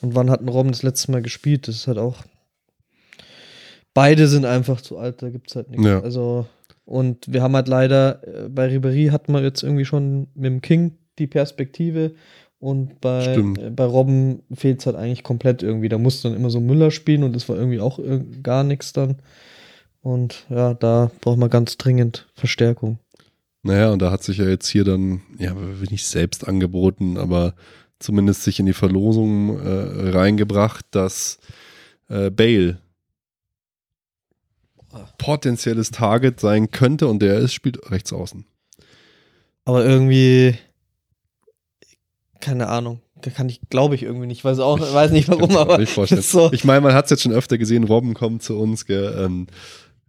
Und wann hat ein Robben das letzte Mal gespielt? Das ist halt auch. Beide sind einfach zu alt, da gibt es halt nichts. Ja. Also, und wir haben halt leider, äh, bei Ribéry hat man jetzt irgendwie schon mit dem King die Perspektive und bei, äh, bei Robben fehlt es halt eigentlich komplett irgendwie. Da musste dann immer so Müller spielen und das war irgendwie auch gar nichts dann. Und ja, da braucht man ganz dringend Verstärkung. Naja, und da hat sich ja jetzt hier dann, ja, nicht selbst angeboten, aber zumindest sich in die Verlosung äh, reingebracht, dass äh, Bale potenzielles Target sein könnte und der ist, spielt rechts außen. Aber irgendwie, keine Ahnung, da kann ich, glaube ich irgendwie nicht. Weiß auch, weiß nicht warum, aber nicht so. Ich meine, man hat es jetzt schon öfter gesehen, Robben kommt zu uns, gell, ähm,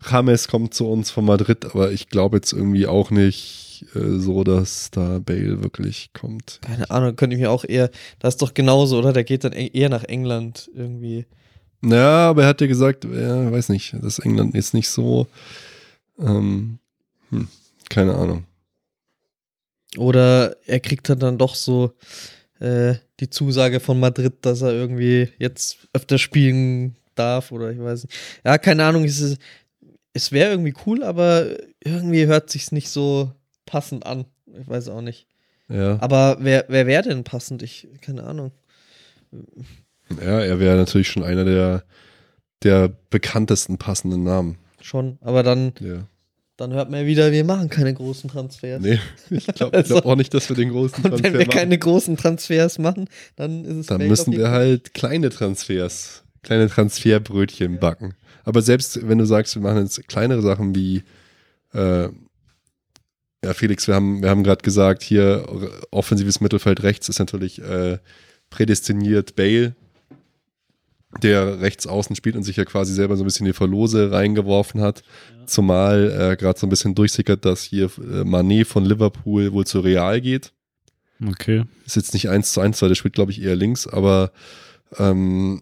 James kommt zu uns von Madrid, aber ich glaube jetzt irgendwie auch nicht äh, so, dass da Bale wirklich kommt. Keine Ahnung, könnte ich mir auch eher, das ist doch genauso, oder? Der geht dann e- eher nach England irgendwie. Ja, aber er hat ja gesagt, ja, weiß nicht, dass England jetzt nicht so, ähm, hm, keine Ahnung. Oder er kriegt dann, dann doch so äh, die Zusage von Madrid, dass er irgendwie jetzt öfter spielen darf oder ich weiß nicht. Ja, keine Ahnung, es ist, es wäre irgendwie cool, aber irgendwie hört sich's nicht so passend an. Ich weiß auch nicht. Ja, Aber wer, wer wäre denn passend? Ich, keine Ahnung. ja er wäre natürlich schon einer der, der bekanntesten passenden Namen. Schon. Aber dann, Ja. Dann hört man ja wieder, wir machen keine großen Transfers. Nee, ich glaube Also- glaub auch nicht, dass wir den großen Und Transfer wenn wir machen. keine großen Transfers machen, dann ist es Dann müssen wir halt kleine Transfers, kleine Transferbrötchen backen. Aber selbst wenn du sagst, wir machen jetzt kleinere Sachen wie, äh, ja, Felix, wir haben, wir haben gerade gesagt, hier offensives Mittelfeld rechts ist natürlich äh, prädestiniert Bale, der rechts außen spielt und sich ja quasi selber so ein bisschen in die Verlose reingeworfen hat. Zumal äh, gerade so ein bisschen durchsickert, dass hier äh, Manet von Liverpool wohl zu Real geht Okay. ist jetzt nicht eins zu eins, weil der spielt, glaube ich, eher links, aber ähm,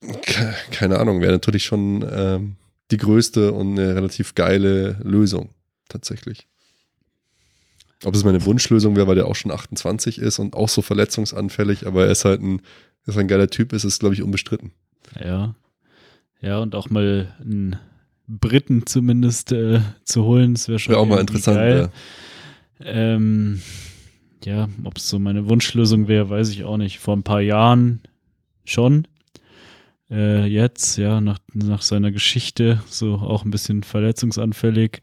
ke- keine Ahnung, wäre natürlich schon ähm, die größte und eine relativ geile Lösung, tatsächlich. Ob es meine Wunschlösung wäre, weil der auch schon 28 ist und auch so verletzungsanfällig, aber er ist halt ein, ist ein geiler Typ, ist es, glaube ich, unbestritten. Ja. Ja, und auch mal einen Briten zumindest äh, zu holen, das wäre schon Wäre auch mal interessant. geil. Ja. Ähm, ja, ob es so meine Wunschlösung wäre, weiß ich auch nicht. Vor ein paar Jahren schon. Äh, jetzt, ja, nach, nach seiner Geschichte, so auch ein bisschen verletzungsanfällig.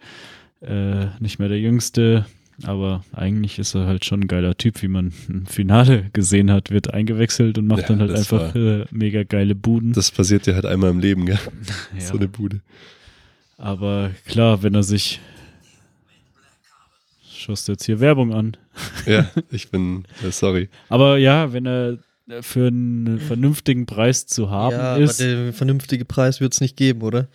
Äh, nicht mehr der Jüngste, aber eigentlich ist er halt schon ein geiler Typ, wie man im Finale gesehen hat. Wird eingewechselt und macht Ja, dann halt einfach äh, mega geile Buden. Das passiert ja halt einmal im Leben, gell? ja. So eine Bude. Aber klar, wenn er sich. Schaust du jetzt hier Werbung an? Ja, ich bin, äh, sorry. Aber ja, wenn er für einen vernünftigen Preis zu haben ja, ist. aber der vernünftige Preis wird es nicht geben, oder?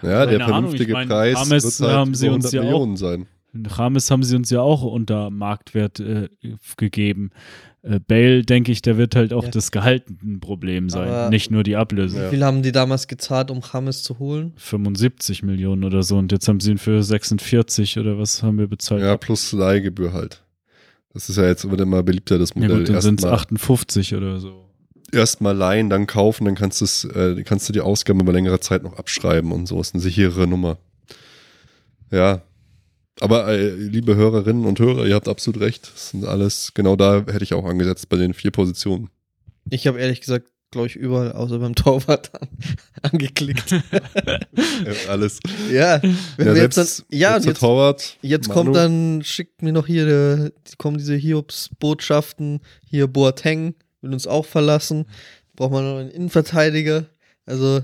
Ja, der Keine Ahnung, vernünftige ich mein, Preis wird halt haben sie über uns 100 ja auch- Millionen sein. Rames haben sie uns ja auch unter Marktwert äh, gegeben. Äh, Bale, denke ich, der wird halt auch Ja. das Gehalt ein Problem sein, Aber- nicht nur die Ablöse. Wie viel haben die damals gezahlt, um James zu holen? 75 Millionen oder so und jetzt haben sie ihn für 46 oder was haben wir bezahlt? Ja, plus Leihgebühr halt. Das ist ja jetzt wird immer beliebter, das Ja Modell. gut, dann sind es Erstmal 58 oder so. erst mal leihen, dann kaufen, dann kannst, äh, kannst du die Ausgaben über längere Zeit noch abschreiben und so. Ist eine sichere Nummer. Ja. Aber äh, liebe Hörerinnen und Hörer, ihr habt absolut recht. Das sind alles, genau da hätte ich auch angesetzt bei den vier Positionen. Ich habe ehrlich gesagt, glaube ich, überall außer beim Torwart an, angeklickt. Äh, alles. ja, wenn Ja, wir jetzt selbst, dann, ja, jetzt, Torwart. jetzt Manu, kommt dann, schickt mir noch hier, der, kommen diese Hiobs-Botschaften, hier Boateng will uns auch verlassen, braucht man noch einen Innenverteidiger, also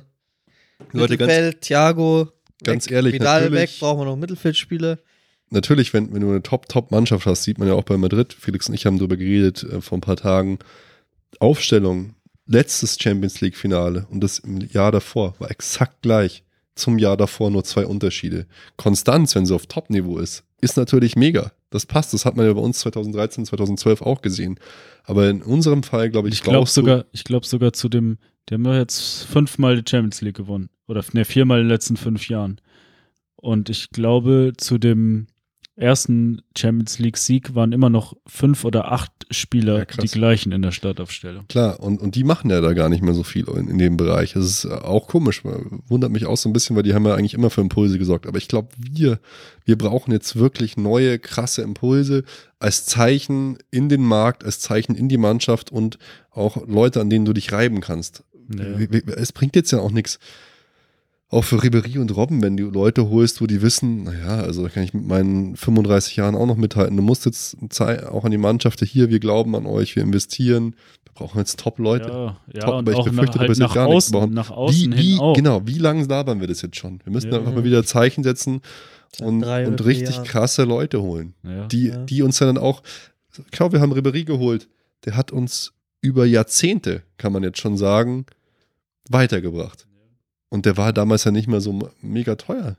Leute, ganz, Mittelfeld, Thiago, ganz weg, ehrlich, Vidal weg, natürlich- brauchen wir noch Mittelfeldspieler. Natürlich, wenn, wenn du eine Top-Top-Mannschaft hast, sieht man ja auch bei Madrid, Felix und ich haben darüber geredet äh, vor ein paar Tagen, Aufstellung, letztes Champions League-Finale und das im Jahr davor war exakt gleich. Zum Jahr davor nur zwei Unterschiede. Konstanz, wenn sie auf Top-Niveau ist, ist natürlich mega. Das passt, das hat man ja bei uns 2013, 2012 auch gesehen. Aber in unserem Fall, glaube ich, Ich glaube sogar, ich glaube sogar zu dem, die haben ja jetzt fünfmal die Champions League gewonnen. Oder ne, viermal in den letzten fünf Jahren. Und ich glaube, zu dem ersten Champions League-Sieg waren immer noch fünf oder acht Spieler Ja, die gleichen in der Startaufstellung. Klar, und, und die machen ja da gar nicht mehr so viel in, in dem Bereich. Das ist äh, auch komisch. Wundert mich auch so ein bisschen, weil die haben ja eigentlich immer für Impulse gesorgt. Aber ich glaube, wir, wir brauchen jetzt wirklich neue, krasse Impulse als Zeichen in den Markt, als Zeichen in die Mannschaft und auch Leute, an denen du dich reiben kannst. Ja. Es bringt jetzt ja auch nichts. Auch für Ribery und Robben, wenn du Leute holst, wo die wissen, naja, also da kann ich mit meinen 35 Jahren auch noch mithalten. Du musst jetzt auch an die Mannschaft hier, wir glauben an euch, wir investieren. Wir brauchen jetzt Top-Leute. Ja, ja Top, und aber ich auch befürchte, nach, halt nach gar nichts. außen, Wir brauchen- nach außen wie, wie. Genau, wie lange labern wir das jetzt schon? Wir müssen Ja. einfach mal wieder Zeichen setzen und, und richtig Jahren. krasse Leute holen. Ja. Die, Ja. die uns dann auch, klar, wir haben Ribery geholt, der hat uns über Jahrzehnte, kann man jetzt schon sagen, weitergebracht. Und der war damals ja nicht mehr so mega teuer.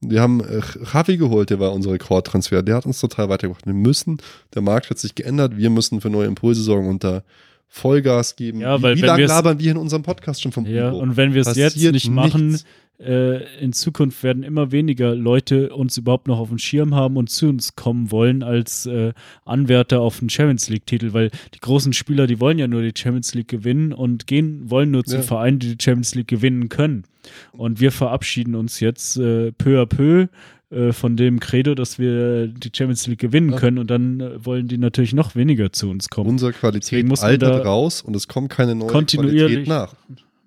Wir haben äh, Javi geholt, der war unser Rekordtransfer. Der hat uns total weitergebracht. Wir müssen, der Markt hat sich geändert, wir müssen für neue Impulse sorgen und da Vollgas geben. Ja, wie weil wie lange labern wir in unserem Podcast schon vom Ja, Ubo? und wenn wir es jetzt nicht machen, nichts. Äh, in Zukunft werden immer weniger Leute uns überhaupt noch auf dem Schirm haben und zu uns kommen wollen als äh, Anwärter auf den Champions League-Titel, weil die großen Spieler, die wollen ja nur die Champions League gewinnen und gehen, wollen nur zu Ja. Vereinen, die die Champions League gewinnen können. Und wir verabschieden uns jetzt äh, peu à peu äh, von dem Credo, dass wir die Champions League gewinnen Ja. können und dann äh, wollen die natürlich noch weniger zu uns kommen. Unsere Deswegen Qualität altert da raus und es kommt keine neue kontinuierlich- Qualität nach.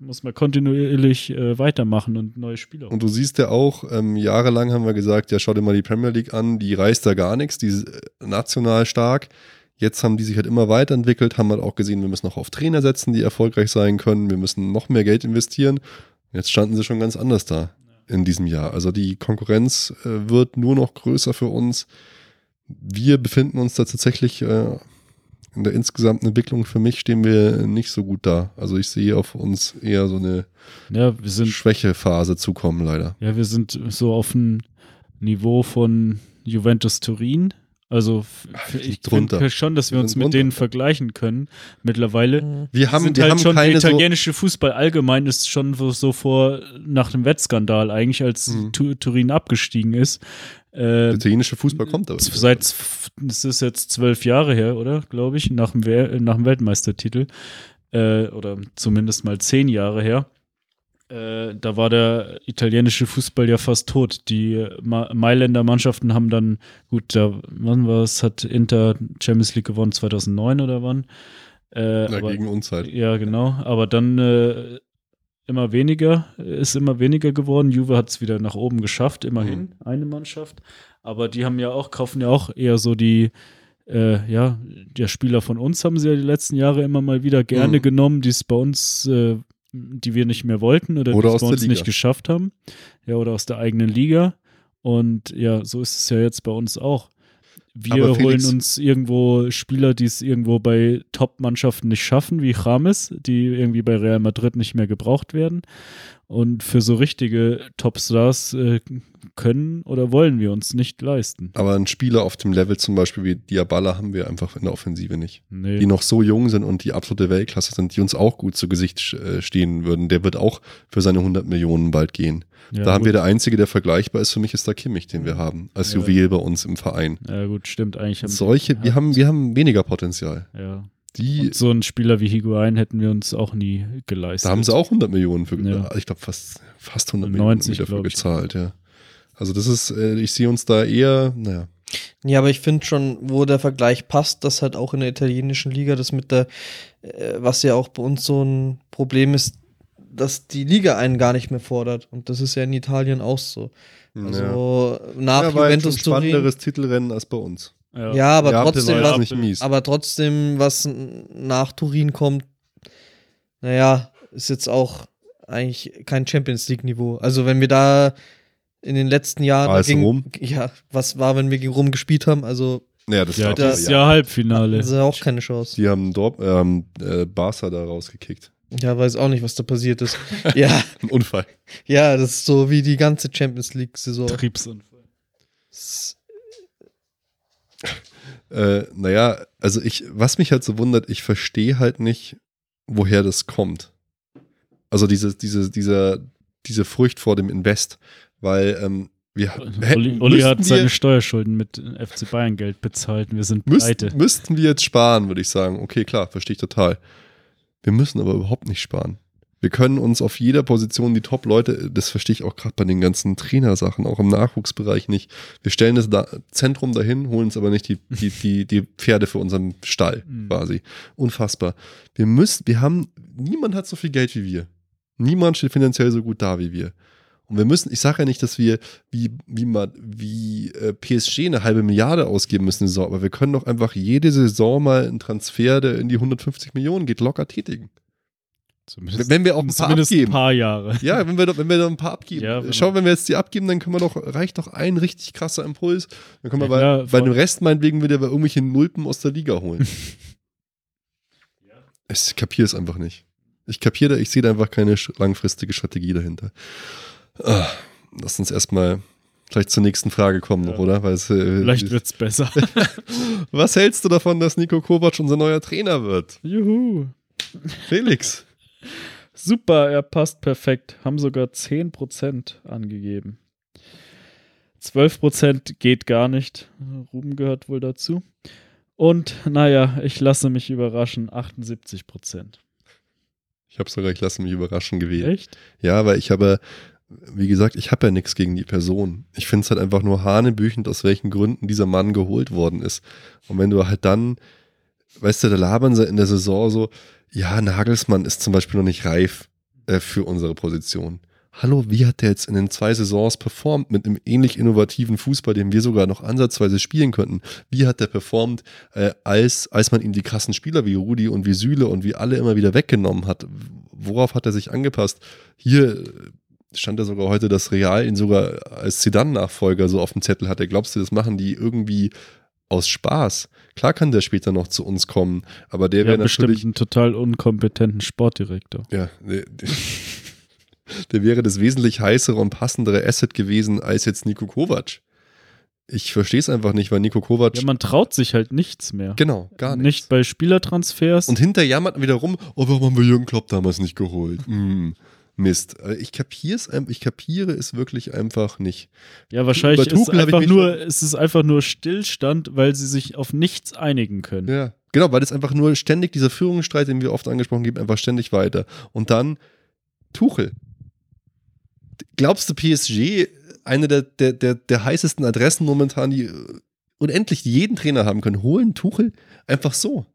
Muss man kontinuierlich äh, weitermachen und neue Spieler. Und du siehst ja auch, ähm, jahrelang haben wir gesagt, ja, schau dir mal die Premier League an, die reißt da gar nichts, die ist äh, national stark. Jetzt haben die sich halt immer weiterentwickelt, haben halt auch gesehen, wir müssen noch auf Trainer setzen, die erfolgreich sein können, wir müssen noch mehr Geld investieren. Jetzt standen sie schon ganz anders da in diesem Jahr. Also die Konkurrenz äh, wird nur noch größer für uns. Wir befinden uns da tatsächlich äh, in der insgesamten Entwicklung. Für mich stehen wir nicht so gut da. Also ich sehe auf uns eher so eine ja, sind Schwächephase zukommen, leider. Ja, wir sind so auf dem Niveau von Juventus Turin. Also f- ich denke schon, dass wir, Wir uns mit drunter. denen vergleichen können mittlerweile. Mhm. Wir haben, sind wir halt haben schon der keine so, italienische Fußball allgemein ist schon so, so vor nach dem Wettskandal eigentlich, als Mhm. Tu- Turin abgestiegen ist. Äh, der italienische Fußball kommt aber. seit es ist jetzt zwölf Jahre her, oder glaube ich, nach dem, nach dem Weltmeistertitel äh, oder zumindest mal zehn Jahre her. Äh, da war der italienische Fußball ja fast tot. Die Ma Mailänder Mannschaften haben dann, gut, da, wann war es, hat Inter Champions League gewonnen, 2009 oder wann? Äh, Ja, aber- gegen uns halt. ja, genau. Aber dann äh, immer weniger, ist immer weniger geworden. Juve hat es wieder nach oben geschafft, immerhin, Mhm. eine Mannschaft. Aber die haben ja auch, kaufen ja auch eher so die, äh, ja, der Spieler von uns haben sie ja die letzten Jahre immer mal wieder gerne Mhm. genommen, die es bei uns, äh, die wir nicht mehr wollten oder, Oder die es bei uns nicht geschafft haben. Ja, oder aus der eigenen Liga. Und ja, so ist es ja jetzt bei uns auch. Wir Aber holen uns irgendwo Spieler, die es irgendwo bei Top-Mannschaften nicht schaffen, wie James, die irgendwie bei Real Madrid nicht mehr gebraucht werden. Und für so richtige Topstars äh, können oder wollen wir uns nicht leisten. Aber einen Spieler auf dem Level zum Beispiel wie Diabala haben wir einfach in der Offensive nicht. Nee. Die noch so jung sind und die absolute Weltklasse sind, die uns auch gut zu Gesicht äh, stehen würden. Der wird auch für seine 100 Millionen bald gehen. ja, da haben wir gut. der Einzige, der vergleichbar ist für mich, ist der Kimmich, den wir haben. Als Ja. Juwel bei uns im Verein. Ja, gut, stimmt. Eigentlich Solche, wir haben, wir haben weniger Potenzial. Ja. Die, Und so einen Spieler wie Higuain hätten wir uns auch nie geleistet. da haben sie auch 100 Millionen für, Ja. ich glaube fast, fast 100 90, Millionen wieder für glaub ich. gezahlt, ja. Also das ist, äh, ich sehe uns da eher, naja, Ja, aber ich finde schon, wo der Vergleich passt, dass halt auch in der italienischen Liga das mit der, äh, was ja auch bei uns so ein Problem ist, dass die Liga einen gar nicht mehr fordert. Und das ist ja in Italien auch so. Also nach ja, war jetzt Juventus ein Turin. spannenderes Titelrennen als bei uns. Ja. Ja, aber Neapel trotzdem, war was, nicht mies. aber trotzdem, was nach Turin kommt, naja, ist jetzt auch eigentlich kein Champions League-Niveau. Also wenn wir da in den letzten Jahren AS gegen, Rom? ja, was war, wenn wir gegen Rom gespielt haben? Also Ja, das ja, war das ist ja. ja Halbfinale. das ist ja auch keine Chance. Die haben Dorp, ähm, äh, Barca da rausgekickt. Ja, weiß auch nicht, was da passiert ist. ja, Ein Unfall. ja, das ist so wie die ganze Champions League-Saison. Betriebsunfall. S- Äh, naja, also ich, was mich halt so wundert, ich verstehe halt nicht, woher das kommt. Also diese, diese, dieser, diese Furcht vor dem Invest, weil ähm, wir Uli, Uli hat müssten wir, seine Steuerschulden mit FC Bayern Geld bezahlt. Wir sind pleite. müssten, müssten wir jetzt sparen, würde ich sagen. Okay, klar, verstehe ich total. Wir müssen aber überhaupt nicht sparen. Wir können uns auf jeder Position die Top-Leute, das verstehe ich auch gerade bei den ganzen Trainersachen, auch im Nachwuchsbereich nicht. Wir stellen das da, Zentrum dahin, holen uns aber nicht die, die, die, die Pferde für unseren Stall Mhm. quasi. Unfassbar. Wir müssen, wir haben, niemand hat so viel Geld wie wir. Niemand steht finanziell so gut da wie wir. Und wir müssen, ich sage ja nicht, dass wir wie, wie, mal, wie äh, PSG eine halbe Milliarde ausgeben müssen, Saison, aber wir können doch einfach jede Saison mal einen Transfer, der in die 150 Millionen geht, locker tätigen. Zumindest, Wenn wir auch ein paar zumindest ein abgeben. paar Jahre. Ja, wenn wir, doch, wenn wir da ein paar abgeben. Ja, wenn Schau, wenn wir jetzt die abgeben, dann können wir doch, reicht doch ein richtig krasser Impuls. Dann können wir Ja, bei, klar, bei voll. dem Rest meinetwegen wieder irgendwelche Nulpen aus der Liga holen. Ich kapiere es einfach nicht. Ich kapiere da, ich sehe da einfach keine langfristige Strategie dahinter. Ah, lass uns erstmal vielleicht zur nächsten Frage kommen noch, Ja. oder? Weil es, äh, Vielleicht wird's besser. Was hältst du davon, dass Nico Kovac unser neuer Trainer wird? Juhu. Felix. Super, er passt perfekt. Haben sogar 10% angegeben. 12% geht gar nicht. Ruben gehört wohl dazu. Und naja, ich lasse mich überraschen, 78%. Ich habe sogar, ich lasse mich überraschen gewählt. Echt? Ja, weil ich habe, wie gesagt, ich habe ja nichts gegen die Person. Ich finde es halt einfach nur hanebüchend, aus welchen Gründen dieser Mann geholt worden ist. Und wenn du halt dann, weißt du, da labern sie in der Saison so, ja, Nagelsmann ist zum Beispiel noch nicht reif äh, für unsere Position. Hallo, wie hat der jetzt in den zwei Saisons performt mit einem ähnlich innovativen Fußball, den wir sogar noch ansatzweise spielen könnten? Wie hat der performt, äh, als, als man ihm die krassen Spieler wie Rudi und wie Süle und wie alle immer wieder weggenommen hat? Worauf hat er sich angepasst? Hier äh, stand ja sogar heute, dass Real ihn sogar als Zidane-Nachfolger so auf dem Zettel hatte. Glaubst du, das machen die irgendwie aus Spaß? Klar kann der später noch zu uns kommen, aber der Ja, wäre bestimmt natürlich einen total unkompetenten Sportdirektor. ja, der, der, der wäre das wesentlich heißere und passendere Asset gewesen als jetzt Nico Kovac. Ich verstehe es einfach nicht, weil Nico Kovac. Ja, man traut sich halt nichts mehr. genau, gar nicht. Nicht bei Spielertransfers. Und hinter jammert man wieder rum, oh, warum haben wir Jürgen Klopp damals nicht geholt? Mm, Mist. Äh, Ich kapier's, ein- ich kapiere es wirklich einfach nicht. ja, wahrscheinlich ist es einfach nur, es ist einfach nur Stillstand, weil sie sich auf nichts einigen können. Ja. Genau, weil es einfach nur ständig, dieser Führungsstreit, den wir oft angesprochen haben, geht einfach ständig weiter. Und dann Tuchel. Glaubst du, PSG, eine der, der, der, der heißesten Adressen momentan, die äh, unendlich jeden Trainer haben können, holen Tuchel einfach so?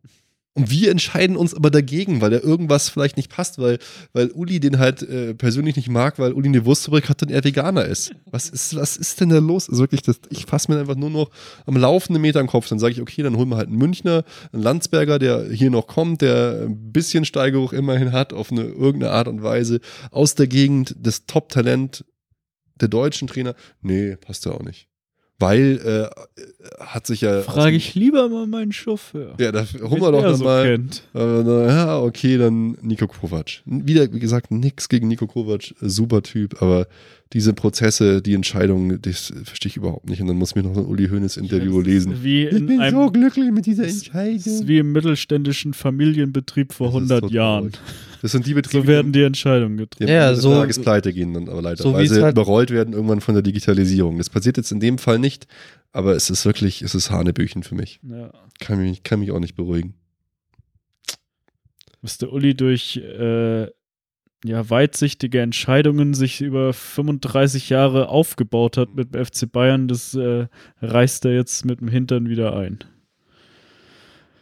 Und wir entscheiden uns aber dagegen, weil da irgendwas vielleicht nicht passt, weil, weil Uli den halt äh, persönlich nicht mag, weil Uli eine Wurstfabrik hat und er Veganer ist. Was ist, was ist denn da los? Also wirklich, das, ich fasse mir einfach nur noch am laufenden Meter im Kopf. Dann sage ich, okay, dann holen wir halt einen Münchner, einen Landsberger, der hier noch kommt, der ein bisschen Steigerung immerhin hat, auf eine irgendeine Art und Weise, aus der Gegend, das Top-Talent der deutschen Trainer. Nee, passt ja auch nicht. Weil äh, hat sich ja. Frage ich lieber mal meinen Chauffeur. Ja, da holen wir doch er noch so mal. na, ja, okay, dann Nico Kovac. Wieder, wie gesagt, nix gegen Nico Kovac, super Typ, aber diese Prozesse, die Entscheidungen, das verstehe ich überhaupt nicht. Und dann muss ich mir noch so ein Uli Hoeneß Interview lesen. Wie in einem glücklich mit dieser Das ist wie im mittelständischen Familienbetrieb vor Das ist 100 so Jahren. traurig. Das sind die Betriebe, So werden die Entscheidungen getroffen. Ja, so- Tages pleite gehen dann aber leider, so weil wie es sie halt- überrollt werden irgendwann von der Digitalisierung. Das passiert jetzt in dem Fall nicht, aber es ist wirklich, es ist Hanebüchen für mich. Ja. Kann mich, kann mich auch nicht beruhigen. Bis der Uli durch äh, ja, weitsichtige Entscheidungen sich über 35 Jahre aufgebaut hat mit dem FC Bayern, das äh, reißt er jetzt mit dem Hintern wieder ein.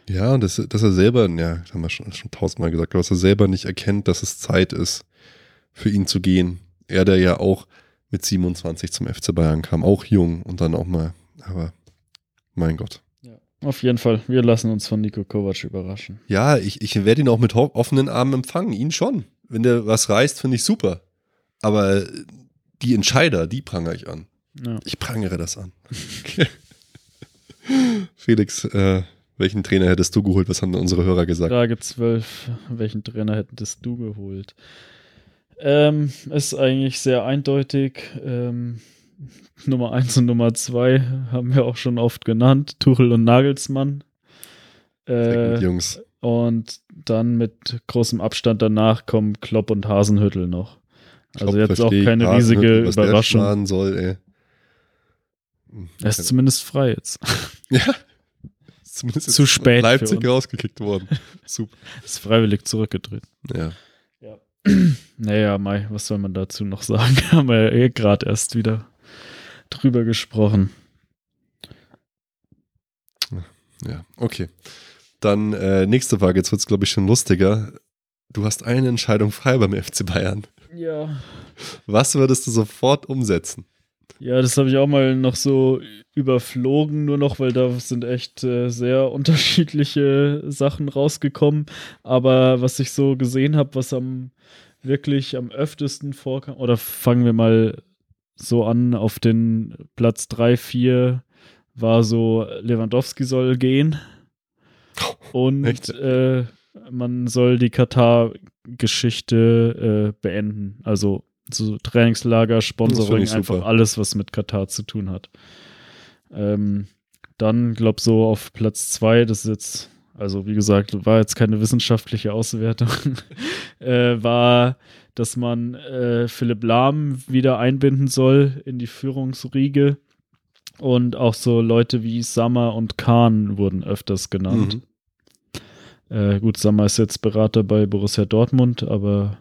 Ja, und das, dass er selber, ja, das haben wir schon, schon tausendmal gesagt, dass er selber nicht erkennt, dass es Zeit ist, für ihn zu gehen. Er, der ja auch mit 27 zum FC Bayern kam, auch jung und dann auch mal, aber mein Gott. Auf jeden Fall, wir lassen uns von Nico Kovac überraschen. Ja, ich, ich werde ihn auch mit offenen Armen empfangen, ihn schon. Wenn der was reißt, finde ich super. Aber die Entscheider, die prangere ich an. Ja. Ich prangere das an. Felix, äh, welchen Trainer hättest du geholt? Was haben unsere Hörer gesagt? Frage 12. Welchen Trainer hättest du geholt? Ähm, ist eigentlich sehr eindeutig. Ähm, Nummer 1 und Nummer 2 haben wir auch schon oft genannt. Tuchel und Nagelsmann. Äh, Jungs. und dann mit großem Abstand danach kommen Klopp und Hasenhüttel noch. Also Klopp jetzt auch keine riesige Überraschung. soll, ey. Er ist zumindest frei jetzt. Ja. Zumindest Zu ist spät Leipzig rausgekickt worden. Super. Ist freiwillig zurückgetreten. Ja. Naja, Mai, was soll man dazu noch sagen? Haben wir ja eh gerade erst wieder drüber gesprochen. Ja, okay. Dann äh, nächste Frage. Jetzt wird es, glaube ich, schon lustiger. Du hast eine Entscheidung frei beim FC Bayern. Ja. Was würdest du sofort umsetzen? Ja, das habe ich auch mal noch so überflogen, nur noch, weil da sind echt äh, sehr unterschiedliche Sachen rausgekommen. Aber was ich so gesehen habe, was am wirklich am öftesten vorkam, oder fangen wir mal so an, auf den Platz 3, 4 war so, Lewandowski soll gehen. Und Echt? äh, man soll die Katar-Geschichte äh, beenden. Also so Trainingslager, Sponsoring, einfach alles, was mit Katar zu tun hat. Ähm, dann, glaub so auf Platz zwei, das ist jetzt also wie gesagt, war jetzt keine wissenschaftliche Auswertung, äh, war, dass man äh, Philipp Lahm wieder einbinden soll in die Führungsriege. Und auch so Leute wie Sammer und Kahn wurden öfters genannt. Mhm. Äh, gut, Sammer ist jetzt Berater bei Borussia Dortmund, aber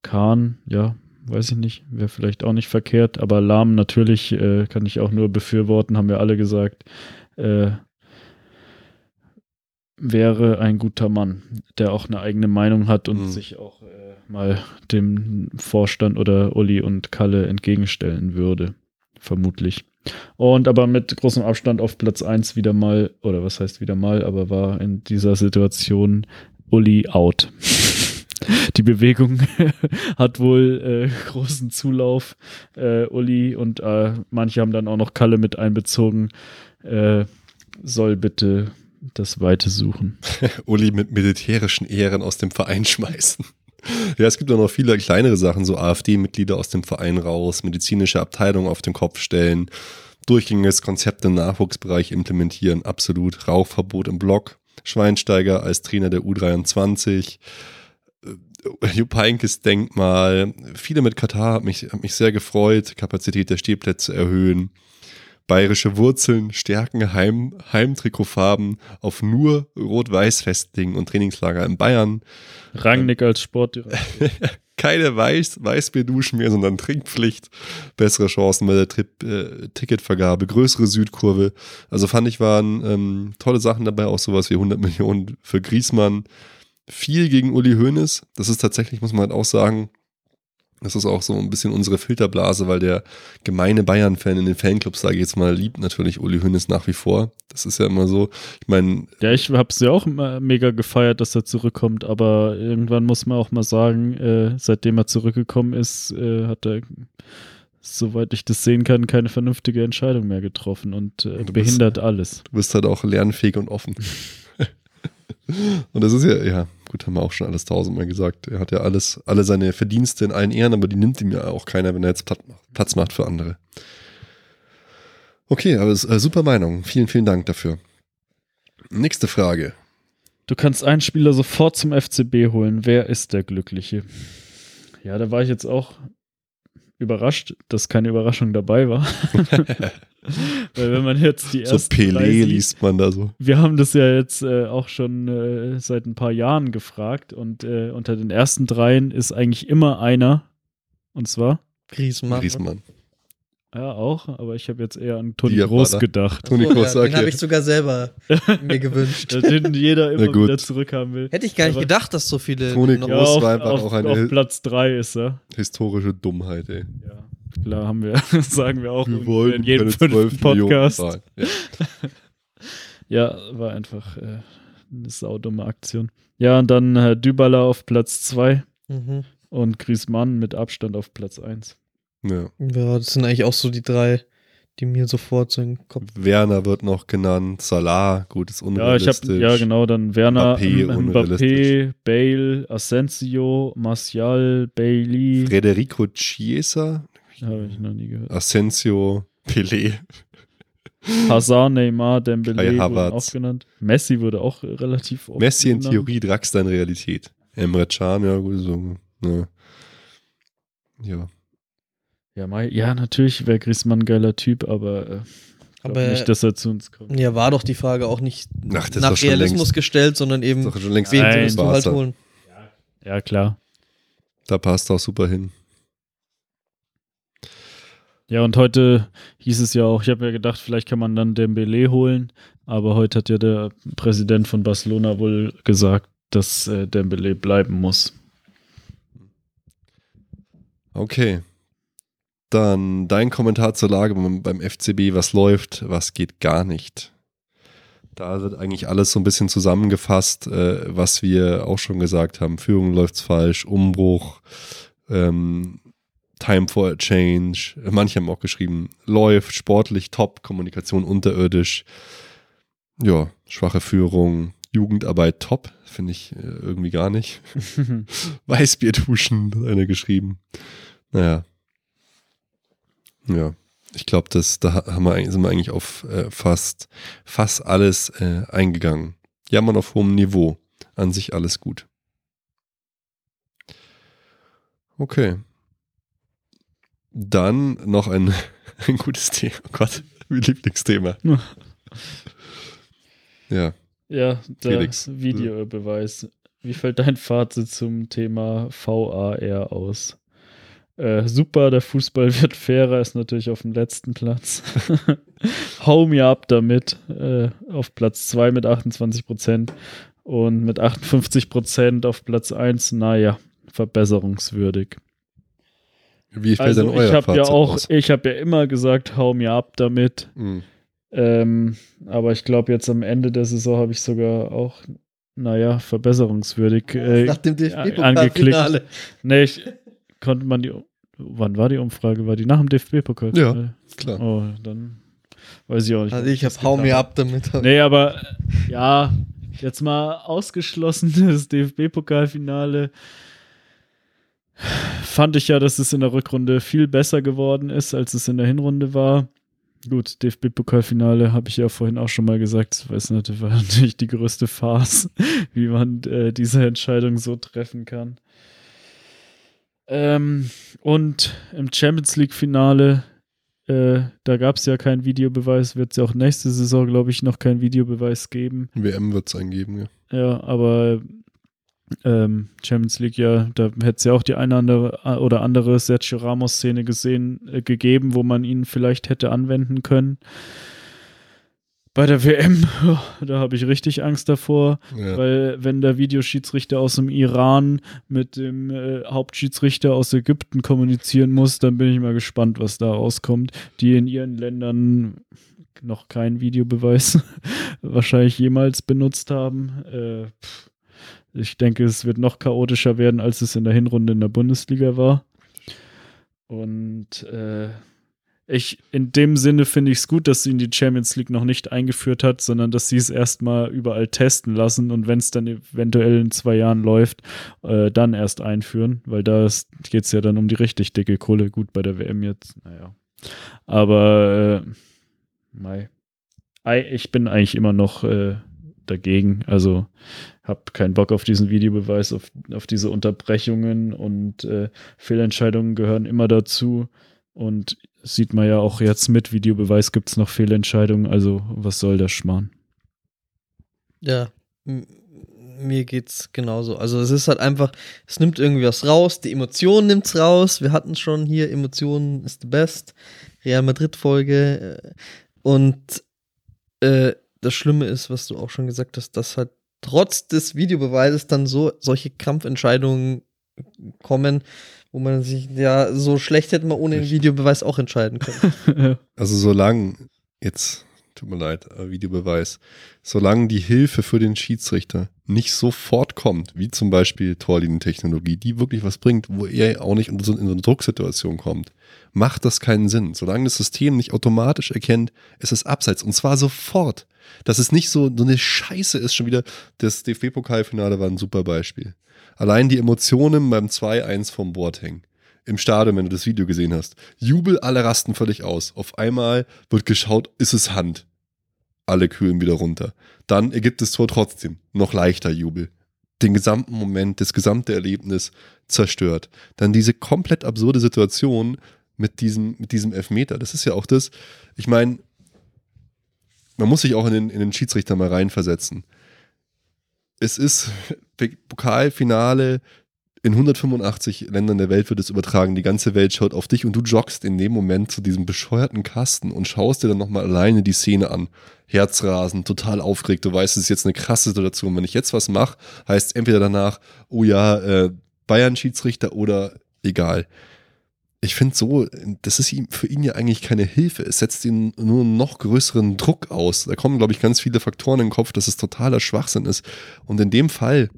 Kahn, ja, weiß ich nicht, wäre vielleicht auch nicht verkehrt. Aber Lahm natürlich äh, kann ich auch nur befürworten, haben wir alle gesagt. Äh, wäre ein guter Mann, der auch eine eigene Meinung hat und Mhm. sich auch äh, mal dem Vorstand oder Uli und Kalle entgegenstellen würde. Vermutlich. Und aber mit großem Abstand auf Platz 1 wieder mal, oder was heißt wieder mal, aber war in dieser Situation Uli out. Die Bewegung hat wohl äh, großen Zulauf. Äh, Uli und äh, manche haben dann auch noch Kalle mit einbezogen. Äh, soll bitte das Weite suchen. Uli mit militärischen Ehren aus dem Verein schmeißen. Ja, es gibt auch noch viele kleinere Sachen, so AfD-Mitglieder aus dem Verein raus, medizinische Abteilung auf den Kopf stellen, durchgängiges Konzept im Nachwuchsbereich implementieren, absolut. Rauchverbot im Block, Schweinsteiger als Trainer der U23, äh, Jupp Heynckes Denkmal, viele mit Katar, hat mich, hat mich sehr gefreut, Kapazität der Stehplätze erhöhen, bayerische Wurzeln, Stärken, Heim, Heimtrikotfarben auf nur Rot-Weiß festlegen und Trainingslager in Bayern. Rangnick als Sportdirektor. Keine Weiß, Weißbierduschen mehr, sondern Trinkpflicht. Bessere Chancen bei der Trip, äh, Ticketvergabe, größere Südkurve. Also fand ich, waren ähm, tolle Sachen dabei, auch sowas wie 100 Millionen für Griesmann. Viel gegen Uli Hoeneß. Das ist tatsächlich, muss man halt auch sagen, das ist auch so ein bisschen unsere Filterblase, weil der gemeine Bayern-Fan in den Fanclubs, sage ich jetzt mal, liebt natürlich Uli Hoeneß nach wie vor. Das ist ja immer so. Ich meine, Ja, ich habe es ja auch immer mega gefeiert, dass er zurückkommt, aber irgendwann muss man auch mal sagen, äh, seitdem er zurückgekommen ist, äh, hat er, soweit ich das sehen kann, keine vernünftige Entscheidung mehr getroffen und äh, Du bist- behindert alles. du bist halt auch lernfähig und offen. und das ist ja, ja, gut, haben wir auch schon alles tausendmal gesagt. Er hat ja alles, alle seine Verdienste in allen Ehren, aber die nimmt ihm ja auch keiner, wenn er jetzt Platz macht, für andere. Okay, aber ist äh, super Meinung. Vielen, vielen Dank dafür. Nächste Frage. Du kannst einen Spieler sofort zum FCB holen. Wer ist der Glückliche? Ja, da war ich jetzt auch überrascht, dass keine Überraschung dabei war. Weil wenn man jetzt die So ersten drei Pelé sieht, liest man da so. Wir haben das ja jetzt äh, auch schon äh, seit ein paar Jahren gefragt und äh, unter den ersten dreien ist eigentlich immer einer. Und zwar, Griezmann. Griezmann. Ja auch, aber ich habe jetzt eher an Toni. Groß gedacht. Toni Achso, Kroos, ja, den okay. habe ich sogar selber mir gewünscht. Den jeder immer gut. wieder zurückhaben will. Hätte ich gar nicht Aber- gedacht, dass so viele. Toni noch- Ja, Groß auf, war einfach auf, auch eine- auf Platz drei ist er. Historische Dummheit, ey. Ja, klar haben wir, sagen wir auch Wir wollen in jedem keine 12 fünften Podcast. Ja. Ja, war einfach äh, eine saudumme Aktion. Ja, und dann äh, Dybala auf Platz zwei Mhm. und Griezmann mit Abstand auf Platz eins. Ja. Ja, das sind eigentlich auch so die drei, die mir sofort so in den Kopf. Werner wird noch genannt, Salah, gut, ist Ja, ich unrealistisch. habe ja genau dann Werner, Mbappé, Mbappé, unrealistisch. Bale, Asensio, Martial, Bailey. Federico Chiesa, Habe ich noch nie gehört. Asensio, Pelé. Hazard, Neymar, Dembele wurden auch genannt. Messi wurde auch relativ oft Messi in genannt. Theorie, Draxler in Realität. Emre Can, ja, gut, so. Ne. Ja. Ja, Mai, ja natürlich wäre Griezmann ein geiler Typ, aber, äh, Aber- nicht, dass er zu uns kommt. Ja, war doch die Frage auch nicht Ach, das ist nach Realismus längst- gestellt, sondern eben, Ist doch schon längst wen Nein, willst du halt holen? Ja, klar. Da passt auch super hin. Ja, und heute hieß es ja auch, ich habe ja gedacht, vielleicht kann man dann Dembele holen, aber heute hat ja der Präsident von Barcelona wohl gesagt, dass äh, Dembele bleiben muss. Okay. Dann dein Kommentar zur Lage beim, beim FCB, was läuft, was geht gar nicht. Da wird eigentlich alles so ein bisschen zusammengefasst, äh, was wir auch schon gesagt haben. Führung läuft's falsch, Umbruch, ähm, Time for a Change. Manche haben auch geschrieben, läuft, sportlich top, Kommunikation unterirdisch. Ja, schwache Führung, Jugendarbeit top, finde ich äh, irgendwie gar nicht. Weißbier duschen, hat einer geschrieben. Naja. Ja. Ich glaube, das da haben wir, sind wir eigentlich auf äh, fast, fast alles äh, eingegangen. Jammern auf hohem Niveau. An sich alles gut. Okay. Dann noch ein, ein gutes Thema. Oh Gott, mein Lieblingsthema. ja. Ja, der Felix. Videobeweis. Wie fällt dein Fazit zum Thema VAR aus? Äh, super, der Fußball wird fairer, ist natürlich auf dem letzten Platz. Hau mir ab damit. Äh, auf Platz 2 mit 28 Prozent und mit 58 Prozent auf Platz 1, naja, verbesserungswürdig. Wie fällt Also denn euer ich habe ja auch, aus? ich habe ja immer gesagt, hau mir ab damit. Hm. Ähm, aber ich glaube, jetzt am Ende der Saison habe ich sogar auch, naja, verbesserungswürdig äh, Nach dem angeklickt. DFB-Pokalfinale. Nee, ich konnte man die. Wann war die Umfrage? War die nach dem DFB-Pokal? Ja. Klar. Oh, dann weiß ich auch nicht. Also ich das hab hau mir ab damit. Nee, aber äh, ja, jetzt mal ausgeschlossen das DFB-Pokalfinale. Fand ich ja, dass es in der Rückrunde viel besser geworden ist, als es in der Hinrunde war. Gut, DFB-Pokalfinale habe ich ja vorhin auch schon mal gesagt, das weiß nicht, war natürlich die größte Farce, wie man äh, diese Entscheidung so treffen kann. Ähm, und im Champions League-Finale, äh, da gab es ja keinen Videobeweis, wird es ja auch nächste Saison, glaube ich, noch keinen Videobeweis geben. WM wird es eingeben, ja. Ja, aber ähm, Champions League, ja, da hätte es ja auch die eine andere oder andere Sergio Ramos-Szene gesehen, äh, gegeben, wo man ihn vielleicht hätte anwenden können. Bei der WM, da habe ich richtig Angst davor, ja. weil wenn der Videoschiedsrichter aus dem Iran mit dem äh, Hauptschiedsrichter aus Ägypten kommunizieren muss, dann bin ich mal gespannt, was da rauskommt, die in ihren Ländern noch keinen Videobeweis wahrscheinlich jemals benutzt haben. Äh, ich denke, es wird noch chaotischer werden, als es in der Hinrunde in der Bundesliga war. Und äh, ich, in dem Sinne finde ich es gut, dass sie in die Champions League noch nicht eingeführt hat, sondern dass sie es erstmal überall testen lassen und wenn es dann eventuell in zwei Jahren läuft, äh, dann erst einführen, weil da geht es ja dann um die richtig dicke Kohle. Gut, bei der WM jetzt, naja. Aber äh, mei. Ei, ich bin eigentlich immer noch äh, dagegen. Also habe keinen Bock auf diesen Videobeweis, auf, auf diese Unterbrechungen und äh, Fehlentscheidungen gehören immer dazu. Und sieht man ja auch jetzt mit Videobeweis gibt es noch Fehlentscheidungen. Also was soll der Schmarrn? Ja, mir geht's genauso. Also es ist halt einfach, es nimmt irgendwie was raus, die Emotion nimmt's raus. Wir hatten schon hier, Emotionen ist the best. Real Madrid-Folge. äh, Und äh, das Schlimme ist, was du auch schon gesagt hast, dass halt trotz des Videobeweises dann so solche Kampfentscheidungen kommen, wo man sich ja so schlecht hätte man ohne den. Videobeweis auch entscheiden können. Also solange, jetzt, tut mir leid, äh, Videobeweis, solange die Hilfe für den Schiedsrichter nicht sofort kommt, wie zum Beispiel Torlinientechnologie, die wirklich was bringt, wo er auch nicht in so, in so eine Drucksituation kommt, macht das keinen Sinn. Solange das System nicht automatisch erkennt, es ist abseits und zwar sofort. Dass es nicht so, so eine Scheiße ist, schon wieder, das DFB-Pokalfinale war ein super Beispiel. Allein die Emotionen beim 2-1 vom Bord hängen. Im Stadion, wenn du das Video gesehen hast. Jubel, alle rasten völlig aus. Auf einmal wird geschaut, ist es Hand. Alle kühlen wieder runter. Dann ergibt das Tor trotzdem. Noch leichter Jubel. Den gesamten Moment, das gesamte Erlebnis zerstört. Dann diese komplett absurde Situation mit diesem, mit diesem Elfmeter. Das ist ja auch das, ich meine, man muss sich auch in den, in den Schiedsrichter mal reinversetzen. Es ist Pokalfinale, in 185 Ländern der Welt wird es übertragen. Die ganze Welt schaut auf dich und du joggst in dem Moment zu diesem bescheuerten Kasten und schaust dir dann nochmal alleine die Szene an. Herzrasen, total aufgeregt. Du weißt, es ist jetzt eine krasse Situation. Wenn ich jetzt was mache, heißt es entweder danach, oh ja, äh, Bayern-Schiedsrichter oder egal. Ich finde so, das ist ihm, für ihn ja eigentlich keine Hilfe. Es setzt ihn nur einen noch größeren Druck aus. Da kommen, glaube ich, ganz viele Faktoren in den Kopf, dass es totaler Schwachsinn ist. Und in dem Fall,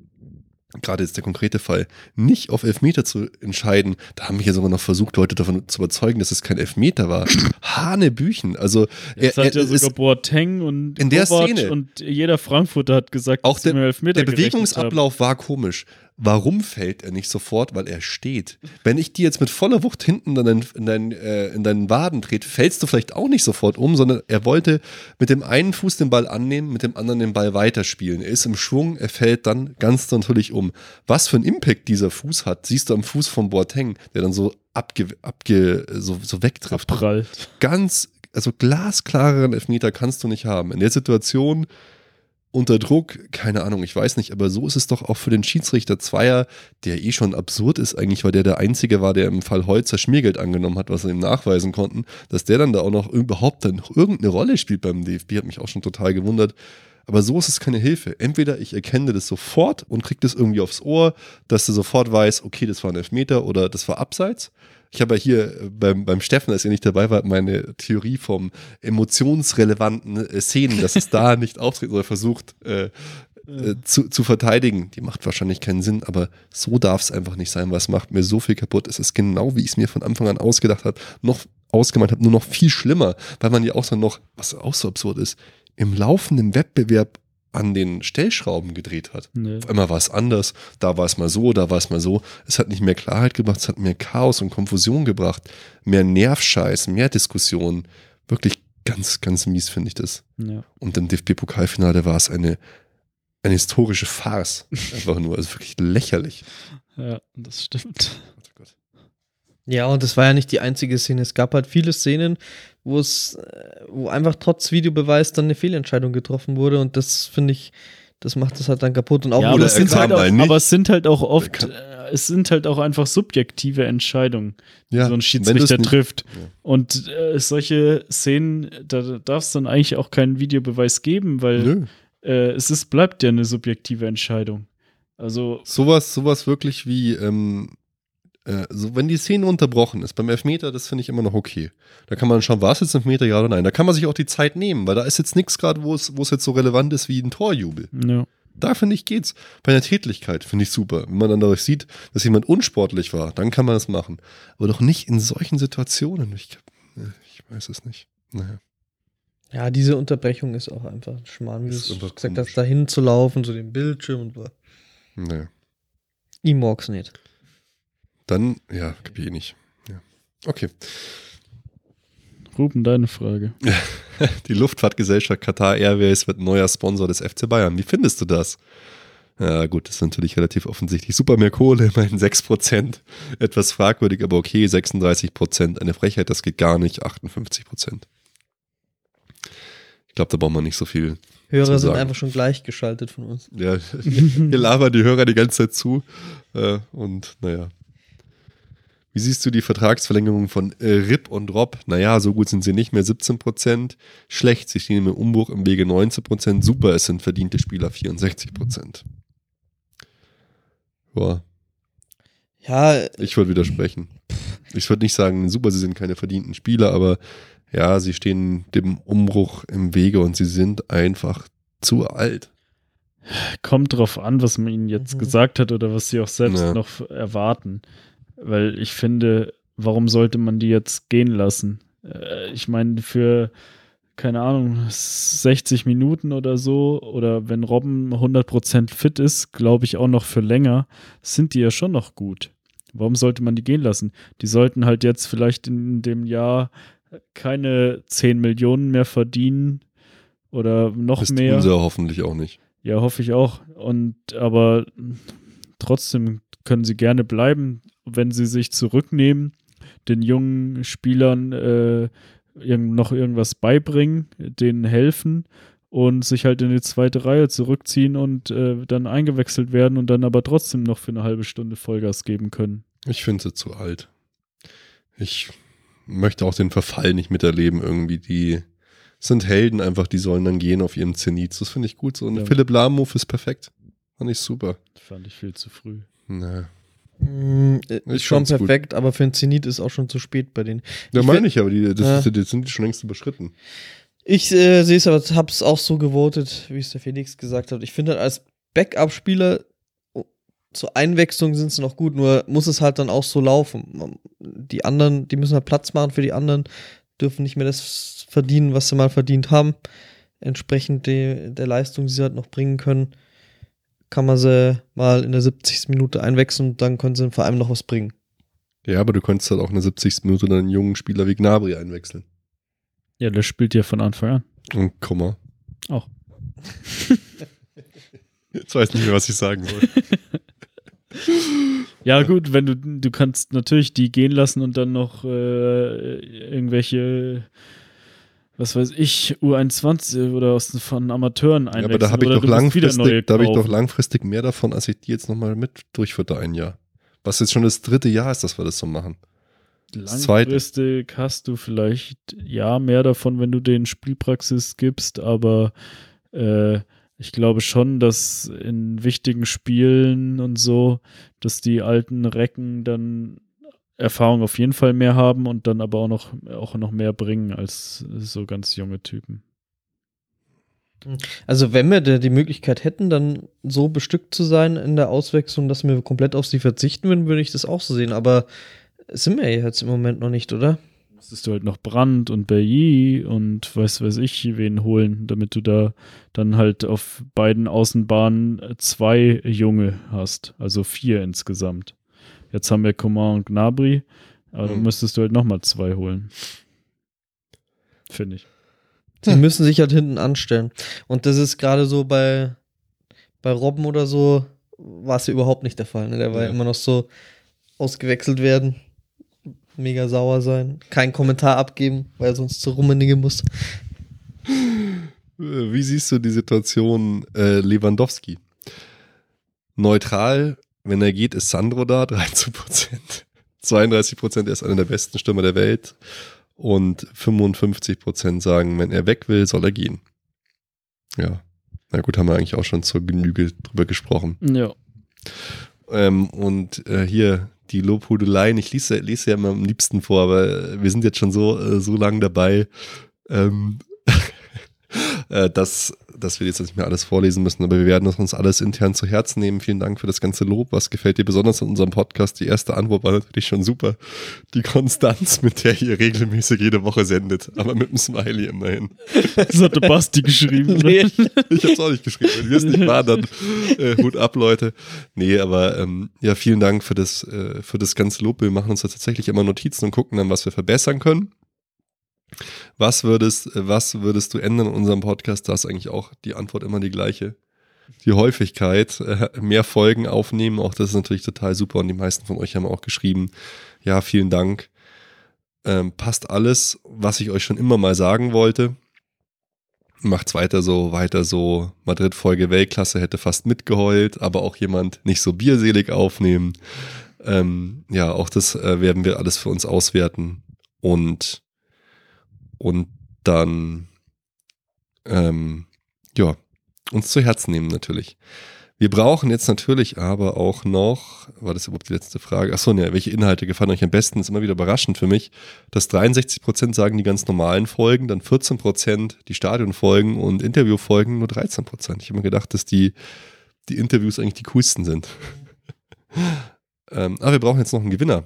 gerade jetzt der konkrete Fall, nicht auf Elfmeter zu entscheiden, da haben wir hier sogar noch versucht, Leute davon zu überzeugen, dass es kein Elfmeter war. Hanebüchen. Also, Jetzt er, hat ja er ist, sogar Boateng und In der Szene. und jeder Frankfurter hat gesagt, auch dass der, der Bewegungsablauf war komisch. Warum fällt er nicht sofort? Weil er steht. Wenn ich dir jetzt mit voller Wucht hinten in deinen, in deinen, äh, in deinen Waden trete, fällst du vielleicht auch nicht sofort um, sondern er wollte mit dem einen Fuß den Ball annehmen, mit dem anderen den Ball weiterspielen. Er ist im Schwung, er fällt dann ganz natürlich um. Was für einen Impact dieser Fuß hat, siehst du am Fuß von Boateng, der dann so abge, abge so, so wegtrifft. Abprallt. Ganz, also glasklareren Elfmeter kannst du nicht haben. In der Situation unter Druck, keine Ahnung, ich weiß nicht, aber so ist es doch auch für den Schiedsrichter Zweier, der eh schon absurd ist eigentlich, weil der der Einzige war, der im Fall Holzer Schmiergeld angenommen hat, was sie ihm nachweisen konnten, dass der dann da auch noch überhaupt dann noch irgendeine Rolle spielt beim DFB, hat mich auch schon total gewundert. Aber so ist es keine Hilfe. Entweder ich erkenne das sofort und kriege das irgendwie aufs Ohr, dass du sofort weißt, okay, das war ein Elfmeter oder das war abseits. Ich habe ja hier beim, beim Steffen, als er nicht dabei war, meine Theorie vom emotionsrelevanten äh, Szenen, dass es da nicht auftritt oder versucht äh, äh, zu, zu verteidigen. Die macht wahrscheinlich keinen Sinn, aber so darf es einfach nicht sein, weil es macht mir so viel kaputt. Es ist genau, wie ich es mir von Anfang an ausgedacht habe, noch ausgemalt habe, nur noch viel schlimmer, weil man ja auch so noch, was auch so absurd ist, im laufenden Wettbewerb an den Stellschrauben gedreht hat. Nee. Auf einmal war es anders, da war es mal so, da war es mal so. Es hat nicht mehr Klarheit gebracht, es hat mehr Chaos und Konfusion gebracht, mehr Nervscheiß, mehr Diskussion. Wirklich ganz, ganz mies finde ich das. Ja. Und im DFB-Pokalfinale war es eine, eine historische Farce. Einfach nur, also wirklich lächerlich. ja, das stimmt. Ja, und das war ja nicht die einzige Szene. Es gab halt viele Szenen, wo es, äh, wo einfach trotz Videobeweis dann eine Fehlentscheidung getroffen wurde und das finde ich, das macht das halt dann kaputt und auch Ja, wo aber Oder es, sind halt auch, aber es sind halt auch oft, äh, es sind halt auch einfach subjektive Entscheidungen, die Ja, so ein Schiedsrichter nicht- trifft. Ja. Und äh, solche Szenen, da darf es dann eigentlich auch keinen Videobeweis geben, weil äh, es ist, bleibt ja eine subjektive Entscheidung. Also, Sowas, sowas wirklich wie, ähm, äh, so, wenn die Szene unterbrochen ist, beim Elfmeter, das finde ich immer noch okay. Da kann man schauen, war es jetzt ein Elfmeter, ja oder nein. Da kann man sich auch die Zeit nehmen, weil da ist jetzt nichts gerade, wo es, wo es jetzt so relevant ist wie ein Torjubel. ja. Da finde ich geht's. Bei einer Tätlichkeit finde ich super. Wenn man dann dadurch sieht, dass jemand unsportlich war, dann kann man das machen. Aber doch nicht in solchen Situationen. Ich, äh, ich weiß es nicht. Naja. Ja, diese Unterbrechung ist auch einfach ein Schmarrn, wie du gesagt komisch. hast, dahin zu laufen, zu dem Bildschirm und bla. naja. Ich mag's nicht. Dann, ja, kapier ich nicht. Ja. Okay. Ruben, deine Frage. Die Luftfahrtgesellschaft Qatar Airways wird neuer Sponsor des FC Bayern. Wie findest du das? Ja, gut, das ist natürlich relativ offensichtlich. Super mehr Kohle, immerhin 6%. Etwas fragwürdig, aber okay, 36%. Eine Frechheit, das geht gar nicht. 58%. Ich glaube, da braucht man nicht so viel. Hörer Zu sind einfach schon gleichgeschaltet von uns. Ja, wir labern die Hörer die ganze Zeit zu. Äh, und naja. Wie siehst du die Vertragsverlängerung von äh, Rip und Rob? Naja, so gut sind sie nicht mehr, 17%. Schlecht, sie stehen im Umbruch im Wege 19%. Super, es sind verdiente Spieler 64%. Ja, Ja, ich würde widersprechen. Ich würde nicht sagen, super, sie sind keine verdienten Spieler, aber ja, sie stehen dem Umbruch im Wege und sie sind einfach zu alt. Kommt drauf an, was man ihnen jetzt Mhm. gesagt hat oder was sie auch selbst Ja. noch erwarten. Weil ich finde, warum sollte man die jetzt gehen lassen? Äh, ich meine, für, keine Ahnung, 60 Minuten oder so, oder wenn Robben 100% fit ist, glaube ich auch noch für länger, sind die ja schon noch gut. Warum sollte man die gehen lassen? Die sollten halt jetzt vielleicht in dem Jahr keine 10 Millionen mehr verdienen oder noch Das mehr. tun sie hoffentlich auch nicht. Ja, hoffe ich auch. Und aber trotzdem können sie gerne bleiben, wenn sie sich zurücknehmen, den jungen Spielern äh, noch irgendwas beibringen, denen helfen und sich halt in die zweite Reihe zurückziehen und äh, dann eingewechselt werden und dann aber trotzdem noch für eine halbe Stunde Vollgas geben können. Ich finde sie zu alt. Ich möchte auch den Verfall nicht miterleben irgendwie. Die sind Helden einfach, die sollen dann gehen auf ihrem Zenit. Das finde ich gut so. Und Ja. Philipp Lahm-Move ist perfekt. Fand ich super. Fand ich viel zu früh. Na, mh, ist schon fand's gut. perfekt, aber für einen Zenit ist auch schon zu spät bei denen. ja, Ich meine ich, aber die, das, Ja. ist, die sind schon längst überschritten. Ich äh, sehe es aber, hab's auch so gewotet, wie es der Felix gesagt hat. Ich finde halt als Backup-Spieler oh, zur Einwechslung sind sie noch gut, nur muss es halt dann auch so laufen. Die anderen, die müssen halt Platz machen für die anderen, dürfen nicht mehr das verdienen, was sie mal verdient haben. Entsprechend de, der Leistung, die sie halt noch bringen können. Kann man sie mal in der 70. Minute einwechseln und dann können sie vor allem noch was bringen. Ja, aber du könntest halt auch in der 70. Minute dann einen jungen Spieler wie Gnabry einwechseln. Ja, der spielt ja von Anfang an. Und Komma. Auch. Jetzt weiß ich nicht mehr, was ich sagen soll. Ja, gut, wenn du, du kannst natürlich die gehen lassen und dann noch äh, irgendwelche, was weiß ich, U21 oder aus, von Amateuren Ja, einwechseln. aber da habe ich doch langfristig, da habe ich doch langfristig mehr davon, als ich die jetzt nochmal mit durchfütter ein Jahr. Was jetzt schon das dritte Jahr ist, dass wir das so machen. das zweite. Langfristig hast du vielleicht ja mehr davon, wenn du denen Spielpraxis gibst, aber äh, ich glaube schon, dass in wichtigen Spielen und so, dass die alten Recken dann Erfahrung auf jeden Fall mehr haben und dann aber auch noch, auch noch mehr bringen als so ganz junge Typen. Also wenn wir die Möglichkeit hätten, dann so bestückt zu sein in der Auswechslung, dass wir komplett auf sie verzichten würden, würde ich das auch so sehen. Aber sind wir jetzt im Moment noch nicht, oder? Müsstest du halt noch Brand und Bailly und weiß weiß ich wen holen, damit du da dann halt auf beiden Außenbahnen zwei Junge hast, also vier insgesamt. Jetzt haben wir Coman und Gnabry, aber dann Mhm. müsstest du halt nochmal zwei holen. Finde ich. Sie müssen sich halt hinten anstellen. Und das ist gerade so bei, bei Robben oder so, war es ja überhaupt nicht der Fall. Ne? Der war ja. Immer noch so ausgewechselt werden, mega sauer sein, keinen Kommentar abgeben, weil er sonst zu Rummenigge muss. Wie siehst du die Situation äh, Lewandowski? Neutral, wenn er geht, ist Sandro da, 13 Prozent. 32 Prozent, er ist einer der besten Stürmer der Welt. Und 55 Prozent sagen, wenn er weg will, soll er gehen. Ja. Na gut, haben wir eigentlich auch schon zur Genüge drüber gesprochen. Ja. Ähm, und äh, hier die Lobhudeleien, ich lese, lese ja immer am liebsten vor, aber wir sind jetzt schon so, äh, so lang dabei, ähm, äh, dass, dass wir jetzt nicht mehr alles vorlesen müssen, aber wir werden das uns alles intern zu Herzen nehmen. Vielen Dank für das ganze Lob. Was gefällt dir besonders in unserem Podcast? Die erste Antwort war natürlich schon super. Die Konstanz, mit der ihr regelmäßig jede Woche sendet, aber mit einem Smiley immerhin. Das hatte Basti geschrieben. ne? Nee. Ich habe es auch nicht geschrieben. Wenn wir es nicht waren, dann äh, Hut ab, Leute. Nee, aber ähm, ja, vielen Dank für das, äh, für das ganze Lob. Wir machen uns da tatsächlich immer Notizen und gucken dann, was wir verbessern können. Was würdest, äh, was würdest du ändern in unserem Podcast? Da ist eigentlich auch die Antwort immer die gleiche. Die Häufigkeit, äh, mehr Folgen aufnehmen, auch das ist natürlich total super und die meisten von euch haben auch geschrieben, ja, vielen Dank. Ähm, passt alles, was ich euch schon immer mal sagen wollte macht's weiter so, weiter so. Madrid-Folge Weltklasse hätte fast mitgeheult, aber auch jemand nicht so bierselig aufnehmen. Ähm, ja, auch das äh, werden wir alles für uns auswerten und, und dann, ähm, ja, uns zu Herzen nehmen natürlich. Wir brauchen jetzt natürlich aber auch noch, war das überhaupt die letzte Frage? Achso, ne, welche Inhalte gefallen euch am besten? Ist immer wieder überraschend für mich, dass 63% sagen die ganz normalen Folgen, dann 14% die Stadionfolgen und Interviewfolgen nur 13%. Ich habe mir gedacht, dass die, die Interviews eigentlich die coolsten sind. ähm, aber wir brauchen jetzt noch einen Gewinner.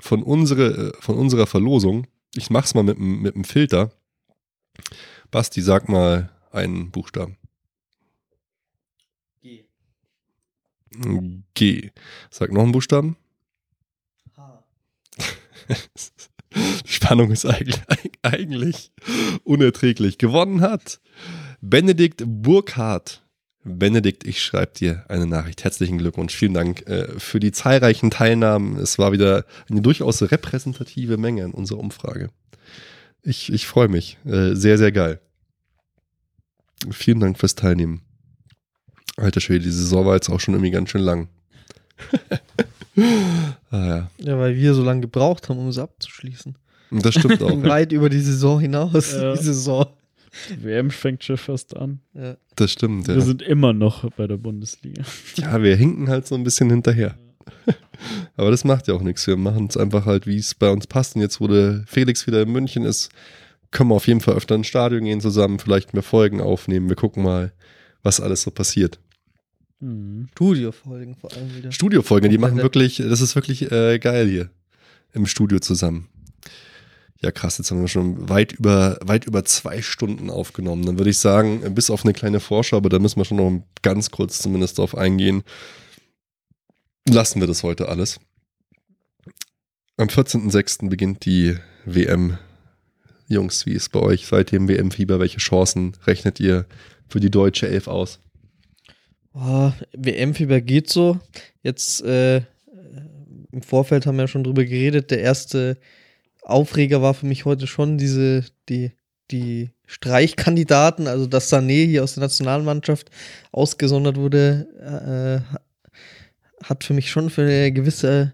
Von, unsere, äh, von unserer Verlosung, ich mach's mal mit, dem- mit dem Filter. Basti, sag mal einen Buchstaben. G. Sag noch einen Buchstaben. Die Spannung ist eigentlich, eigentlich unerträglich. Gewonnen hat Benedikt Burkhardt. Benedikt, ich schreibe dir eine Nachricht. Herzlichen Glückwunsch. Vielen Dank äh, für die zahlreichen Teilnahmen. Es war wieder eine durchaus repräsentative Menge in unserer Umfrage. Ich, ich freue mich. Äh, sehr, sehr geil. Vielen Dank fürs Teilnehmen. Alter Schwede, die Saison war jetzt auch schon irgendwie ganz schön lang. ah ja, Ja, weil wir so lange gebraucht haben, um es abzuschließen. Und das stimmt auch. Weit über die Saison hinaus. Ja. Die Saison. WM fängt schon fast an. Ja. Das stimmt, Wir ja. sind immer noch bei der Bundesliga. Ja, wir hinken halt so ein bisschen hinterher. Aber das macht ja auch nichts. Wir machen es einfach halt, wie es bei uns passt. Und jetzt, wo der Felix wieder in München ist, können wir auf jeden Fall öfter ins Stadion gehen zusammen, vielleicht mehr Folgen aufnehmen. Wir gucken mal, was alles so passiert. Mhm. Studiofolgen vor allem wieder. Studiofolgen, die machen wirklich, das ist wirklich äh, geil hier im Studio zusammen. Ja, krass, jetzt haben wir schon weit über, weit über zwei Stunden aufgenommen. Dann würde ich sagen, bis auf eine kleine Vorschau, aber da müssen wir schon noch ganz kurz zumindest drauf eingehen. Lassen wir das heute alles. Am 14.06. beginnt die WM. Jungs, wie ist bei euch seitdem WM-Fieber? Welche Chancen rechnet ihr für die deutsche Elf aus? Oh, WM-Fieber geht so. Jetzt äh, im Vorfeld haben wir schon drüber geredet. Der erste Aufreger war für mich heute schon diese, die, die Streichkandidaten, also dass Sané hier aus der Nationalmannschaft ausgesondert wurde, äh, hat für mich schon für eine gewisse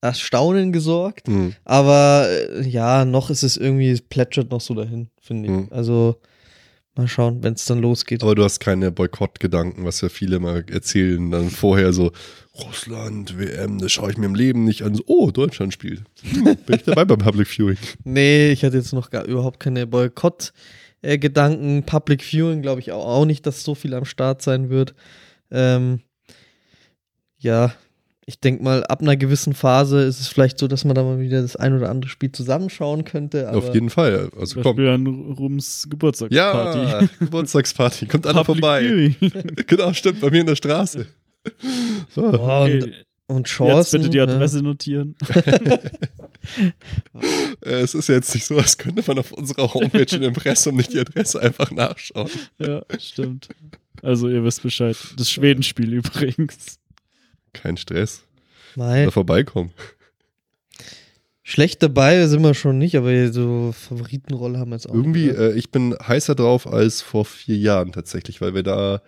Erstaunen gesorgt. Hm. Aber äh, ja, noch ist es irgendwie, es plätschert noch so dahin, finde ich. Mhm. Also mal schauen, wenn es dann losgeht. Aber du hast keine Boykottgedanken, was ja viele mal erzählen, dann vorher so, Russland, WM, das schaue ich mir im Leben nicht an. So, oh, Deutschland spielt. Hm, bin ich dabei beim Public Viewing. Nee, ich hatte jetzt noch gar überhaupt keine Boykott-Gedanken. Public Viewing glaube ich auch, auch nicht, dass so viel am Start sein wird. Ähm, ja, ich denke mal, ab einer gewissen Phase ist es vielleicht so, dass man da mal wieder das ein oder andere Spiel zusammenschauen könnte. Aber Auf jeden Fall. Also Zum komm. Beispiel an Rums Geburtstagsparty. Ja, Geburtstagsparty. Kommt alle Public vorbei. Genau, stimmt, bei mir in der Straße. So. Und, Okay, und Jetzt Chancen. bitte die ja. Adresse notieren. Äh, Es ist jetzt nicht so, als könnte man auf unserer Homepage im Impressum nicht die Adresse einfach nachschauen. Ja, stimmt. Also ihr wisst Bescheid. Das Schwedenspiel übrigens. Kein Stress. Mei. Da vorbeikommen. Schlecht dabei sind wir schon nicht, aber so Favoritenrolle haben wir jetzt auch. Irgendwie, äh, ich bin heißer drauf als vor vier Jahren tatsächlich, weil wir da,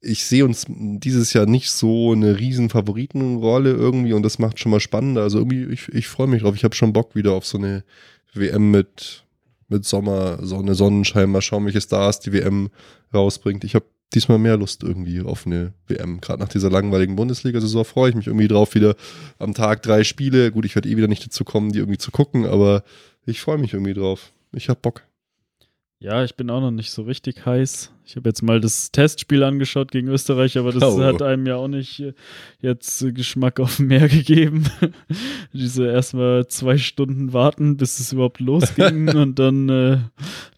ich sehe uns dieses Jahr nicht so eine riesen Favoritenrolle irgendwie und das macht schon mal spannender. Also irgendwie, ich, ich freue mich drauf. Ich habe schon Bock wieder auf so eine WM mit, mit Sommer, Sonne, Sonnenschein. Mal schauen, welche Stars die WM rausbringt. Ich habe diesmal mehr Lust irgendwie auf eine WM. Gerade nach dieser langweiligen Bundesliga-Saison freue ich mich irgendwie drauf, wieder am Tag drei Spiele. Gut, ich werde eh wieder nicht dazu kommen, die irgendwie zu gucken, aber ich freue mich irgendwie drauf. Ich habe Bock. Ja, ich bin auch noch nicht so richtig heiß. Ich habe jetzt mal das Testspiel angeschaut gegen Österreich, aber das Oh. hat einem ja auch nicht äh, jetzt Geschmack auf mehr gegeben. Diese erstmal zwei Stunden warten, bis es überhaupt losging und dann äh,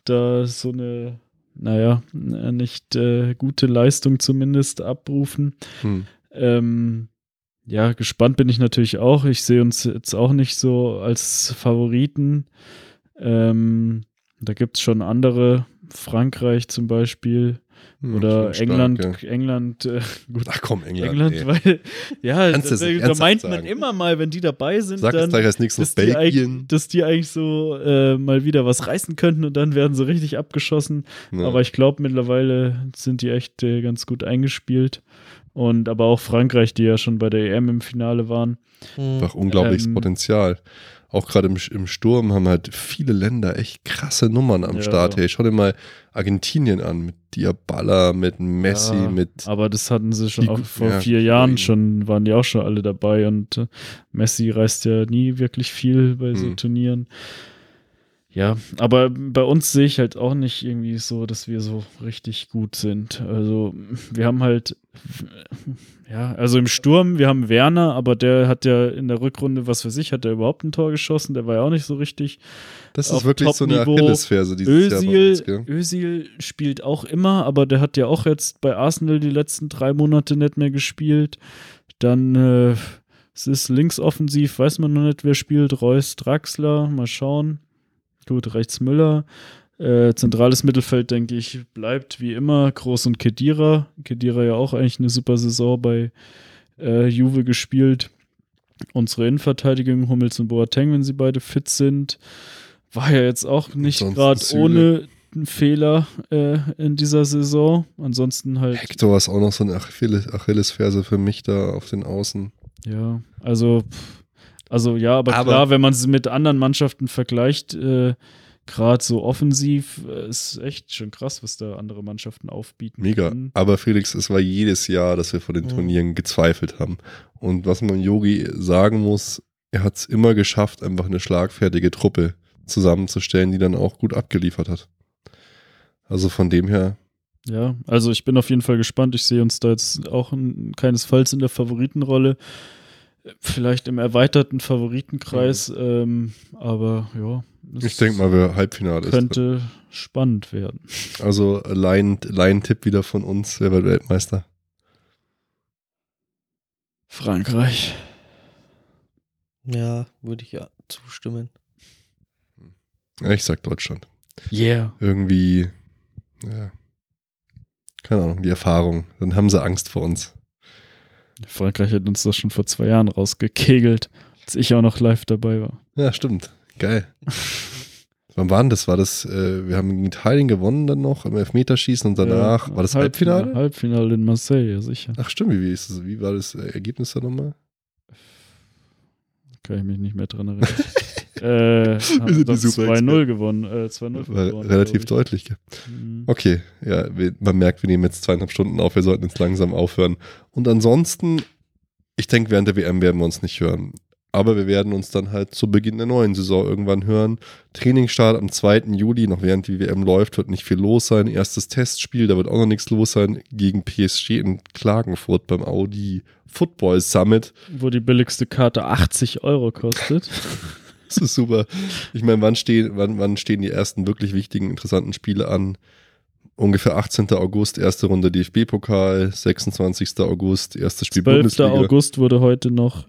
da so eine, naja, äh, nicht äh, gute Leistung zumindest abrufen. Hm. Ähm, ja, gespannt bin ich natürlich auch. Ich sehe uns jetzt auch nicht so als Favoriten. Ähm, da gibt es schon andere, Frankreich zum Beispiel oder schon stark, England. ja. England, äh, gut, Ach komm, England. England, ey. weil, ja, Kannst da, da ernsthaft meint man sagen? immer mal, wenn die dabei sind, Sag dann, als nächstes dass die, Belgien. eigentlich, dass die eigentlich so äh, mal wieder was reißen könnten und dann werden sie richtig abgeschossen. Ne? Aber ich glaube, mittlerweile sind die echt äh, ganz gut eingespielt. Und aber auch Frankreich, die ja schon bei der EM im Finale waren. Hm. Einfach unglaubliches Ähm, Potenzial. Auch gerade im, im Sturm haben halt viele Länder echt krasse Nummern am Ja. Start. Hey, schau dir mal Argentinien an, mit Diabala, mit Messi, Ja, mit. Aber das hatten sie schon auch vor ja, vier. Jahren schon, waren die auch schon alle dabei und äh, Messi reist ja nie wirklich viel bei so Hm. Turnieren. Ja, aber bei uns sehe ich halt auch nicht irgendwie so, dass wir so richtig gut sind. Also wir haben halt, ja, also im Sturm, wir haben Werner, aber der hat ja in der Rückrunde, was für sich, hat er überhaupt ein Tor geschossen, der war ja auch nicht so richtig. Das ist wirklich so eine. Achillesferse dieses Jahr Özil, uns, gell? Özil spielt auch immer, aber der hat ja auch jetzt bei Arsenal die letzten drei Monate nicht mehr gespielt. Dann äh, es ist linksoffensiv, weiß man noch nicht, wer spielt. Reus, Draxler, mal schauen. Gut, rechts Müller. Äh, zentrales Mittelfeld, denke ich, bleibt wie immer Groß und Kedira. Kedira ja auch eigentlich eine super Saison bei äh, Juve gespielt. Unsere Innenverteidigung, Hummels und Boateng, wenn sie beide fit sind, war ja jetzt auch nicht gerade ohne Fehler äh, in dieser Saison. Ansonsten halt, Hector ist auch noch so eine Achilles Achillesferse für mich da auf den Außen. ja, also, pff, also ja, aber, Aber- klar, wenn man es mit anderen Mannschaften vergleicht, äh, gerade so offensiv, äh, ist echt schon krass, was da andere Mannschaften aufbieten. Mega. können. Aber Felix, es war jedes Jahr, dass wir vor den Mhm. Turnieren gezweifelt haben. Und was man Yogi sagen muss, er hat es immer geschafft, einfach eine schlagfertige Truppe zusammenzustellen, die dann auch gut abgeliefert hat. Also von dem her, Ja, also ich bin auf jeden Fall gespannt. Ich sehe uns da jetzt auch n- keinesfalls in der Favoritenrolle. Vielleicht im erweiterten Favoritenkreis, ähm, aber ja. Ich denke mal, wer Halbfinale ist. könnte spannend werden. Also Laien- Laien-Tipp wieder von uns. Wer wird Weltmeister? Frankreich. Ja, würde ich ja zustimmen. Ja, ich sag Deutschland. Yeah. Irgendwie, ja. Keine Ahnung, die Erfahrung. Dann haben sie Angst vor uns. Frankreich hat uns das schon vor zwei Jahren rausgekegelt, als ich auch noch live dabei war. Ja, stimmt. Geil. Wann war denn das? War das, äh, wir haben gegen Italien gewonnen dann noch im Elfmeterschießen und danach, Ja, war das Halbfinale? Halbfinale in Marseille, ja sicher. Ach stimmt, wie, wie, ist das, wie war das äh, Ergebnis da nochmal? Kann ich mich nicht mehr dran erinnern. äh, haben die das super 2-0 gewonnen. Äh, 2-0 War gewonnen, relativ deutlich. Mhm. Okay, ja, man merkt, wir nehmen jetzt zweieinhalb Stunden auf, wir sollten jetzt langsam aufhören. Und ansonsten, ich denke, während der WM werden wir uns nicht hören. Aber wir werden uns dann halt zu Beginn der neuen Saison irgendwann hören. Trainingsstart am 2. Juli, noch während die WM läuft, wird nicht viel los sein. Erstes Testspiel, da wird auch noch nichts los sein, gegen PSG in Klagenfurt beim Audi Football Summit. Wo die billigste Karte 80 Euro kostet. Das ist super. Ich meine, wann stehen, wann, wann stehen die ersten wirklich wichtigen, interessanten Spiele an? Ungefähr 18. August, erste Runde DFB-Pokal, 26. August, erstes Spiel 12. Bundesliga. August wurde heute noch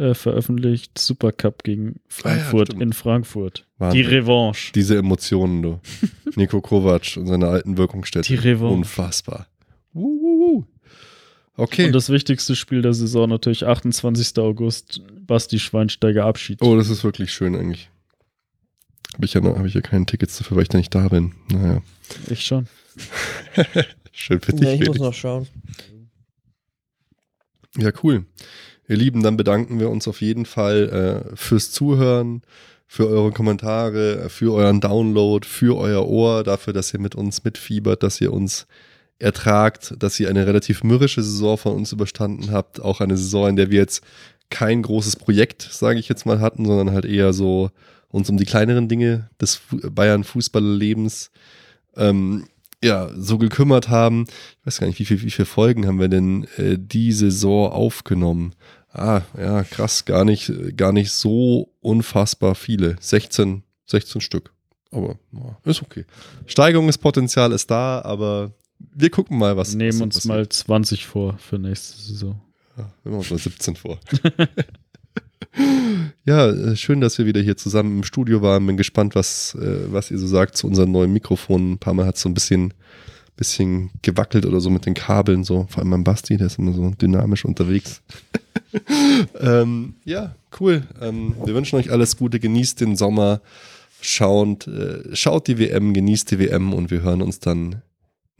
äh, veröffentlicht. Supercup gegen Frankfurt stimmt. in Frankfurt. Wahnsinn. Die Revanche. Diese Emotionen, du. Nico Kovac und seine alten Wirkungsstätte. Die Revanche. Unfassbar. Wuh, wuh, wuh. Okay. Und das wichtigste Spiel der Saison natürlich 28. August. Basti Schweinsteiger Abschied. oh, das ist wirklich schön eigentlich. Habe ich, ja noch- hab ich ja keine Tickets dafür, weil ich da nicht da bin. Naja. Ich schon. Schön für dich, Ja, ich muss noch schauen. Ja, cool. Ihr Lieben, dann bedanken wir uns auf jeden Fall äh, fürs Zuhören, für eure Kommentare, für euren Download, für euer Ohr, dafür, dass ihr mit uns mitfiebert, dass ihr uns ertragt, dass ihr eine relativ mürrische Saison von uns überstanden habt. Auch eine Saison, in der wir jetzt kein großes Projekt, sage ich jetzt mal, hatten, sondern halt eher so uns um die kleineren Dinge des Fu Bayern-Fußballlebens ähm, ja, so gekümmert haben. Ich weiß gar nicht, wie viel, wie viele Folgen haben wir denn äh, die Saison aufgenommen? Ah, ja, krass, gar nicht, gar nicht so unfassbar viele. 16, 16 Stück. Aber ist okay. Steigerungspotenzial ist da, aber wir gucken mal, was nehmen was uns passiert. mal 20 vor für nächste Saison. Ja, nehmen wir uns mal 17 vor. ja, äh, schön, dass wir wieder hier zusammen im Studio waren. Bin gespannt, was, äh, was ihr so sagt zu unseren neuen Mikrofonen. Ein paar Mal hat es so ein bisschen, bisschen gewackelt oder so mit den Kabeln. So. Vor allem mein Basti, der ist immer so dynamisch unterwegs. ähm, ja, cool. Ähm, wir wünschen euch alles Gute. Genießt den Sommer. Schaut, äh, schaut die WM, genießt die WM und wir hören uns dann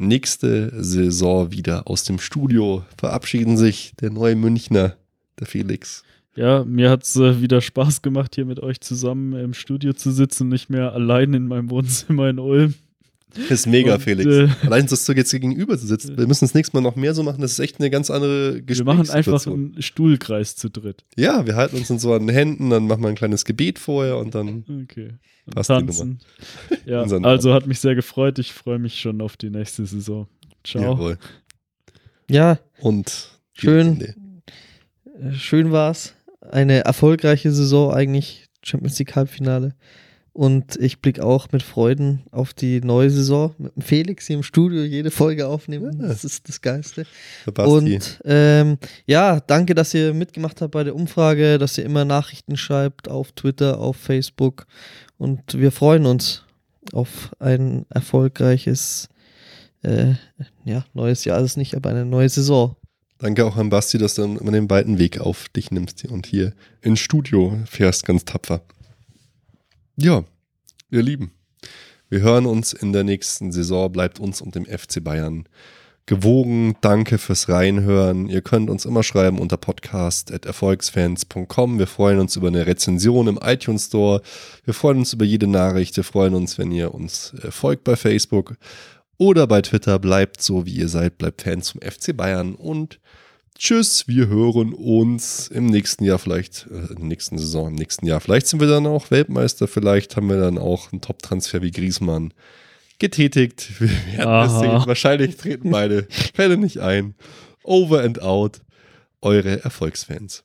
nächste Saison wieder aus dem Studio. Verabschieden sich der neue Münchner, der Felix. Ja, mir hat es äh, wieder Spaß gemacht, hier mit euch zusammen im Studio zu sitzen, nicht mehr allein in meinem Wohnzimmer in Ulm. Ist mega, Und, Felix. äh, Allein, dass du jetzt hier gegenüber sitzt. Wir müssen das nächste Mal noch mehr so machen. Das ist echt eine ganz andere Wir machen einfach einen Stuhlkreis zu dritt. Ja, wir halten uns in so an den Händen, dann machen wir ein kleines Gebet vorher und dann Okay. Und Passt die tanzen. Ja, Unser Name. also hat mich sehr gefreut. Ich freue mich schon auf die nächste Saison. Ciao. jawohl. Ja, Und Schön. Äh, schön war's. Eine erfolgreiche Saison eigentlich. Champions League Halbfinale. Und ich blicke auch mit Freuden auf die neue Saison. Mit dem Felix hier im Studio jede Folge aufnehmen. Ja. Das ist das Geilste. Und ähm, ja, danke, dass ihr mitgemacht habt bei der Umfrage, dass ihr immer Nachrichten schreibt auf Twitter, auf Facebook. Und wir freuen uns auf ein erfolgreiches äh, ja, neues Jahr ist es nicht, aber eine neue Saison. Danke auch an Basti, dass du immer den weiten Weg auf dich nimmst und hier ins Studio fährst, ganz tapfer. Ja, ihr Lieben, wir hören uns in der nächsten Saison. Bleibt uns und dem FC Bayern gewogen. Danke fürs Reinhören. Ihr könnt uns immer schreiben unter podcast.erfolgsfans.com. Wir freuen uns über eine Rezension im iTunes Store. Wir freuen uns über jede Nachricht. Wir freuen uns, wenn ihr uns äh, folgt bei Facebook oder bei Twitter. Bleibt so, wie ihr seid. Bleibt Fans zum FC Bayern und Tschüss, wir hören uns im nächsten Jahr vielleicht, äh, in der nächsten Saison, im nächsten Jahr. Vielleicht sind wir dann auch Weltmeister, vielleicht haben wir dann auch einen Top-Transfer wie Griesmann getätigt. Wir werden es sehen. Wahrscheinlich treten beide Fälle nicht ein. Over and out, eure Erfolgsfans.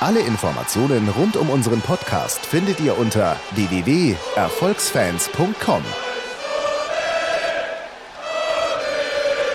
Alle Informationen rund um unseren Podcast findet ihr unter www.erfolgsfans.com.